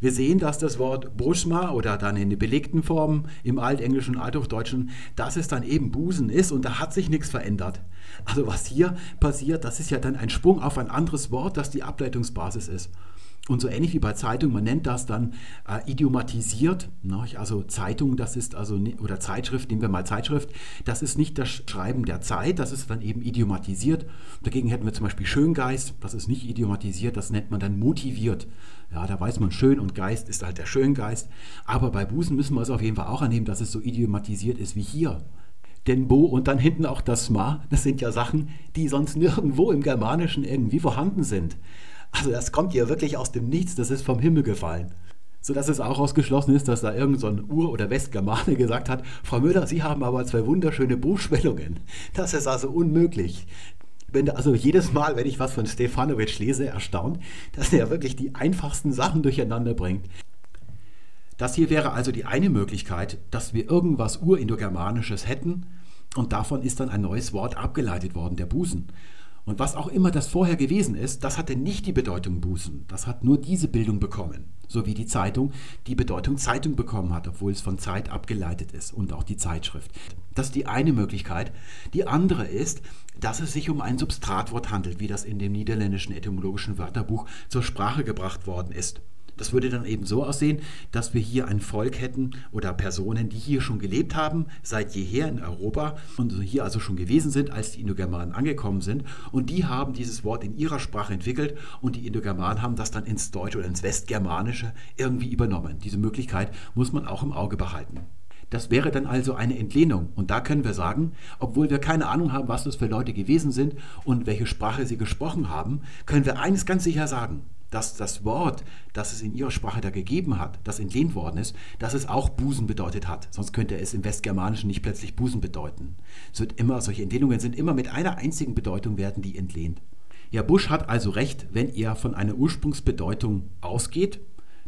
Wir sehen, dass das Wort Buschma oder dann in den belegten Formen im Altenglischen und Althochdeutschen, dass es dann eben Busen ist und da hat sich nichts verändert. Also was hier passiert, das ist ja dann ein Sprung auf ein anderes Wort, das die Ableitungsbasis ist. Und so ähnlich wie bei Zeitung, man nennt das dann äh, idiomatisiert. Ne? Also Zeitung, das ist also, oder Zeitschrift, nehmen wir mal Zeitschrift, das ist nicht das Schreiben der Zeit, das ist dann eben idiomatisiert. Dagegen hätten wir zum Beispiel Schöngeist, das ist nicht idiomatisiert, das nennt man dann motiviert. Ja, da weiß man, Schön und Geist ist halt der Schöngeist. Aber bei Busen müssen wir es auf jeden Fall auch annehmen, dass es so idiomatisiert ist wie hier. Denn Bo und dann hinten auch das Ma, das sind ja Sachen, die sonst nirgendwo im Germanischen irgendwie vorhanden sind. Also das kommt hier wirklich aus dem Nichts, das ist vom Himmel gefallen. Sodass es auch ausgeschlossen ist, dass da irgendein so Ur- oder Westgermane gesagt hat, Frau Müller, Sie haben aber zwei wunderschöne Buchschwellungen. Das ist also unmöglich. Bin also jedes Mal, wenn ich was von Stefanovic lese, erstaunt, dass er wirklich die einfachsten Sachen durcheinander bringt. Das hier wäre also die eine Möglichkeit, dass wir irgendwas Urindogermanisches hätten und davon ist dann ein neues Wort abgeleitet worden, der Busen. Und was auch immer das vorher gewesen ist, das hatte nicht die Bedeutung Busen. Das hat nur diese Bildung bekommen. So wie die Zeitung die Bedeutung Zeitung bekommen hat, obwohl es von Zeit abgeleitet ist und auch die Zeitschrift. Das ist die eine Möglichkeit. Die andere ist, dass es sich um ein Substratwort handelt, wie das in dem niederländischen etymologischen Wörterbuch zur Sprache gebracht worden ist. Das würde dann eben so aussehen, dass wir hier ein Volk hätten oder Personen, die hier schon gelebt haben, seit jeher in Europa und hier also schon gewesen sind, als die Indogermanen angekommen sind. Und die haben dieses Wort in ihrer Sprache entwickelt und die Indogermanen haben das dann ins Deutsche oder ins Westgermanische irgendwie übernommen. Diese Möglichkeit muss man auch im Auge behalten. Das wäre dann also eine Entlehnung. Und da können wir sagen, obwohl wir keine Ahnung haben, was das für Leute gewesen sind und welche Sprache sie gesprochen haben, können wir eines ganz sicher sagen dass das Wort, das es in ihrer Sprache da gegeben hat, das entlehnt worden ist, dass es auch Busen bedeutet hat. Sonst könnte es im Westgermanischen nicht plötzlich Busen bedeuten. Es wird immer, solche Entlehnungen sind immer mit einer einzigen Bedeutung werden die entlehnt. Ja, Busch hat also recht, wenn er von einer Ursprungsbedeutung ausgeht.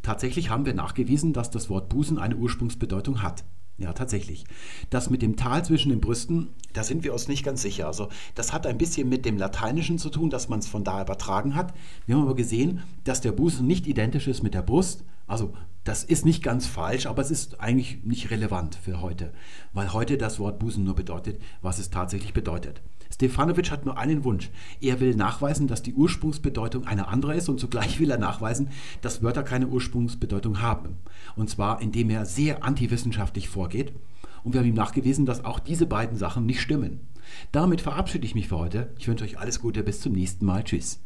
Tatsächlich haben wir nachgewiesen, dass das Wort Busen eine Ursprungsbedeutung hat. Ja, tatsächlich. Das mit dem Tal zwischen den Brüsten, da sind wir uns nicht ganz sicher. Also das hat ein bisschen mit dem Lateinischen zu tun, dass man es von da übertragen hat. Wir haben aber gesehen, dass der Busen nicht identisch ist mit der Brust. Also das ist nicht ganz falsch, aber es ist eigentlich nicht relevant für heute, weil heute das Wort Busen nur bedeutet, was es tatsächlich bedeutet. Stefanovic hat nur einen Wunsch. Er will nachweisen, dass die Ursprungsbedeutung eine andere ist und zugleich will er nachweisen, dass Wörter keine Ursprungsbedeutung haben. Und zwar, indem er sehr antiwissenschaftlich vorgeht. Und wir haben ihm nachgewiesen, dass auch diese beiden Sachen nicht stimmen. Damit verabschiede ich mich für heute. Ich wünsche euch alles Gute, bis zum nächsten Mal. Tschüss.